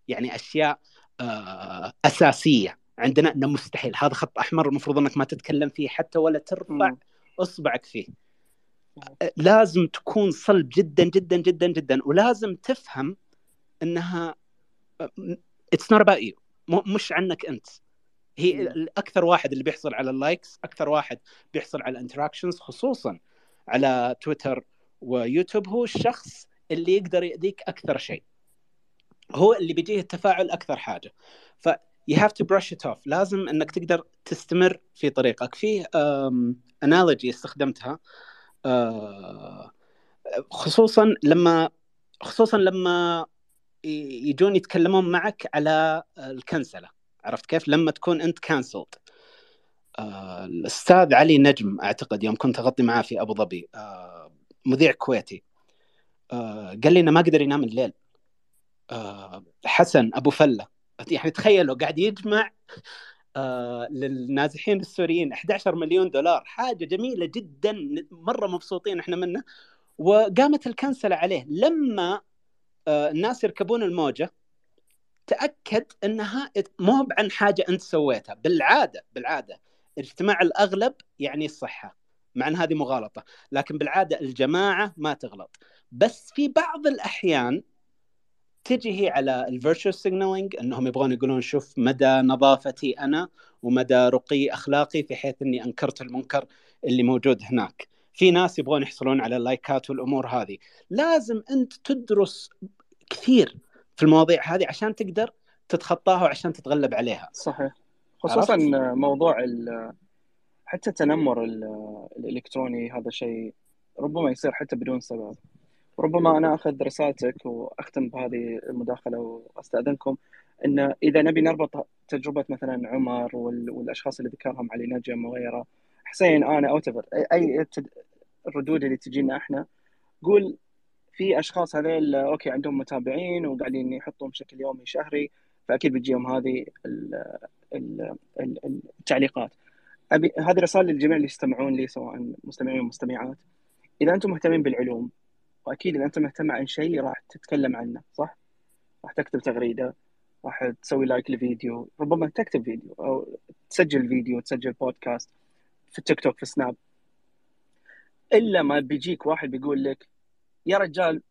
يعني أشياء آه، أساسية. عندنا إنه مستحيل. هذا خط أحمر المفروض إنك ما تتكلم فيه حتى ولا ترفع. أصبعك فيه. لازم تكون صلب جدا جدا جدا جدا. ولازم تفهم إنها it's not about you مش عنك أنت. هي. أكثر واحد اللي بيحصل على ال likes أكثر واحد بيحصل على ال interactions خصوصا على تويتر ويوتيوب هو الشخص اللي يقدر يأذيك أكثر شيء. هو اللي بيجيه التفاعل أكثر حاجة. ف you have to brush it off. لازم إنك تقدر تستمر في طريقك. في analogy استخدمتها آه، خصوصا لما خصوصا لما يجون يتكلمون معك على ال cancelة. عرفت كيف؟ لما تكون أنت cancelled آه، الأستاذ علي نجم أعتقد يوم كنت أغطي معاه في أبو ظبي آه، مذيع كويتي قال لي انه ما قدر ينام الليل. حسن أبو فلة. يعني تخيلوا قاعد يجمع للنازحين السوريين 11 مليون دولار. حاجة جميلة جدا مرة مبسوطين إحنا منه. وقامت ال cancelة عليه. لما الناس يركبون الموجة تأكد إنها مو عن حاجة أنت سويتها. بالعادة بالعادة اجتماع الأغلب يعني الصحة مع إن هذه مغالطة لكن بالعادة الجماعة ما تغلط. بس في بعض الأحيان تجي هي على ال virtue signaling إنهم يبغون يقولون شوف مدى نظافتي أنا ومدى رقي أخلاقي في حيث إني أنكرت المنكر اللي موجود هناك. في ناس يبغون يحصلون على اللايكات والأمور هذه. لازم أنت تدرس كثير. في المواضيع هذه عشان تقدر تتخطاها وعشان تتغلب عليها. صحيح. خصوصا؟ موضوع حتى التنمر الإلكتروني هذا شيء ربما يصير حتى بدون سبب. ربما أنا أخذ رسالتك وأختم بهذه المداخلة وأستأذنكم إن إذا نبي نربط تجربة مثلا عمر والأشخاص اللي ذكرهم علي نجم وغيره حسين أنا أو اي الردود اللي تجينا إحنا قول في أشخاص هذيل أوكي عندهم متابعين وقاعدين يحطون بشكل يومي شهري فأكيد بتجيهم هذه التعليقات. أبي هذه رسالة للجميع اللي يستمعون لي سواء مستمعين ومستمعات إذا أنتم مهتمين بالعلوم وأكيد إذا أنت مهتم عن شيء راح تتكلم عنه صح؟ راح تكتب تغريدة راح تسوي like لفيديو ربما تكتب فيديو أو تسجل فيديو تسجل بودكاست في التيك توك في سناب إلا ما بيجيك واحد بيقول لك يا رجال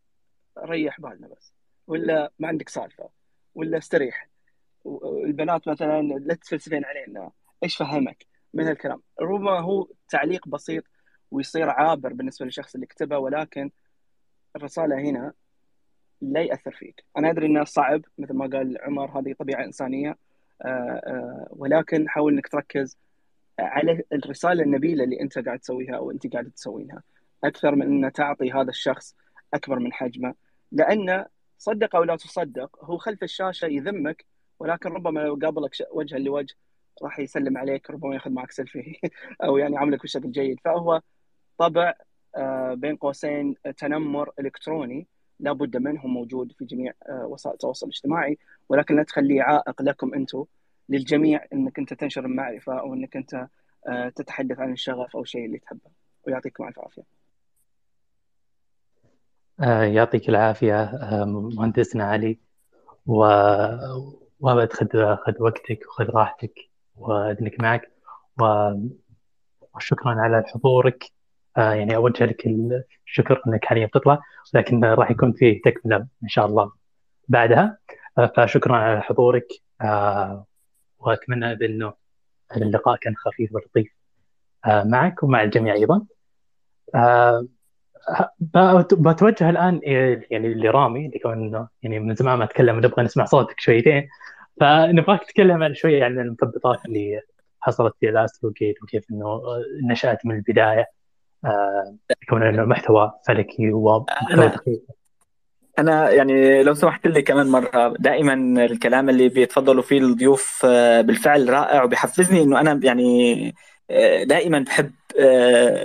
ريح بالنا بس. ولا ما عندك سالفة. ولا استريح. البنات مثلا لا تفلسفين علينا. إيش فهمك من هالكلام ربما هو تعليق بسيط ويصير عابر بالنسبة للشخص اللي كتبه ولكن الرسالة هنا لا يأثر فيك. أنا أدري إنه صعب مثل ما قال عمر هذه طبيعة إنسانية. آه، آه، ولكن حاول إنك تركز على الرسالة النبيلة اللي أنت قاعد تسويها أو أنت قاعد تسوينها. أكثر من ان تعطي هذا الشخص أكبر من حجمه. لأن صدق أو لا تصدق هو خلف الشاشة يذمك ولكن ربما لو قابلك وجها لوجه راح يسلم عليك ربما ياخذ معك سيلفي *laughs* أو يعني يعاملك بشكل جيد. فهو طبع آه، بين قوسين تنمر إلكتروني لابد منه موجود في جميع آه، وسائل التواصل الاجتماعي. ولكن لا تخليه عائق لكم أنتم للجميع إنك أنت تنشر المعرفة أو إنك أنت آه، تتحدث عن الشغف أو الشيء اللي تحبه. ويعطيكم ألف عافية. يعطيك العافية مهندسنا علي و وابد خذ خذ وقتك وخذ راحتك وأذنك معك وشكرا على حضورك. آه يعني اوجه لك الشكر أنك حاليا بتطلع لكن راح يكون في تكملة إن شاء الله بعدها. آه فشكرا على حضورك. آه وأتمنى بأنه اللقاء كان خفيف ولطيف آه معك ومع الجميع أيضا. آه بتوجه الآن يعني لرامي اللي كان يعني من زمان ما تكلم نبغى نسمع صوتك شويتين. فنبغاك تتكلم عن شوية عن المثبطات اللي حصلت في الاسترو جيت وكيف إنه نشأت من البداية يكون إنه محتوى فلكي ومحتوى دقيق أنا يعني لو سمحت لي كمان مرة دائما الكلام اللي بيتفضلوا فيه الضيوف آه، بالفعل رائع وبيحفزني إنه أنا يعني آه، دائما بحب آه،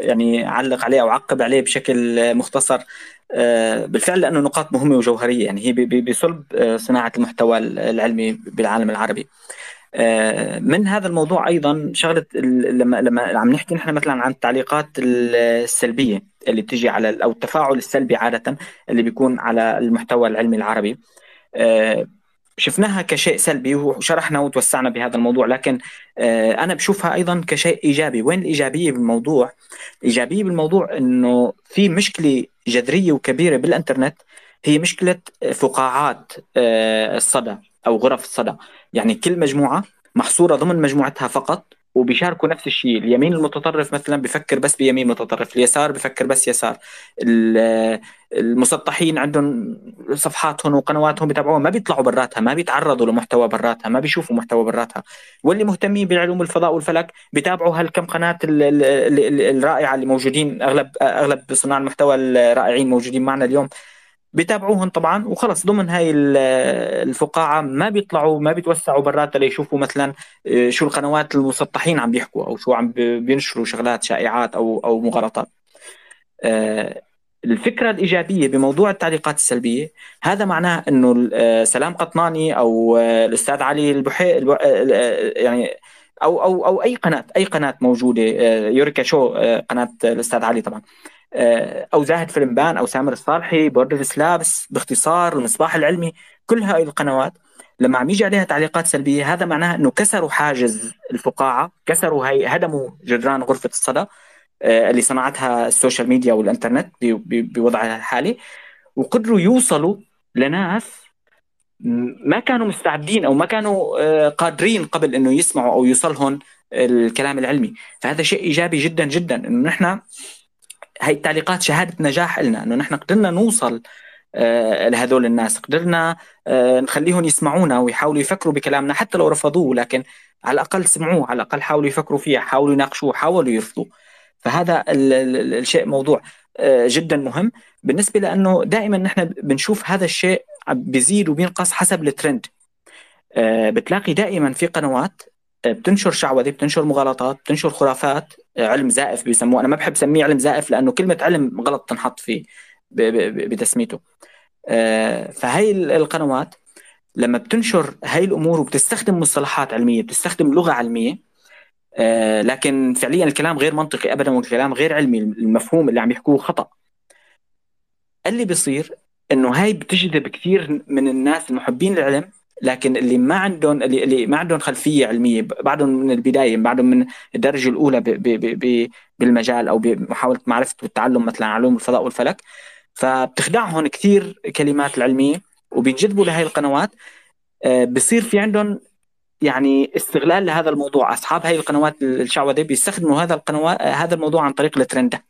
يعني اعلق عليه أو اعقب عليه بشكل مختصر بالفعل لأنه نقاط مهمة وجوهرية يعني هي بصلب صناعة المحتوى العلمي بالعالم العربي. آه، من هذا الموضوع أيضا شغلة لما لما عم نحكي نحن مثلا عن التعليقات السلبية اللي بتجي على أو التفاعل السلبي عادة اللي بيكون على المحتوى العلمي العربي آه، شفناها كشيء سلبي وشرحنا وتوسعنا بهذا الموضوع لكن آه، أنا بشوفها أيضا كشيء إيجابي. وين الإيجابية بالموضوع؟ الإيجابية بالموضوع إنه في مشكلة جذرية وكبيرة بالإنترنت هي مشكلة فقاعات الصدى أو غرف الصدى. يعني كل مجموعة محصورة ضمن مجموعتها فقط وبيشاركوا نفس الشيء. اليمين المتطرف مثلا بفكر بس بيمين متطرف اليسار بفكر بس يسار. المسطحين عندهم صفحاتهم وقنواتهم بيتابعوها ما بيطلعوا براتها ما بيتعرضوا لمحتوى براتها ما بيشوفوا محتوى براتها. واللي مهتمين بعلوم الفضاء والفلك بيتابعوا هالكم قناة الرائعة اللي موجودين اغلب أغلب صناع المحتوى الرائعين موجودين معنا اليوم. بيتابعوهم طبعا وخلص ضمن هاي الفقاعة ما بيطلعوا ما بيتوسعوا برات ليشوفوا مثلا آه، شو القنوات المسطحين عم بيحكوا أو شو عم بينشروا شغلات شائعات أو أو مغالطات. آه، الفكرة الإيجابية بموضوع التعليقات السلبية هذا معناه إنه آه، سلام قطناني أو الأستاذ علي البحي يعني أو أو أو أي قناة أي قناة موجودة يوريكا شو قناة الأستاذ علي طبعا. أو زاهد فلمبان أو سامر الصالحي برودر سلابس باختصار المصباح العلمي كل هاي القنوات لما عم يجي عليها تعليقات سلبية هذا معناها إنه كسروا حاجز الفقاعة كسروا هاي هدموا جدران غرفة الصدى آه، اللي صنعتها ال social media والإنترنت بوضعها الحالي وقدروا يوصلوا لناس ما كانوا مستعدين أو ما كانوا آه، قادرين قبل إنه يسمعوا أو يوصلهم الكلام العلمي. فهذا شيء إيجابي جدا جدا إنه نحن هاي التعليقات شهادة نجاح لنا إنه نحن قدرنا نوصل آه، لهذول الناس قدرنا آه، نخليهم يسمعونا ويحاولوا يفكروا بكلامنا حتى لو رفضوه لكن على الأقل سمعوه على الأقل حاولوا يفكروا فيه حاولوا يناقشوه حاولوا يرفضوه. فهذا الشيء موضوع آه، جدا مهم. بالنسبة لأنه دائما نحن بنشوف هذا الشيء بيزيد وبينقص حسب الترند. بتلاقي دائما في قنوات بتنشر شعوذة بتنشر مغالطات بتنشر خرافات علم زائف بيسموه. أنا ما بحب سميه علم زائف لأنه كلمة علم غلط تنحط فيه بتسميته. آه، فهي القنوات لما بتنشر هاي الأمور وبتستخدم مصطلحات علمية بتستخدم لغة علمية آه، لكن فعليا الكلام غير منطقي ابدا والكلام غير علمي المفهوم اللي عم يحكوه خطأ. اللي بيصير إنه هاي بتجذب كثير من الناس المحبين للعلم لكن اللي ما عندهم اللي, ما عندهم خلفية علمية بعدهم من البداية بعدهم من الدرجة الأولى ب ب ب بالمجال أو بمحاولة معرفة والتعلم مثلا علوم الفضاء والفلك. فبتخدعهم كثير كلمات العلمية وبينجذبوا لهي القنوات. آه، بصير في عندهم يعني استغلال لهذا الموضوع. أصحاب هاي القنوات الشعوذة بيستخدموا هذا القنوات هذا الموضوع عن طريق الترندات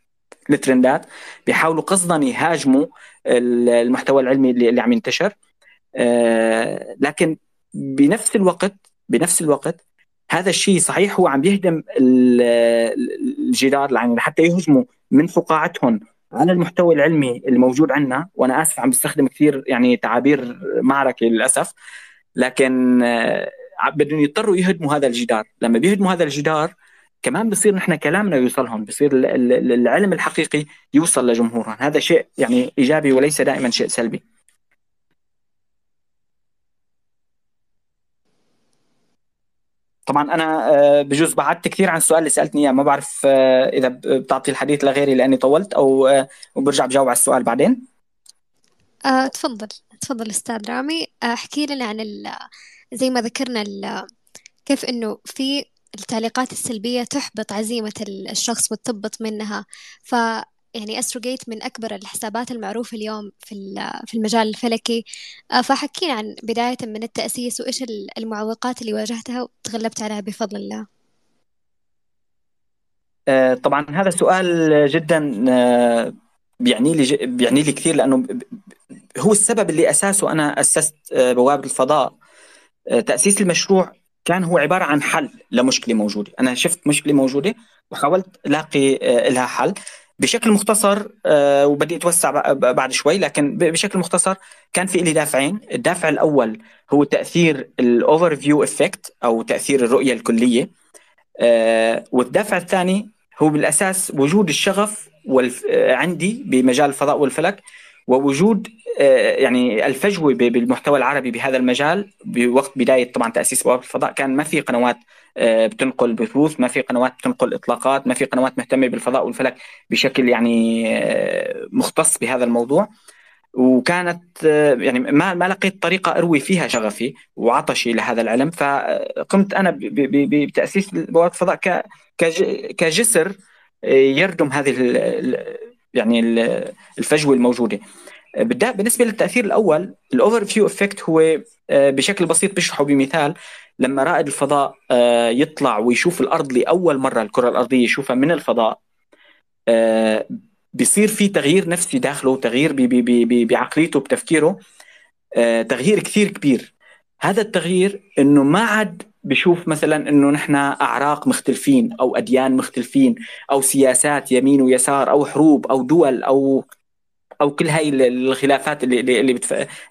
الترندات. بيحاولوا قصدا يهاجموا المحتوى العلمي اللي عم ينتشر. لكن بنفس الوقت بنفس الوقت هذا الشيء صحيح هو عم يهدم الجدار يعني حتى يهجموا من فقاعتهم على المحتوى العلمي الموجود عندنا وأنا آسف عم بستخدم كثير يعني تعابير معركة للأسف. لكن آه، بدهم يضطروا يهدموا هذا الجدار. لما بيهدموا هذا الجدار كمان بصير نحن كلامنا يوصلهم بصير العلم الحقيقي يوصل لجمهورهم. هذا شيء يعني إيجابي وليس دائما شيء سلبي. طبعا أنا آه، بجوز بعدت كثير عن السؤال اللي سألتني إياه ما بعرف آه، إذا بتعطي الحديث لغيري لأني طولت أو آه، وبرجع بجاوب على السؤال بعدين. تفضل تفضل أستاذ رامي. احكي لنا عن زي ما ذكرنا كيف إنه في التعليقات السلبية تحبط عزيمة الشخص وتثبط منها. ف يعني أستروجيت من أكبر الحسابات المعروفة اليوم في في المجال الفلكي. آه، فحكينا عن بداية من التأسيس وإيش المعوقات اللي واجهتها وتغلبت عليها بفضل الله. آه، طبعا هذا سؤال جدا آه، بيعني لي بيعني لي كثير لأنه هو السبب اللي أساسه أنا أسست بوابة الفضاء. تأسيس المشروع كان هو عبارة عن حل لمشكلة موجودة. أنا شفت مشكلة موجودة وحاولت ألاقي لها حل. بشكل مختصر آه، وبدي أتوسع بعد شوي لكن بشكل مختصر كان في لي دافعين. الدافع الأول هو تأثير ال overview effect أو تأثير الرؤية الكلية آه، والدافع الثاني هو بالأساس وجود الشغف آه، عندي بمجال الفضاء والفلك ووجود يعني الفجوة بالمحتوى العربي بهذا المجال بوقت بداية طبعا تأسيس بوابة الفضاء. كان ما في قنوات بتنقل بثوث ما في قنوات بتنقل إطلاقات ما في قنوات مهتمة بالفضاء والفلك بشكل يعني آه، مختص بهذا الموضوع. وكانت آه، يعني ما ما لقيت طريقة أروي فيها شغفي وعطشي لهذا العلم. فقمت أنا بتأسيس بوابة الفضاء كجسر يردم هذه يعني الفجوة الموجودة. بالنسبة للتأثير الأول ال overview effect هو بشكل بسيط بشرحه بمثال لما رائد الفضاء آه، يطلع ويشوف الأرض لأول مرة الكرة الأرضية يشوفها من الفضاء آه، بيصير في تغيير نفسي داخله تغيير بعقليته بتفكيره آه، تغيير كثير كبير. هذا التغيير إنه ما عاد بشوف مثلا إنه نحن أعراق مختلفين أو أديان مختلفين أو سياسات يمين ويسار أو حروب أو دول أو أو كل هاي الخلافات اللي اللي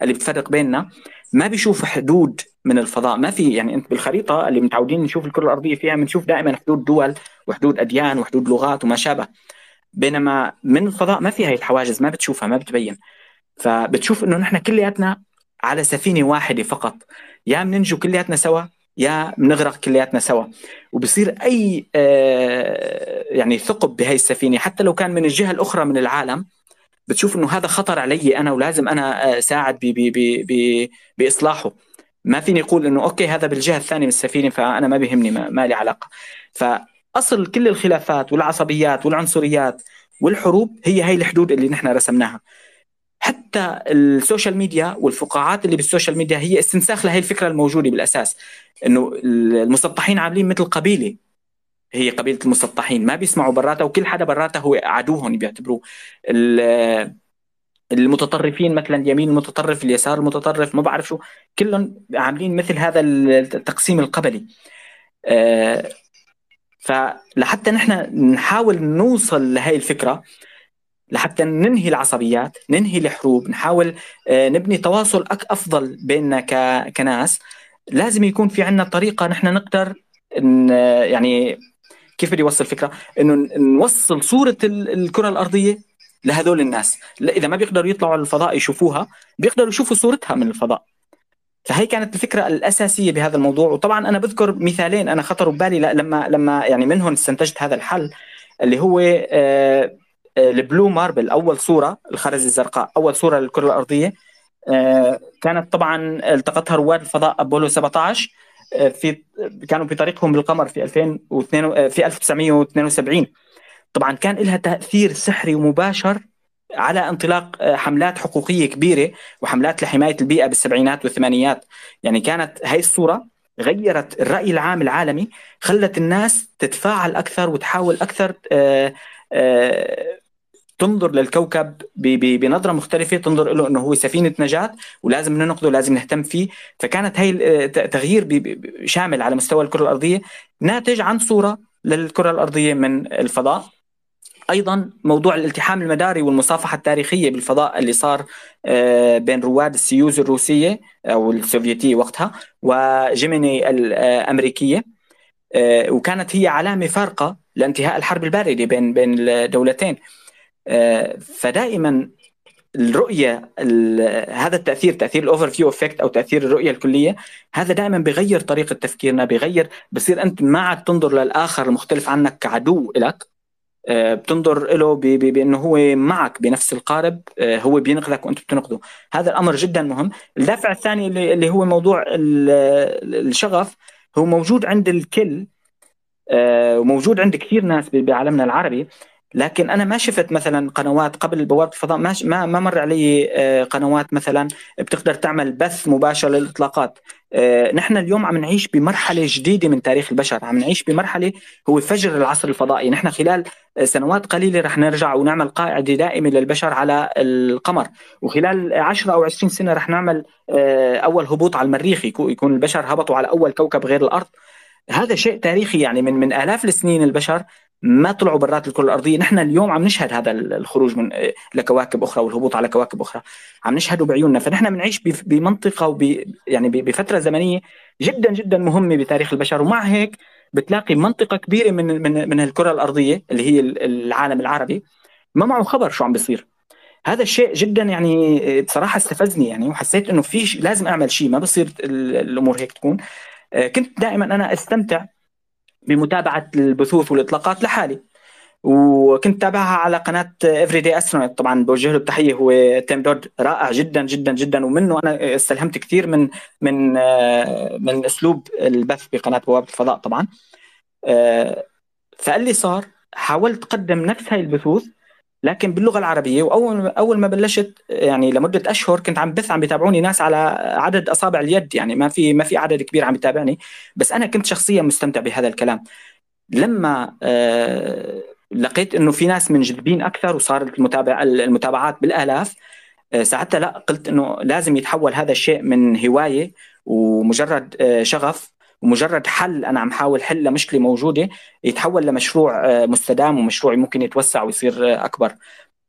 اللي بتفرق بيننا ما بيشوف حدود من الفضاء. ما في يعني أنت بالخريطة اللي متعودين نشوف الكرة الأرضية فيها بنشوف دائما حدود دول وحدود أديان وحدود لغات وما شابه. بينما من الفضاء ما في هاي الحواجز ما بتشوفها ما بتبين. فبتشوف إنه نحن كلياتنا على سفينة واحدة فقط. يا بننجو كلياتنا سوا يا بنغرق كلياتنا سوا. وبصير أي آه، يعني ثقب بهي السفينة حتى لو كان من الجهة الأخرى من العالم بتشوف إنه هذا خطر علي أنا ولازم أنا اساعد بي بي بي بي بإصلاحه. ما فيني أقول إنه okay هذا بالجهة الثانية من السفينة فأنا ما بيهمني ما, ما لي علاقة. فأصل كل الخلافات والعصبيات والعنصريات والحروب هي هي الحدود اللي نحن رسمناها. حتى ال social media والفقاعات اللي بال social media هي استنساخ لهي الفكرة الموجودة بالأساس. إنه المسطحين عاملين مثل قبيلة. هي قبيلة المسطحين. ما بيسمعوا براتها وكل حدا براتها هو عدوهم بيعتبروه. المتطرفين مثلا اليمين المتطرف اليسار المتطرف ما بعرف شو كلهم عاملين مثل هذا التقسيم القبلي. آه، فلحتى نحن نحاول نوصل لهي الفكرة لحتى ننهي العصبيات ننهي الحروب نحاول آه، نبني تواصل أفضل بيننا كناس. لازم يكون في عندنا طريقة نحن نقدر يعني كيف بدي أوصل الفكرة؟ إنه نوصل صورة الكرة الأرضية لهذول الناس. إذا ما بيقدروا يطلعوا على الفضاء يشوفوها بيقدروا يشوفوا صورتها من الفضاء. فهي كانت الفكرة الأساسية بهذا الموضوع. وطبعا أنا بذكر مثالين. أنا خطروا ببالي لما لما يعني منهم استنتجت هذا الحل اللي هو آه، آه، البلو ماربل أول صورة الخرز الزرقاء أول صورة للكرة الأرضية. آه، كانت طبعا التقطها رواد الفضاء أبولو 17 في كانوا في طريقهم بالقمر في 2002 في 1972 طبعا كان لها تأثير سحري ومباشر على انطلاق آه، حملات حقوقية كبيرة وحملات لحماية البيئة بالسبعينات والثمانينات. يعني كانت هاي الصورة غيرت الرأي العام العالمي خلت الناس تتفاعل أكثر وتحاول أكثر آه، آه، تنظر للكوكب بنظرة مختلفة تنظر له إنه هو سفينة نجاة ولازم ننقذه ولازم نهتم فيه. فكانت هي تغيير شامل على مستوى الكرة الأرضية. ناتج عن صورة للكرة الأرضية من الفضاء. أيضا موضوع الالتحام المداري والمصافحة التاريخية بالفضاء اللي صار آه، بين رواد السيوز الروسية أو السوفيتية وقتها وجيميني الامريكيه آه، وكانت هي علامة فارقة لانتهاء الحرب الباردة بين بين الدولتين. آه، فدائما الرؤية هذا التأثير تأثير ال overview effect أو تأثير الرؤية الكلية هذا دائما بغير طريقة تفكيرنا بغير بصير أنت ما عاد تنظر للآخر المختلف عنك كعدو لك آه، بتنظر له بأنه هو معك بنفس القارب آه، هو بينقذك وأنت بتنقذه. هذا الأمر جدا مهم. الدافع الثاني اللي هو موضوع الشغف هو موجود عند الكل آه، وموجود عند كثير ناس بعالمنا العربي. لكن أنا ما شفت مثلا قنوات قبل بوابه الفضاء ما ما ما مر علي قنوات مثلا بتقدر تعمل بث مباشر للإطلاقات. آه، نحن اليوم عم نعيش بمرحلة جديدة من تاريخ البشر عم نعيش بمرحلة هو فجر العصر الفضائي. نحن خلال سنوات قليلة رح نرجع ونعمل قاعدة دائمة للبشر على القمر وخلال 10 أو 20 سنة رح نعمل آه، أول هبوط على المريخ يكون البشر هبطوا على أول كوكب غير الأرض. هذا شيء تاريخي يعني من من آلاف السنين البشر ما طلعوا برات الكرة الأرضية. نحن اليوم عم نشهد هذا الخروج من لكواكب أخرى والهبوط على كواكب أخرى. عم نشهده بعيوننا. فنحن بنعيش بمنطقة وب يعني بفترة زمنية جدا جدا مهمة بتاريخ البشر. ومع هيك بتلاقي منطقة كبيرة من من من الكرة الأرضية اللي هي العالم العربي ما معه خبر شو عم بيصير. هذا الشيء جدا يعني بصراحة استفزني يعني وحسيت إنه في لازم أعمل شيء. ما بصير الأمور هيك تكون. كنت دائما أنا أستمتع بمتابعه البثوث والإطلاقات لحالي. وكنت تابعها على قناة Everyday Astronaut طبعا بوجه له التحية هو تيم دود رائع جدا جدا جدا. ومنه أنا استلهمت كثير من من من أسلوب البث بقناة بوابة الفضاء طبعا. فاللي صار حاولت أقدم نفس هاي البثوث لكن باللغة العربية وأول أول ما بلشت يعني لمدة أشهر كنت عم بث عم بيتابعوني ناس على عدد أصابع اليد يعني ما في ما في عدد كبير عم يتابعني بس أنا كنت شخصيا مستمتع بهذا الكلام. لما آه لقيت إنه في ناس منجذبين أكثر وصارت المتابع المتابعات بالآلاف آه ساعتها لا قلت إنه لازم يتحول هذا الشيء من هواية ومجرد آه شغف ومجرد حل أنا عم حاول حل لمشكلة موجودة يتحول لمشروع آه، مستدام ومشروع ممكن يتوسع ويصير آه، أكبر.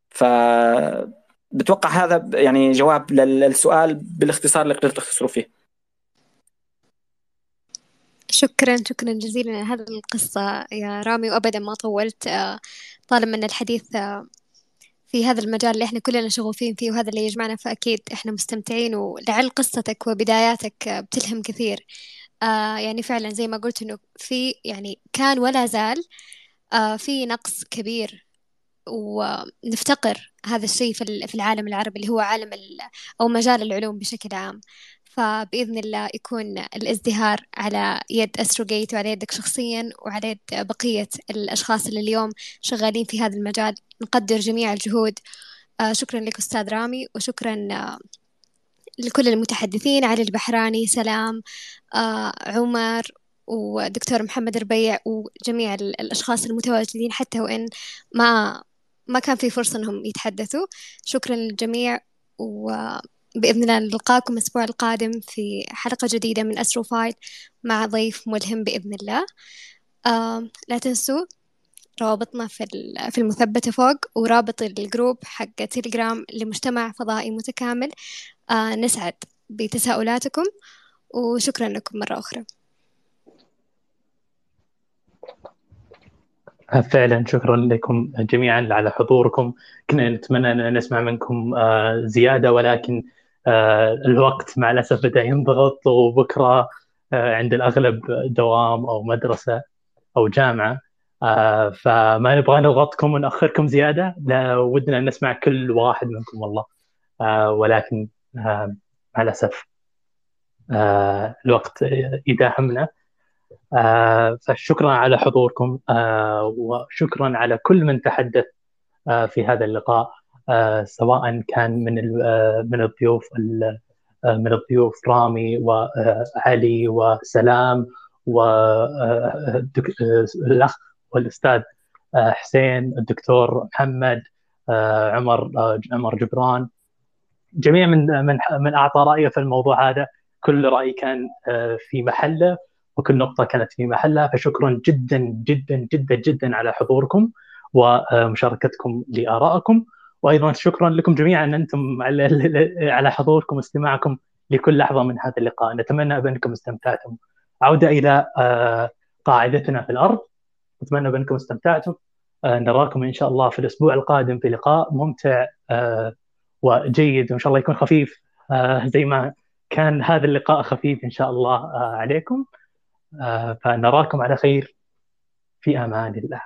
ف بتوقع هذا يعني جواب للسؤال بالاختصار اللي قدرت تختصروا فيه. شكرا شكرا جزيلا على هذه القصة يا رامي. وأبدا ما طولت آه، طالما أن الحديث في هذا المجال اللي إحنا كلنا شغوفين فيه وهذا اللي يجمعنا فأكيد إحنا مستمتعين ولعل قصتك وبداياتك بتلهم كثير. آه يعني فعلا زي ما قلت إنه في يعني كان ولا زال آه في نقص كبير ونفتقر هذا الشيء في العالم العربي اللي هو عالم أو مجال العلوم بشكل عام. فبإذن الله يكون الازدهار على يد أستروجيت وعلى يدك شخصيا وعلى يد بقية الأشخاص اللي اليوم شغالين في هذا المجال نقدر جميع الجهود. آه شكرا لك أستاذ رامي وشكرا آه لكل المتحدثين علي البحراني سلام آه عمر ودكتور محمد ربيع وجميع الأشخاص المتواجدين حتى وإن ما ما كان في فرصة إنهم يتحدثوا. شكرا للجميع وبإذن الله نلقاكم الأسبوع القادم في حلقة جديدة من أسترو فايل مع ضيف ملهم بإذن الله. آه لا تنسوا روابطنا في في المثبتة فوق ورابط ال group حق تيليجرام لمجتمع فضائي متكامل. آه نسعد بتساؤلاتكم وشكرا لكم مرة أخرى. فعلا شكرا لكم جميعا على حضوركم. كنا نتمنى ان نسمع منكم آه، زيادة ولكن آه، الوقت مع الأسف بدأ ينضغط وبكرة آه، عند الأغلب دوام أو مدرسة أو جامعة. فما نبغى نضغطكم ونأخركم زيادة ودنا نسمع كل واحد منكم والله. ولكن مع الاسف الوقت يداهمنا آه، فشكرا على حضوركم آه، وشكرا على كل من تحدث آه، في هذا اللقاء سواء كان من من الضيوف من الضيوف رامي وعلي وسلام والاخ والأستاذ حسين الدكتور محمد عمر عمر جبران جميع من من من أعطى رأيه في الموضوع هذا. كل رأي كان في محله وكل نقطة كانت في محلها فشكرا جدا جدا جدا جدا على حضوركم ومشاركتكم لآرائكم. وأيضا شكرا لكم جميعا. أنتم على حضوركم واستماعكم لكل لحظة من هذا اللقاء. نتمنى بأنكم استمتعتم. عودة إلى آه، قاعدتنا في الأرض. نتمنى بأنكم استمتعتم. آه، نراكم إن شاء الله في الأسبوع القادم في لقاء ممتع آه، وجيد وإن شاء الله يكون خفيف زي ما كان هذا اللقاء خفيف إن شاء الله عليكم آه، فنراكم على خير في أمان الله.